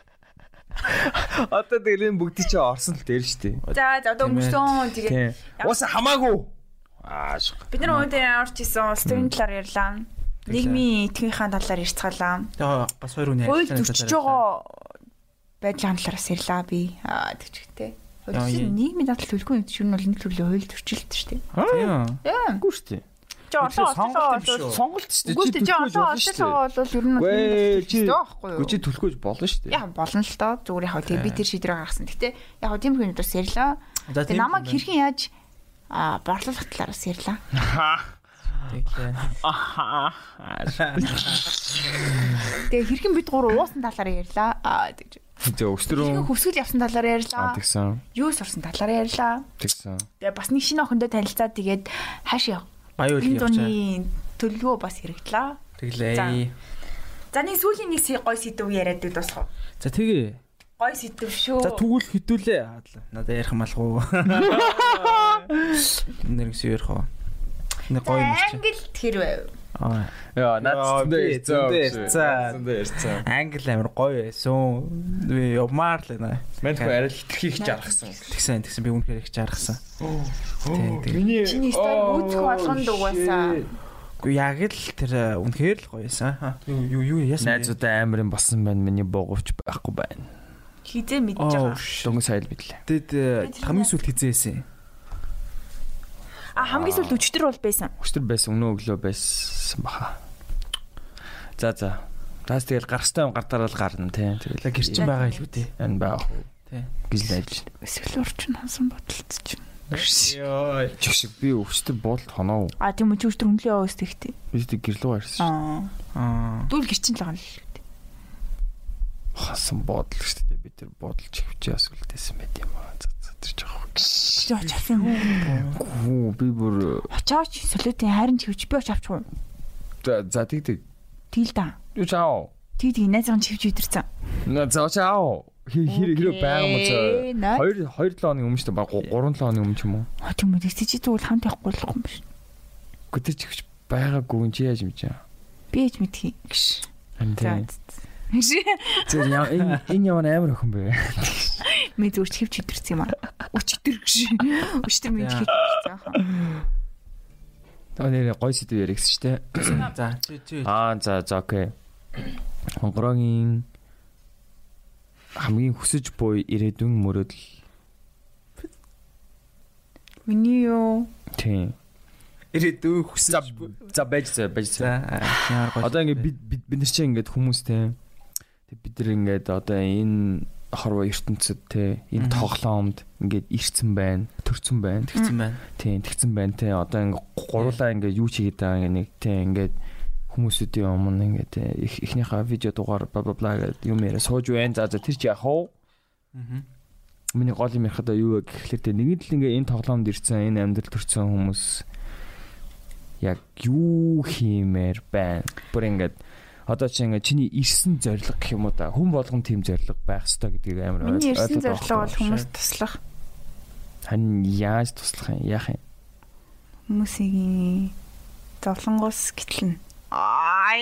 Одоо тэгэл энэ бүгд чи орсон л дээр дээ.
За за одоо өнгөрсөн тэгээ
Тийм. Уус хамаагүй. Аашх.
бид нар өнөөдөр орж исэн улс төрийн талаар ярьлаа. Нийгмийн этгээхээ талаар ярьцгаалаа.
Тэгээ бас хоёр үний
Хууль
ярилцлагын
зөрчиж
талаар
байгаа байдлын талаараас ярьлаа би. Аа тэгчтэй.
Яа,
Хууль
яа.
нийгмийн дадлал төлгүй юм чинь бол нэг төрлийн хууль зөрчилд шүү дээ.
Тийм.
Яа.
Үгүй шүү дээ.
Чи олон олон
Сонголт шүү дээ.
Үгүй
Чи
олон олон бол ер нь
чи-
байхгүй юу?
Үгүй чи төлөхөж болно шүү дээ.
Яг болно л доо. Зүгээр яг тэгээ би тэр шийдвэр гаргасан. Гэтэ яг тийм хүн бас ярьлаа. Тэгээ намайг хэрхэн яаж а борлуулах талаараас ярьлаа.
Тэгээ.
Тэгээ хэрхэн бид гур уусан талаар ярьлаа. Аа тэгж.
Тэгээ өстрөө.
Хөвсгөл явсан талаар
Аа
ярьлаа.
тэгсэн.
Юу сурсан талаар ярьлаа.
Тэгсэн.
Тэгээ бас нэг шинэ охиндоо танилцаад тэгээд хааш яв.
Үйл
Энэ
явчаа.
зуны төлөвөө бас хэрэгтлээ.
Тэглээ.
За нэг сүүлийн нэг гой сэдв яриад бас
За тэгээ.
Гой сэдв шүү.
За тэгвэл хөдөлөө. Надад ярих малах уу? Нэрс ярих уу? Нэг гоё юм чи.
англ тэр байв.
Аа.
Яа, наад
Яа,
зөндөө ярьцаа.
зөндөө ярьцаа. Англи амир гоё байсан. Би явмаар л нэ.
Мэнт хөө арай л хитрхи их жаргасан.
Тэгсэн тэгсэн би үнэхээр их жаргасан.
Миний
Чиний стори үүсэх болгонд угаасаа.
Гэхдээ яг л тэр үнэхээр л гоёсан. Ха. Юу юу яасан. бэ?
найзуудаа амарын болсон байна. Миний буугавч байхгүй байна.
Хизээ
Оо,
байгаа.
Дөнгөж сайл бидлээ.
Тэгэд э, хамгийн сүүлд хизээсэн.
А хамгийн сүүлд өчтөр бол байсан.
Өчтөр байсан өнөө өглөө байсан баха. За за. Таас тэгэл гарстай юм гартаараа л гарна тий.
Тэгэл гэрчин байгаа илүү дээ.
энэ уу
Тий.
найдаж байна.
Эсвэл урчин хансан бодолцож чинь.
Йоо.
Чиг би өчтөр буудалд хоноо.
А тийм үчи өчтөр хөндлөө яваа өстэхтэй.
Би тэг гэрлөө гарсан шүү.
Аа. Дүүл гэрчин л байгаа л.
Хасан буудал шүү тэр буудалч хөвчөө асуултээсэн байт юм аа. За за тэр жоох.
Чи оч авсан хөө.
Хүү би бүр
Очооч солиотын хайрын чивч би оч авчих уу?
за за тэг тэг.
Тэгэл да.
Юу чао.
Тэг тэг найзгаан чивч.
На за чао. Хэр хэр байгаа юм цаа. 2 2 7 хоногийн өмнө дээ. Баг 3 7 хоногийн өмнө ч юм уу.
А тийм үү тэгсэж чи зүгээр хамт явахгүй л юм биш.
Гэтэ ч ихч байгаагүй юм чи яаж мэдэж.
Би ч мэдхий. Гш.
Хан Яа энэ энэ ямар амар охин бэ?
Ми зүгээр чивч идэрсэн юм аа. Өчтөр гш. Өчтөр минь чивч идэрсэн.
Та нэр гой сэдв яригс шүү дээ.
За
Аа за за окей. Хонгорогийн хамгийн хүсэж буй ирээдүйн мөрөөдөл
Миний юу?
тийм.
ирээдүй
За
хүсэж
за байж за байж за. Одоо ингээд бид бид нар чинь ингээд хүмүүс те. Тэг бид нар ингээд одоо энэ хорвоо ертөнцид те энэ тоглоомд ингээд ирцэн байна, төрцөн байна.
тэгсэн байна.
Тийм тэгсэн байна те. Одоо ингээд гурлаа ингээд юу ч хийгээд байгаа нэг те ингээд хүмүүсүүдийн өмнө ингээд ихнийхээ видео дугаар бла бла бла гэдэг юм яриа сууж байна. За за тэр чи яах вэ?
Аа.
Миний гол юм ярихад юу вэ гэхлээр те нэгэн л ингээ энэ тоглоомд ирсэн энэ амьдрал төрсэн хүмүүс яг юу хиймээр байна. Бүр ингээд одоо чи ингээ чиний ирсэн зориг гэх юм уу та хүн болгон тийм зориг байх ёстой гэдгийг амар
Миний
ойлгоод
ирсэн зорилго бол
байхгүй юу?
хүмүүс туслах.
Харин яаж туслах юм яах юм?
Хүмүүсийн зовлонгоос гэтлэн. Аа.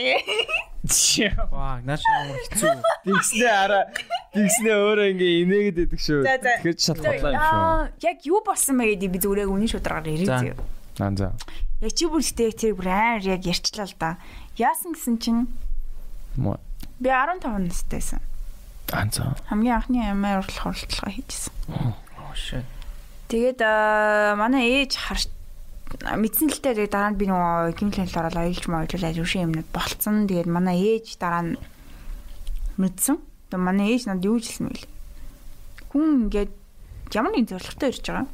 Ваа, наач ямар хэцүү.
Тэгснээ араа тэгснээ өөрөө ингээ инээгээд байдаг шүү. Тэгэхээр шал хотлоо юм шүү.
Аа, яг юу болсон бэ гэдэг би зүгээр яг үнэн шударгаар
За.
зөө.
Аа за.
Яг чи бүр ихтэй тэр бүр амар яг ярьчлаа л да. Яасан гэсэн чинь
Мо.
би 15 настайсан.
Аа за.
Хамгийн анхны амар урлах оролдлого хийжсэн.
Oh shit.
Тэгээд манай ээж харж мэдсэн л тэгээд дараа нь би нөгөө гимлэнэл ороод аялж маялж аюушин юмнууд болцсон. Тэгээд манай ээж дараа нь мэдсэн. Тэгээд манай ээж надад юу хэлсэн бэ? Хүн ингээд ямар нэгэн зорилготой ирж байгаа.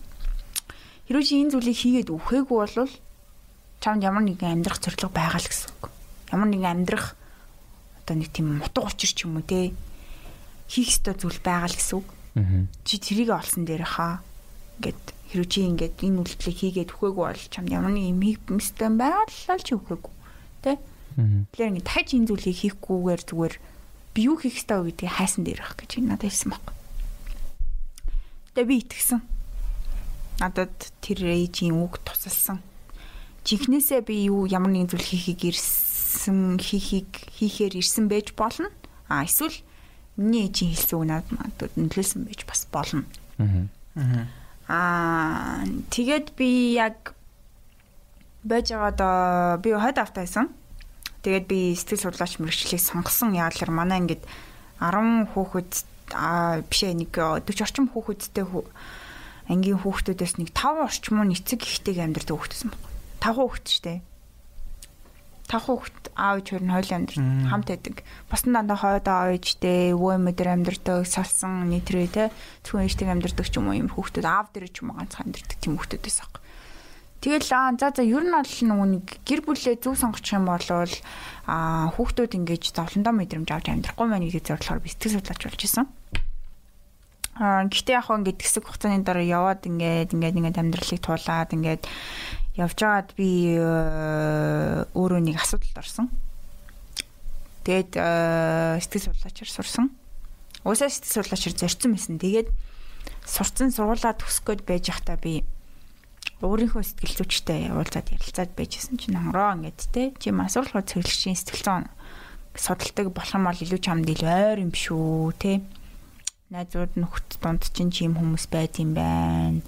Хэрвээ чи энэ зүйлийг хийгээд үхээгүй бол чамд ямар нэгэн амьдрах зорилго байгаа л гэсэн үг. Ямар нэгэн амьдрах одоо нэг тийм мутга учир ч юм уу те хийх ёстой зүйл байгаа л гэсэн үг
Аа.
чи тэрийг олсон дээр хаа ингээд хэрвээ чи ингээд энэ үйлдэлийг хийгээд өгөөгүй бол чамд ямар нэг юм хийх мэстэн байгалаа л чи өгөөгүй тэ
Аа.
тэгэхээр ингээд дахиж энэ зүйлийг хийхгүйгээр зүгээр би юу хийх ёстой вэ гэдгийг хайсан дээр ах гэж надад хэлсэн баг. Тэгээ би итгэсэн. Надад тэр ээжийн үг тусалсан. Жинхнээсээ би юу ямар нэгэн зүйл хийхийг ирсэн хийхийг хийхээр ирсэн байж болно. А эсвэл миний ээжийн хэлсэн үг надад нөлөөлсөн байж бас болно.
Аа.
Тэгээд би яг байж байгаа доо би хойд автайсан. Тэгээд би сэтгэл судлаач мэрэгчлийг сонгосон яалаар манай ингээд 10 хүүхэд аа бишээ нэг 40 орчим хүүхэдтэй хүү ангийн хүүхдүүдээс нэг 5 орчим уу эцэг ихтэйг амьдардаг хүүхдсэн байна. 5 хүүхэд штэ. 5 хүүхэд аав ээж хоёр нь хоёул амьдардаг хамт байдаг. Бас нь дандаа хойд аав ээжтэй өвөө эмэдэр амьдардаг салсан нийтрээ те зөвхөн ээжтэйг амьдардаг ч юм уу юм хүүхдүүд аав дээр ч юм уу ганцхан амьдардаг тийм хүүхдүүдээс ах. Тэгэл аа за за ер нь бол нөгөө нэг гэр бүлээ зөв сонгочих юм бол аа хүүхдүүд ингэж зовлондоо мэдрэмж авч амьдрахгүй мэн гэдэг зорилгоор би сэтгэл судлаач болж исэн. Аа гэхдээ яг хөө ингээд хэсэг хугацааны дараа яваад ингээд ингээд ингээд амьдралыг туулаад ингээд явж байгаад би э, өөрөө нэг асуудалд орсон. Тэгээд э, сэтгэл судлаачаар сурсан. Уусаа сэтгэл судлаачаар зорьсон байсан. Тэгээд сурцсан сургуулаа төгсөх гээд байж байхдаа би өөрийнхөө сэтгэл зүйчтэй уулзаад ярилцаад байжсэн чинь хонгороо ингээд те чи масуурлахад цэвэрлэгчийн сэтгэл зүйн судалдаг болох юм бол илүү чамд илүү ойр юм шүү те найзууд нөхөд дунд чинь чи юм хүмүүс байд юм байна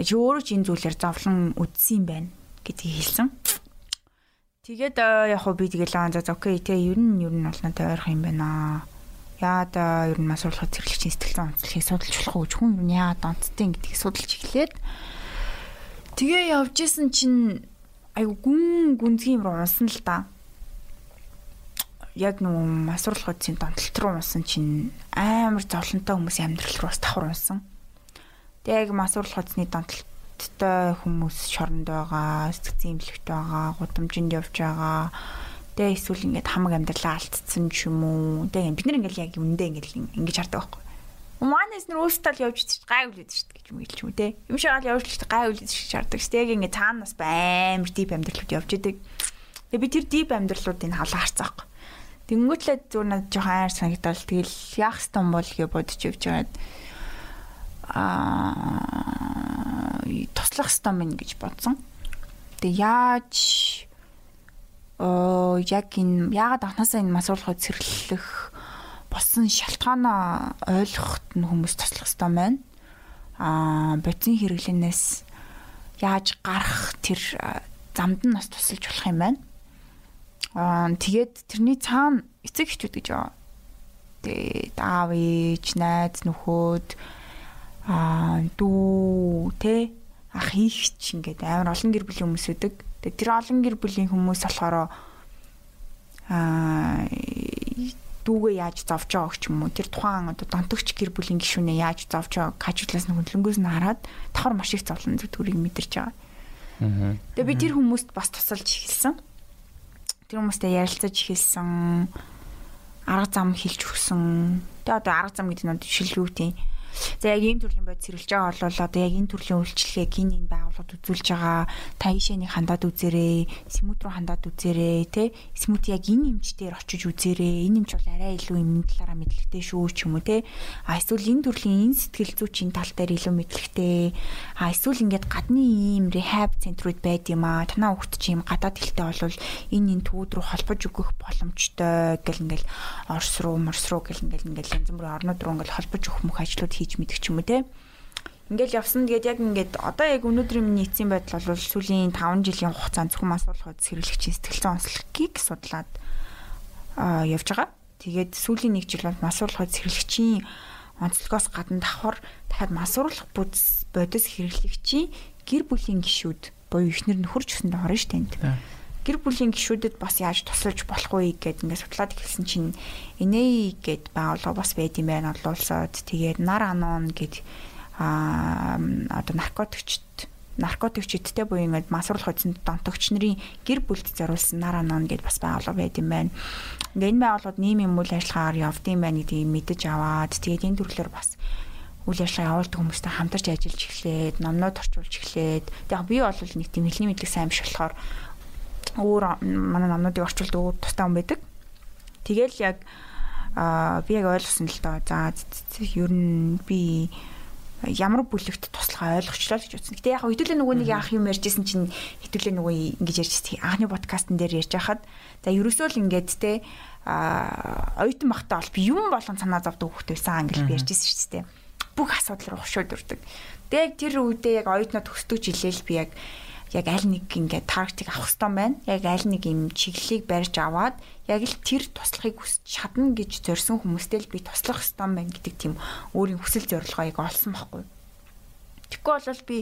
чи өөрөө ч энэ зүйлээр зовлон үдсэн юм байна гэдгийг хэлсэн тэгээд яг хөө би тэгэл аа за окей те ер нь ер нь бол надад ойрхон юм байна яад ер нь масуурлахад цэвэрлэгчийн сэтгэл зүйн онцлогийг судалж болох уу хүн ер нь яад онцтой гэдгийг судалж эхлээд Тэгээ явж исэн чинь айгу гүн гүнзгий юм руу унсан л да. Яг нөгөө масуурлах үдсийн донтолт руу унсан чинь амар зовлонтой хүмүүсийн амьдрал руу бас давхар унсан. Тэгээ яг масуурлах үдсний донтолттой хүмүүс шоронд байгаа, сэтгцэн имлэгт байгаа, гудамжинд явж байгаа. Тэгээ эсвэл ингээд хамаг амьдралаа алдсан ч юм уу. Тэгээ бид нар ингээд яг үндэ ингээд ингэж хардаг байхгүй Манайс нэр өөрсдөө л явж чиж гай үлээд шүү дээ гэж юм хэлж юм те. Юм шагаал явж л гай үлээд шиг шаарддаг шүү дээ. Яг ингээ цаанаас амар дип амьдралууд явж идэг. Тэгээ би тэр дип амьдралуудыг халаа харцаахгүй. Тэнгүүтлээ зүгээр надад жоохон айр санагдал тэгэл яах стом бол гэж бодож явж байгаад аа туслах стом минь гэж бодсон. Тэгээ яаж оо яг энэ яагаад анханасаа энэ масуурлахад сэргэлэх болсон шалтгаанаа ойлгоход нь хүмүүс туслах хэрэгтэй байна. Аа бодис хэрэглэнээс яаж гарах тэр замд нь бас тусалж болох юм байна. Аа тэгээд тэрний цаана эцэг эхчүүд гэж байгаа. Тэгээд аав ээж, найз нөхөд аа дүү тэ ах ихч ингээд амар олон гэр бүлийн хүмүүс үүдэг. Тэгээд тэр олон гэр бүлийн хүмүүс болохоор аа дүүгээ яаж зовж байгааг ч юм уу тэр тухайн одоо донтогч гэр бүлийн гишүүнээ яаж зовж байгааг хажуудлаас нь хөндлөнгөөс нь хараад давхар маш их зовлон зүтгүүрийг мэдэрч байгаа. Аа. Тэгээ би тэр хүмүүст бас тусалж эхэлсэн. Тэр хүмүүстэй ярилцаж эхэлсэн. Арга зам хэлж өгсөн. Тэгээ одоо арга зам гэдэг нь шилжүү тийм За яг ийм төрлийн бодис хэрэглэж байгаа бол одоо яг энэ төрлийн үйлчлэгээ гин энэ байгууллагад үзүүлж байгаа та ишэний хандаад үзээрэй, смут руу хандаад үзээрэй, тэ смут яг энэ эмчтэр очиж үзээрэй. Энэ эмч бол арай илүү юм талаараа мэдлэгтэй шүү ч юм уу тэ. А эсвэл энэ төрлийн энэ сэтгэл зүйчийн тал дээр илүү мэдлэгтэй. А эсвэл ингээд гадны ийм рехаб центрүүд байд юм а. Танаа хүүхд чи юм гадаад хэлтэй болвол энэ энэ төвд рүү холбож өгөх боломжтой гэл ингээл Орос руу, Морс руу гэл ингээл ингээл янз бүрийн орнууд руу ингээл холбож өгөх мөх ажлууд хийж мэдэх ч юм уу те. Ингээл явсан тэгээд яг ингээд одоо яг өнөөдрийн миний эцсийн байдал бол сүүлийн 5 жилийн хугацаанд зөвхөн масуулахад сэргэлэгчийн сэтгэл зүйн онцлогийг судлаад аа явж байгаа. Тэгээд сүүлийн 1 жил бол масуулахад сэргэлэгчийн онцлогоос гадна давхар дахиад масуурлах бодис бодис хэрэглэгчийн гэр бүлийн гишүүд буюу ихнэр нөхөр ч гэсэндээ хорно штэ энд. Гэр бүлийн гишүүдэд бас яаж тусалж болох вэ гэд ингээд судлаад эхэлсэн чинь Эней гэд байгууллага бас байд юм байна олуулсаад тэгээд нар анон гэд а одоо наркотикчд наркотикчдтэй буюу ингээд масуурлах үсэнд донтогч нарын гэр бүлд зориулсан нар анон гэд бас байгууллага байд юм байна. Ингээд энэ байгууллагууд нийгмийн үйл ажиллагаагаар явдсан байна гэдгийг мэдэж аваад тэгээд энэ төрлөөр бас үйл ажиллагаа явуулдаг хүмүүстэй хамтарч ажиллаж эхлээд, номнод орчуулж эхлээд. Тэгээд би бол нэг тийм хэлний мэдлэг сайн биш болохоор өөр манай номнуудыг орчуулдаг өөр тустай хүн байдаг. Тэгэл яг Аа би яг ойлгосон л доо. За ер нь би ямар бүлэгт туслахаа ойлгочлоо гэж утсан. Гэтэ яг хэдүүлээ нөгөө нэг яах юм ярьжсэн чинь хэдүүлээ нөгөө ингэж ярьжсэн. Анхны подкастн дээр ярьж хахад за ерөөсөө л ингээд те а оюутан бахтаа бол би юм болгон санаа зовдөг хөхт байсан англи би ярьжсэн шүү дээ. Бүх асуудал руу хушууд урдаг. Тэгээ тэр үедээ яг оюутнууд төсдөг жилээл би яг яг аль нэг ингээд таргетыг авах хэрэгтэй байна. Яг аль нэг юм чиглэлийг барьж аваад яг л тэр туслахыг хүсч чадна гэж зорьсон хүмүүстэй л би туслах хэрэгтэй байна гэдэг тийм өөрийн хүсэл зорилгоо яг олсон байхгүй. Тэгэхгүй бол би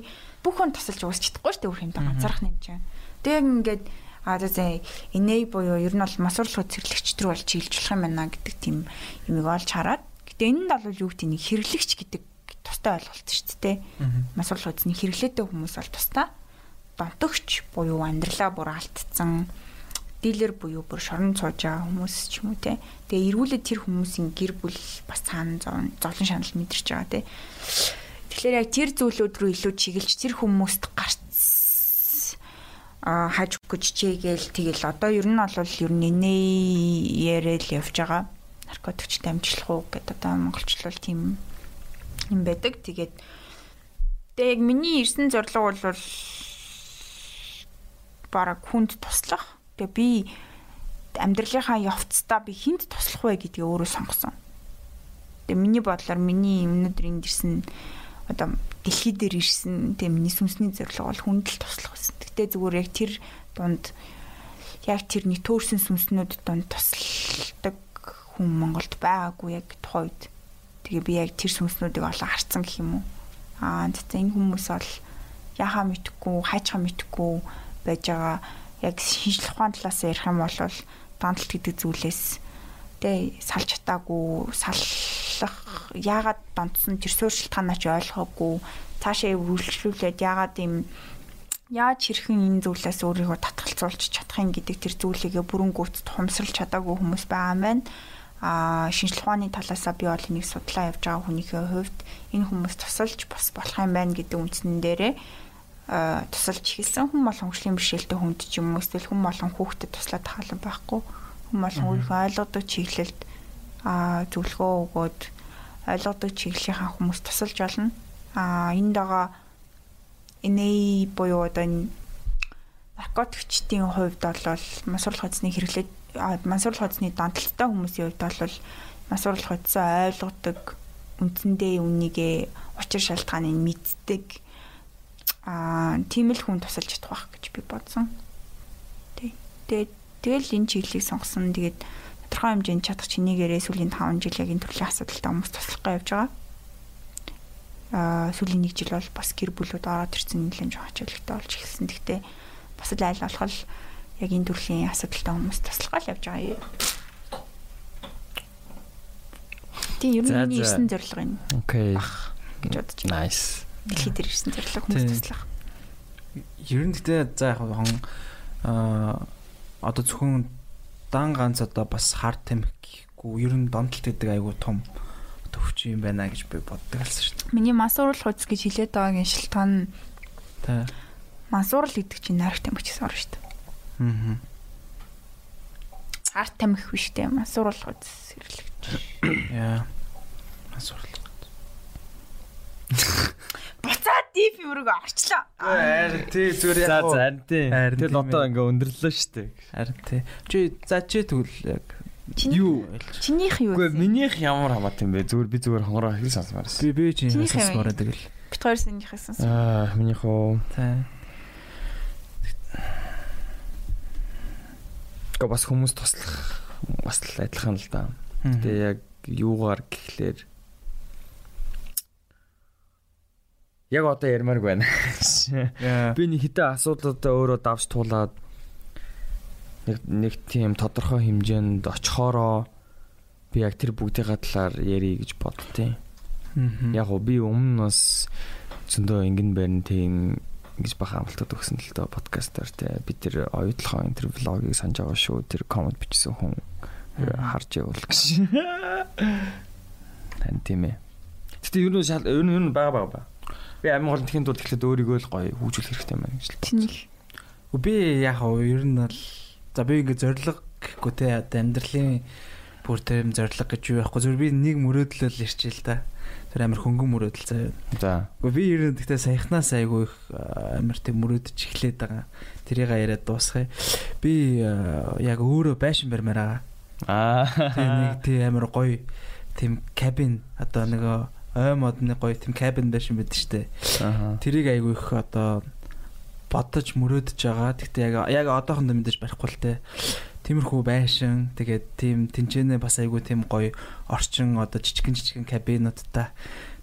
бүх хүн тусалж уусч чадахгүй шүү дээ өөр юмтай ганцаарх юм чинь. Тэг ингээд а за эней буюу ер нь бол масуурлах цэглэгч төр бол чиглэж болох юм байна гэдэг тийм юмыг олж хараад. Гэтэ энэ нь бол юу гэдэг нэг хэрэглэгч гэдэг тустай ойлголт шүү дээ. Масуурлах үзний хэрэглээтэй хүмүүс бол тустай донтогч буюу амьдралаа бүр алдсан дилер буюу бүр шорон цууж байгаа хүмүүс ч юм уу те. Тэгээ эргүүлээд тэр хүмүүсийн гэр бүл бас цаана зовлон шанал мэдэрч байгаа те. Тэгэхээр яг тэр зүйлүүд рүү илүү чиглэж тэр хүмүүст гарц а хаж гэж чигээл тэгэл одоо ер нь бол ер нь нэнэ яриад явж байгаа наркотикч дамжлах уу гэдэг одоо монголчлол тийм юм байдаг. Тэгээд Тэгээ яг миний ирсэн зорилго бол бараг хүнд туслах. Тэгээ би амьдралынхаа явцдаа би хүнд туслах вэ гэдгийг өөрөө сонгосон. Тэгээ миний бодлоор миний өнөөдөр энд ирсэн одоо дэлхий дээр ирсэн тэгээ миний сүнсний зорилго бол хүнд л туслах байсан. Гэтэ зүгээр яг тэр дунд яг тэрний төөрсөн сүнснүүд донд тусалдаг хүн Монголд байгаагүй яг тухайн үед. Тэгээ би яг тэр сүнснүүдийг олон харцсан гэх юм уу. Аа тэгтээ энэ хүмүүс бол яхаа мэдхгүй, хайчхаа мэдхгүй байж байгаа яг шинжлэх ухааны талаас ярих юм бол донтолт гэдэг зүйлээс тэ салж чатаагүй саллах яагаад донтсон тэр суурьшилтгаанаа ч ойлгоогүй цаашаа үргэлжлүүлээд яагаад юм яаж хэрхэн энэ зүйлээс өөрийгөө татгалзуулж чадах юм гэдэг тэр зүйлийгээ бүрэн гүйцэд хумсралж чадаагүй хүмүүс байгаа байна. А шинжлэх ухааны талаасаа би бол энийг судлаа явж байгаа хүнийхээ хувьд энэ хүмүүс тусалж бас болох юм байна гэдэг үндсэн дээрээ тусалж эхэлсэн хүн болон хөгжлийн бэрхшээлтэй хүнд ч юм уу эсвэл хүн болон хүүхдэд туслаад тахалан байхгүй хүн болон өөрийнхөө ойлгодог чиглэлд а зөвлөгөө өгөөд ойлгодог чиглэлийнхаа хүмүүс тусалж болно а энд байгаа энэ буюу одоо наркотикчдын хувьд бол масуурал хоцны хэрэглээд масуурал хоцны донтолттой хүмүүсийн хувьд бол масуурал хоцсоо ойлгодог үндсэндээ үнийгээ учир шалтгааныг мэддэг аа тийм л хүн тусалж чадах байх гэж би бодсон. Тэг. Тэгээд тэгэл энэ чиглэлийг сонгосон. Тэгээд тодорхой хэмжээнд чадах чинийгээрээ сүүлийн 5 жил яг энэ төрлийн асуудалтай хүмүүс туслахгаа явж байгаа. Аа сүүлийн 1 жил бол бас гэр бүлүүд ороод ирсэн нэлээд жоох ачаалттай болж эхэлсэн. Гэхдээ бас л айл болох яг энэ төрлийн асуудалтай хүмүүс туслахгаа л явж байгаа юм. Тийм ер нь миний ирсэн зорилго энэ.
Окей.
гэж бодож байна.
Nice
дэлхий дээр ирсэн зорилго хүмүүс туслах.
Ер нь гэдэг за яг хон аа одоо зөвхөн дан ганц одоо бас хард тамхи гэхгүй ер нь донтолт гэдэг айгүй том төвч юм байна гэж би боддог алсан шүү дээ.
Миний масуурал хуц гэж хэлээд байгаагийн шилтгаан
Тэ.
масуурал гэдэг чинь нарх тамхич орно шүү дээ.
Аа.
Хард тамхи биш дээ масуурал хуц сэрлэгч.
Яа. Асуурал.
Буцаад дип юмрыг орчлоо.
Харин тий зүгээр
За
яг
за харин тий. Тэгэл одоо
ээ.
ингээ өндөрлөө штэ.
харин тий. Чи за чи тэгвэл яг
Юу?
Чинийх юу вэ?
минийх ямар хамаатай юм бэ? Зүгээр би зүгээр хонгороо хэл байсан.
би би чи
Чинийх юм.
сонсгоорой тэгэл.
Бит хоёр сэнийх хэлсэн.
Аа, минийх уу.
Тий.
Гэ бас хүмүүс туслах бас л адилхан л да.
Тэгээ
Тэгээ яг юугаар гэхлээр Яг одоо ярмаарг байна. Би нэг хитэ асуудлуудаа өөрөө давж туулаад нэг нэг тийм тодорхой хэмжээнд очихороо би яг тэр бүгдийн талаар ярих гэж боддتي. Яг уу би өмнө бас зөндөө ингэн байрн тийм гэж баха амлалтад өгсөн л доо подкастаар те би тэр оюутлахын тэр влогийг санаж байгаа шүү тэр комент бичсэн хүн харж явуул гэж. Тань тийм ээ. Гэтэ юу нэг шал юу нэг бага бага ба. Би амин гол тхийн тулд ихлэд өөрийгөө л гоё хөгжүүлэх хэрэгтэй байна гэж л.
Чинийх.
Би яг уу ер нь бол за би ингээ зориг гэхгүй те одоо амьдралын бүр тийм зориг гэж юу байхгүй зүгээр би нэг мөрөөдлөл ирчихэл та. Тэр амар хөнгөн мөрөөдөл заяа.
За.
Гэхдээ би ер нь гэхдээ саяхнаас айгүй их амар тийм мөрөөдөж эхлээд байгаа. Тэрийг яриад дуусгая. Би яг өөрөө байшин барьмаар байгаа.
Аа.
Тэгээ нэг тийм амар гоё тийм кабин одоо нөгөө ой модны гоё тийм кабин байшин байдаг штэ.
Аа.
Тэрийг айгүй их одоо бодож мөрөөдөж байгаа. Гэхдээ яг яг одоохондоо мэдээж барихгүй л те. Тиймэрхүү байшин тэгээд тийм тэнцэнэ бас айгүй тийм гоё орчин одоо жижигэн жижигэн кабинуудтай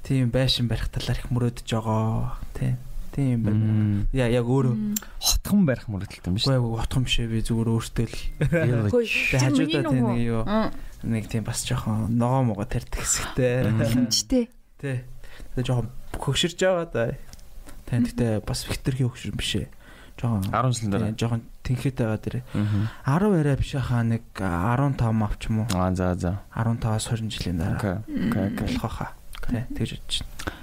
тийм байшин барих талаар их мөрөөдөж байгаа. Тийм. Тийм байна. Яа яг өөрөө
Хотхон барих мөрөдөлт юм биш.
үгүй үгүй утгам бишээ би зүгээр өөртөө л
Хөөе.
тэг хажуудаа тийм нэг юу нэг тийм бас жоохон ногоо мого тарьдаг хэсэгтэй.
Хэмжтэй.
Тий. Тэгээ жоохон хөгширж байгаа да. Тань гэхдээ бас Викторгийн хөгшир биш ээ. Жоохон
10 жилийн дараа.
Жоохон тэнхээд байгаа дээрээ.
Аа.
10 арай биш хаа нэг 15 авч юм уу?
Аа за за.
15-аас 20 жилийн дараа.
Окей. Окей.
Болох хаа. Тий, тэгж байна.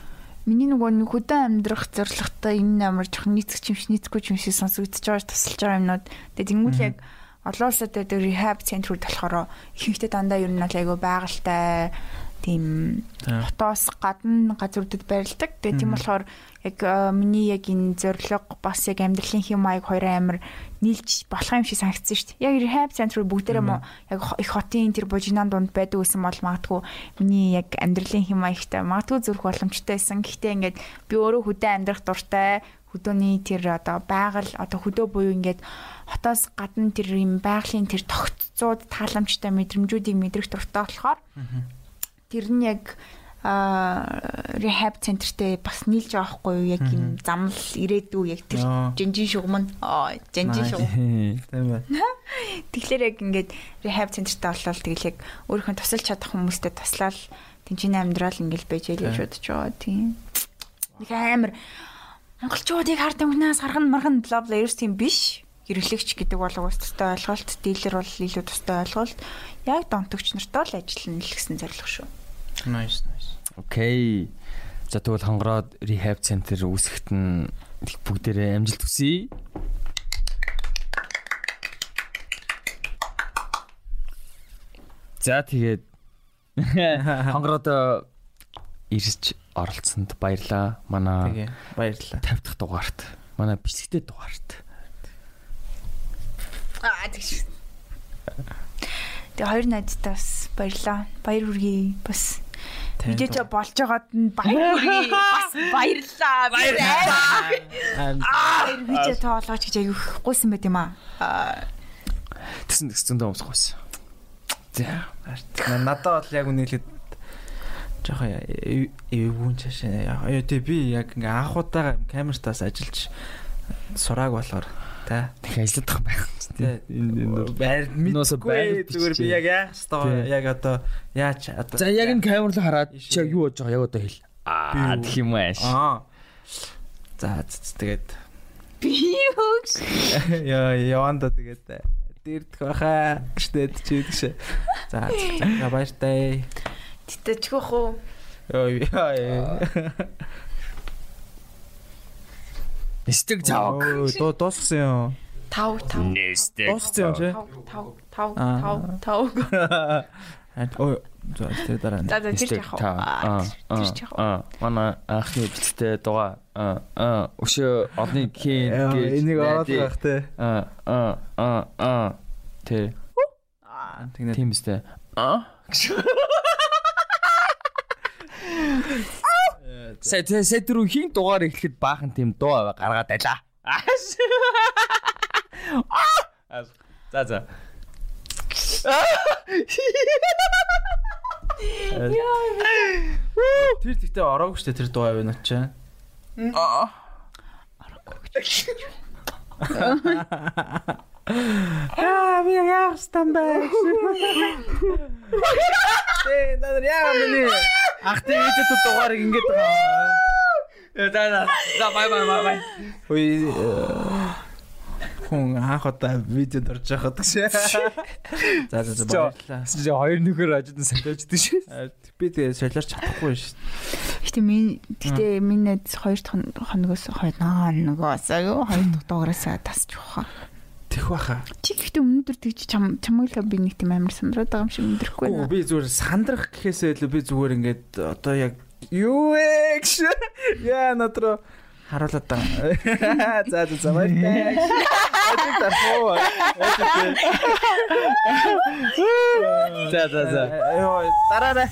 Миний нөгөө нэг хөдөө амьдрах зорилготой энэ амар жоохон нийцэх юм шиг нийцэхгүй юм шиг сонсогдож байгаа тусалж байгаа юмнууд. Тэгээ тэнгуүл яг олон улсад байдаг rehab центрүүд болохоор ихэнхдээ дандаа ер нь бол айгүй байгальтай тийм хотоос гадна газруудад байрладаг. Тэгээ тийм болохоор яг э, миний яг энэ зорилго бас яг амьдралын хэм маяг хоёр амир нийлж болох юм шиг санагдсан шүү дээ. Яг rehab center бүгдээрээ мо яг их хотын тэр бужинан дунд байдаг гэсэн бол магадгүй миний яг амьдралын хэм маягтай магадгүй зүрх боломжтой байсан. Гэхдээ ингээд би өөрөө хөдөө амьдрах дуртай хөдөөний тэр одоо байгаль одоо хөдөө буюу ингээд хотоос гадна тэр юм байгалийн тэр тогтцоод тааламжтай мэдрэмжүүдийг мэдрэх дуртай болохоор тэр нь яг rehab центртэй бас нийлж байгаа хгүй юу? Яг юм замл ирээдүй яг тэр жинжин шугам нь. Аа жинжин шугам.
Тийм бай.
тэгэхээр яг ингээд rehab центртэй болол тэгэл яг өөрийнхөө тусалж чадах хүмүүстэй туслаад тэнцэн амьдрал ингээл байж гэж бодож байгаа тийм. Нэг амар монголчуудыг хард өмнөөс харган марган бла бла ерөөс тийм биш. Хэрэглэгч гэдэг бол уус тустай ойлголт дилер бол илүү тустай ойлголт. Яг донтогч нартай л ажиллана л гэсэн зорилго шүү
Nice nice.
Окей. За тэгвэл хонгороод rehab center үүсгэхэд нь их бүгдээрээ амжилт хүсье. За тэгээд хонгороод ирж оролцсонд баярлаа. Манай
Тэгээ баярлалаа.
50 дахь дугаарт. Манай бичлэгтэй дугаарт.
аа тэгш Тэгээ хоёр найзтай бас баярлаа. Баяр хүргэе. Бас видео болж байгаад нь баяр хүргэе. Бас баярлаа. Баярлаа. Аа видео тоолооч гэж аягүй гуйсан байт юм аа.
Тэсэн зөндөө өмсөх байсан. За.
Надад бол яг үнэхээр жоохон эвгүүн чашаа. Яа тий би яг ингээ анхудаага камертаас ажиллаж сурааг болохоор та
Тэг ажиллах юм байх.
тий байр
Нуусаа байр
мэдгүй зүгээр би яг яах ёстой яг одоо яач одоо
За яг энэ камер руу хараад чи юу болж байгаа яг одоо хэл. Аа гэх юм ааш.
аа за тэгээд
би юуш.
яа яванда тэгээд дэрдэх баха гэжтэй чи гэж. За за баяртай.
Тэтэжгөх үү?
Йоо яа.
Стэг цааг.
Дуу дууссан юм.
Тав тав.
Нэстэг.
Дууссан юм чи?
Тав тав
Аа.
тав тав.
Ой за тэр дараа.
За за тэр яах вэ? Тэр яах вэ?
Аа. Манай анхны бичлэгтэй дугаа. Аа. Өшөө олны хийн гэж.
энийг ороод байх те.
Аа. Аа. Аа. Аа. Тэ.
Аа тэгнэ.
Тийм үстэй. Аа. Сэ сэ тэр үхийн дугаар эхлэхэд баахан тийм дуу аваа гаргаад байлаа. Аа. За за.
Тэр тэгтээ ороогүй штэ тэр дуу аваа нөт чи. Аа би яах стамбай. Тэ надад яа миний ах тэ видео дугаарыг ингэж байгаа.
За за. За бай бай бай бай.
Ой хүн анх удаа видеод орж байхад гэж. За за за баярлалаа.
Чи хоёр нөхөр ажид нь солиочдөг шүү.
А, Би тэгээ солиорч чадахгүй шүү.
Гэтэ минь гэтэ минь хоёр дахь хоногоос хоёр наа нөгөөс аюу хоёр дахь дугаараас тасч баха.
Тэх баха.
Чи гэхдээ өнөөдөр тэгж чам чамайг би нэг тийм амар сандраад байгаа юм шиг
Оо
байна.
би зүгээр сандрах гэхээсээ илүү би зүгээр ингээд одоо яг юу вэ гэж яа надруу харуулад байгаа. За за за баяртай. Ажиг тархуу.
За за за.
Йоо дараарай.